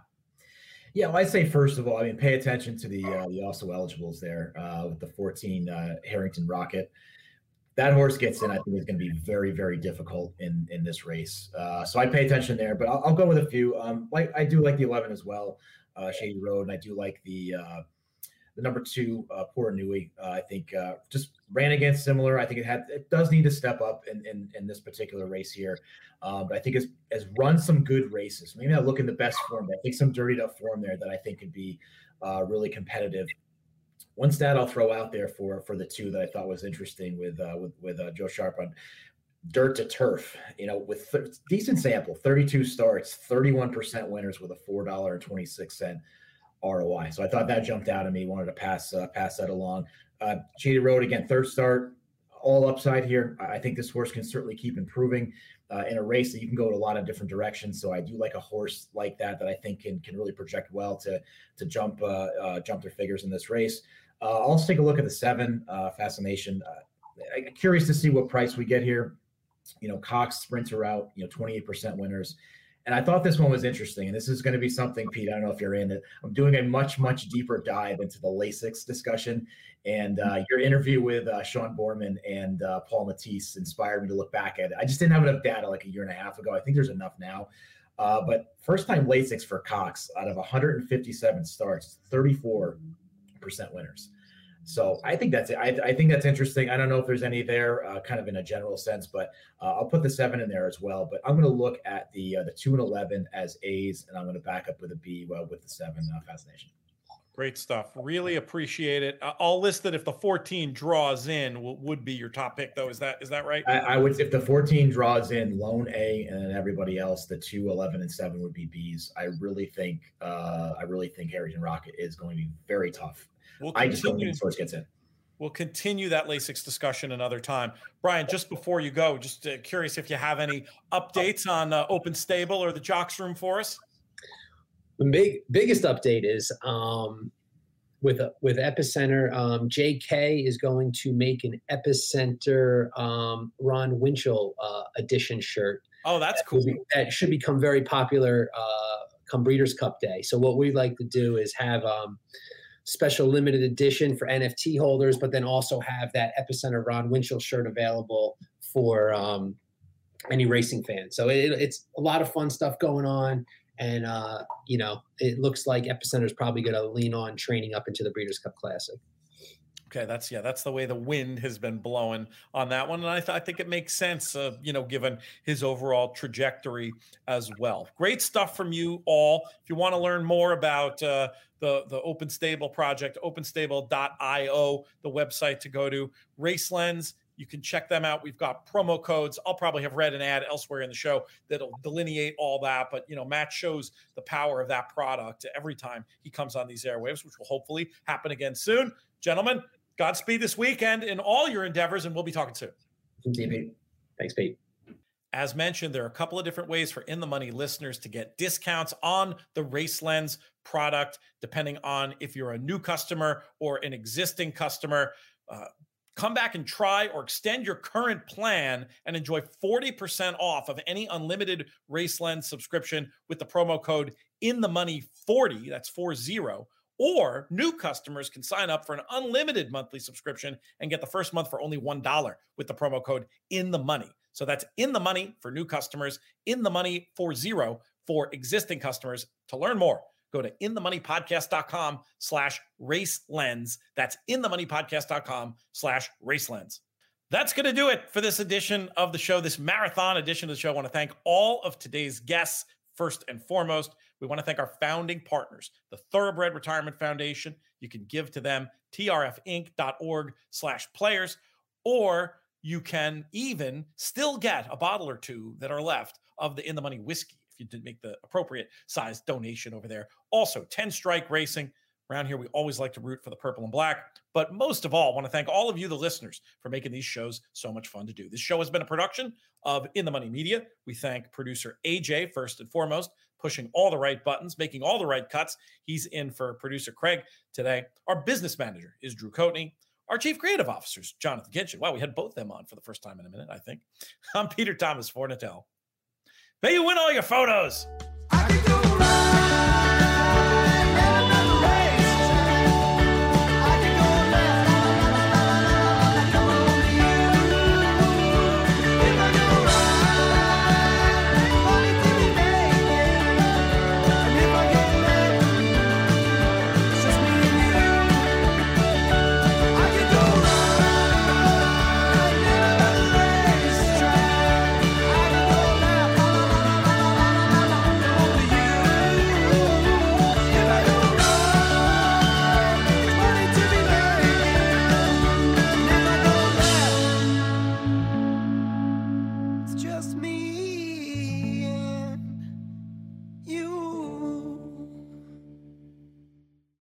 Yeah, well, I'd say first of all, I mean, pay attention to the uh, the also eligibles there uh, with the 14 uh, Harrington Rocket. That horse gets in, I think is going to be very, very difficult in in this race. Uh, so I pay attention there, but I'll, I'll, go with a few. Um, like I do like the 11 as well, uh, Shady Road, and I do like the uh, the number two, uh, Poor Nui, uh, I think uh, just ran against similar. I think it had it does need to step up in in, in this particular race here, uh, but I think has has run some good races. Maybe not looking the best form, but I think some dirtied up form there that I think could be uh, really competitive. One stat I'll throw out there for for the two that I thought was interesting with uh, with with uh, Joe Sharp on dirt to turf, you know, with th- decent sample, 32 starts, 31% winners with a $4.26 ROI. So I thought that jumped out at me. Wanted to pass uh, pass that along. Uh, Shady Road again, third start, all upside here. I think this horse can certainly keep improving uh, in a race that you can go to a lot of different directions. So I do like a horse like that that I think can can really project well to to jump uh, uh, jump their figures in this race. Uh, I'll also take a look at the seven uh, fascination. Curious to see what price we get here. You know, Cox sprinter out. You know, twenty eight percent winners. And I thought this one was interesting. And this is going to be something, Pete. I don't know if you're in it. I'm doing a much, much deeper dive into the Lasix discussion. And uh, your interview with uh, Sean Borman and uh, Paul Matties inspired me to look back at it. I just didn't have enough data like a year and a half ago. I think there's enough now. Uh, but first time Lasix for Cox out of 157 starts, 34% winners. So I think that's it. I, I, think that's interesting. I don't know if there's any there, uh, kind of in a general sense, but uh, I'll put the seven in there as well. But I'm going to look at the uh, the two and eleven as A's, and I'm going to back up with a B uh, with the seven uh, fascination. Great stuff. Really appreciate it. I'll list that if the 14 draws in, would be your top pick, though. Is that is that right? I, I would if the 14 draws in lone A and then everybody else, the two, 11, and seven would be Bs. I really think uh, I really think Harrington Rocket is going to be very tough. We'll I just don't think the source gets in. We'll continue that Lasix discussion another time. Brian, just before you go, just uh, curious if you have any updates on uh, Open Stable or the Jocks Room for us. The big biggest update is um, with with Epicenter. Um, JK is going to make an Epicenter um, Ron Winchell uh, edition shirt. Oh, that's that cool. Be, that should become very popular uh, come Breeders' Cup Day. So what we'd like to do is have um, special limited edition for NFT holders, but then also have that Epicenter Ron Winchell shirt available for um, any racing fan. So it, it's a lot of fun stuff going on. And, uh, you know, it looks like Epicenter is probably going to lean on training up into the Breeders' Cup Classic. Okay, that's yeah, that's the way the wind has been blowing on that one, and I, th- I think it makes sense, uh, you know, given his overall trajectory as well. Great stuff from you all. If you want to learn more about uh, the the Open Stable project, openstable.io, the website to go to. Race Lens you can check them out. We've got promo codes. I'll probably have read an ad elsewhere in the show that'll delineate all that. But you know, Matt shows the power of that product every time he comes on these airwaves, which will hopefully happen again soon. Gentlemen, Godspeed this weekend in all your endeavors, and we'll be talking soon. Thanks, Pete. As mentioned, there are a couple of different ways for in the money listeners to get discounts on the Race Lens product, depending on if you're a new customer or an existing customer. Uh, Come back and try or extend your current plan and enjoy 40% off of any unlimited Race Lens subscription with the promo code in the money 40. That's 40. Or new customers can sign up for an unlimited monthly subscription and get the first month for only $1 with the promo code in the money. So that's in the money for new customers, in the money for zero for existing customers. To learn more, go to inthemoneypodcast.com slash race lens. That's inthemoneypodcast.com slash race lens. That's going to do it for this edition of the show, this marathon edition of the show. I want to thank all of today's guests. First and foremost, we want to thank our founding partners, the Thoroughbred Retirement Foundation. You can give to them, trfinc.org slash players, or you can even still get a bottle or two that are left of the In the Money whiskey if you did make the appropriate size donation over there. Also, Tenstrike Racing. Around here, we always like to root for the purple and black. But most of all, want to thank all of you, the listeners, for making these shows so much fun to do. This show has been a production of In the Money Media. We thank producer AJ, first and foremost, pushing all the right buttons, making all the right cuts. He's in for producer Craig today. Our business manager is Drew Coatney. Our chief creative officer is Jonathan Kitchen. Wow, we had both them on for the first time in a minute, I think. I'm Peter Thomas Fornatale. May you win all your photos.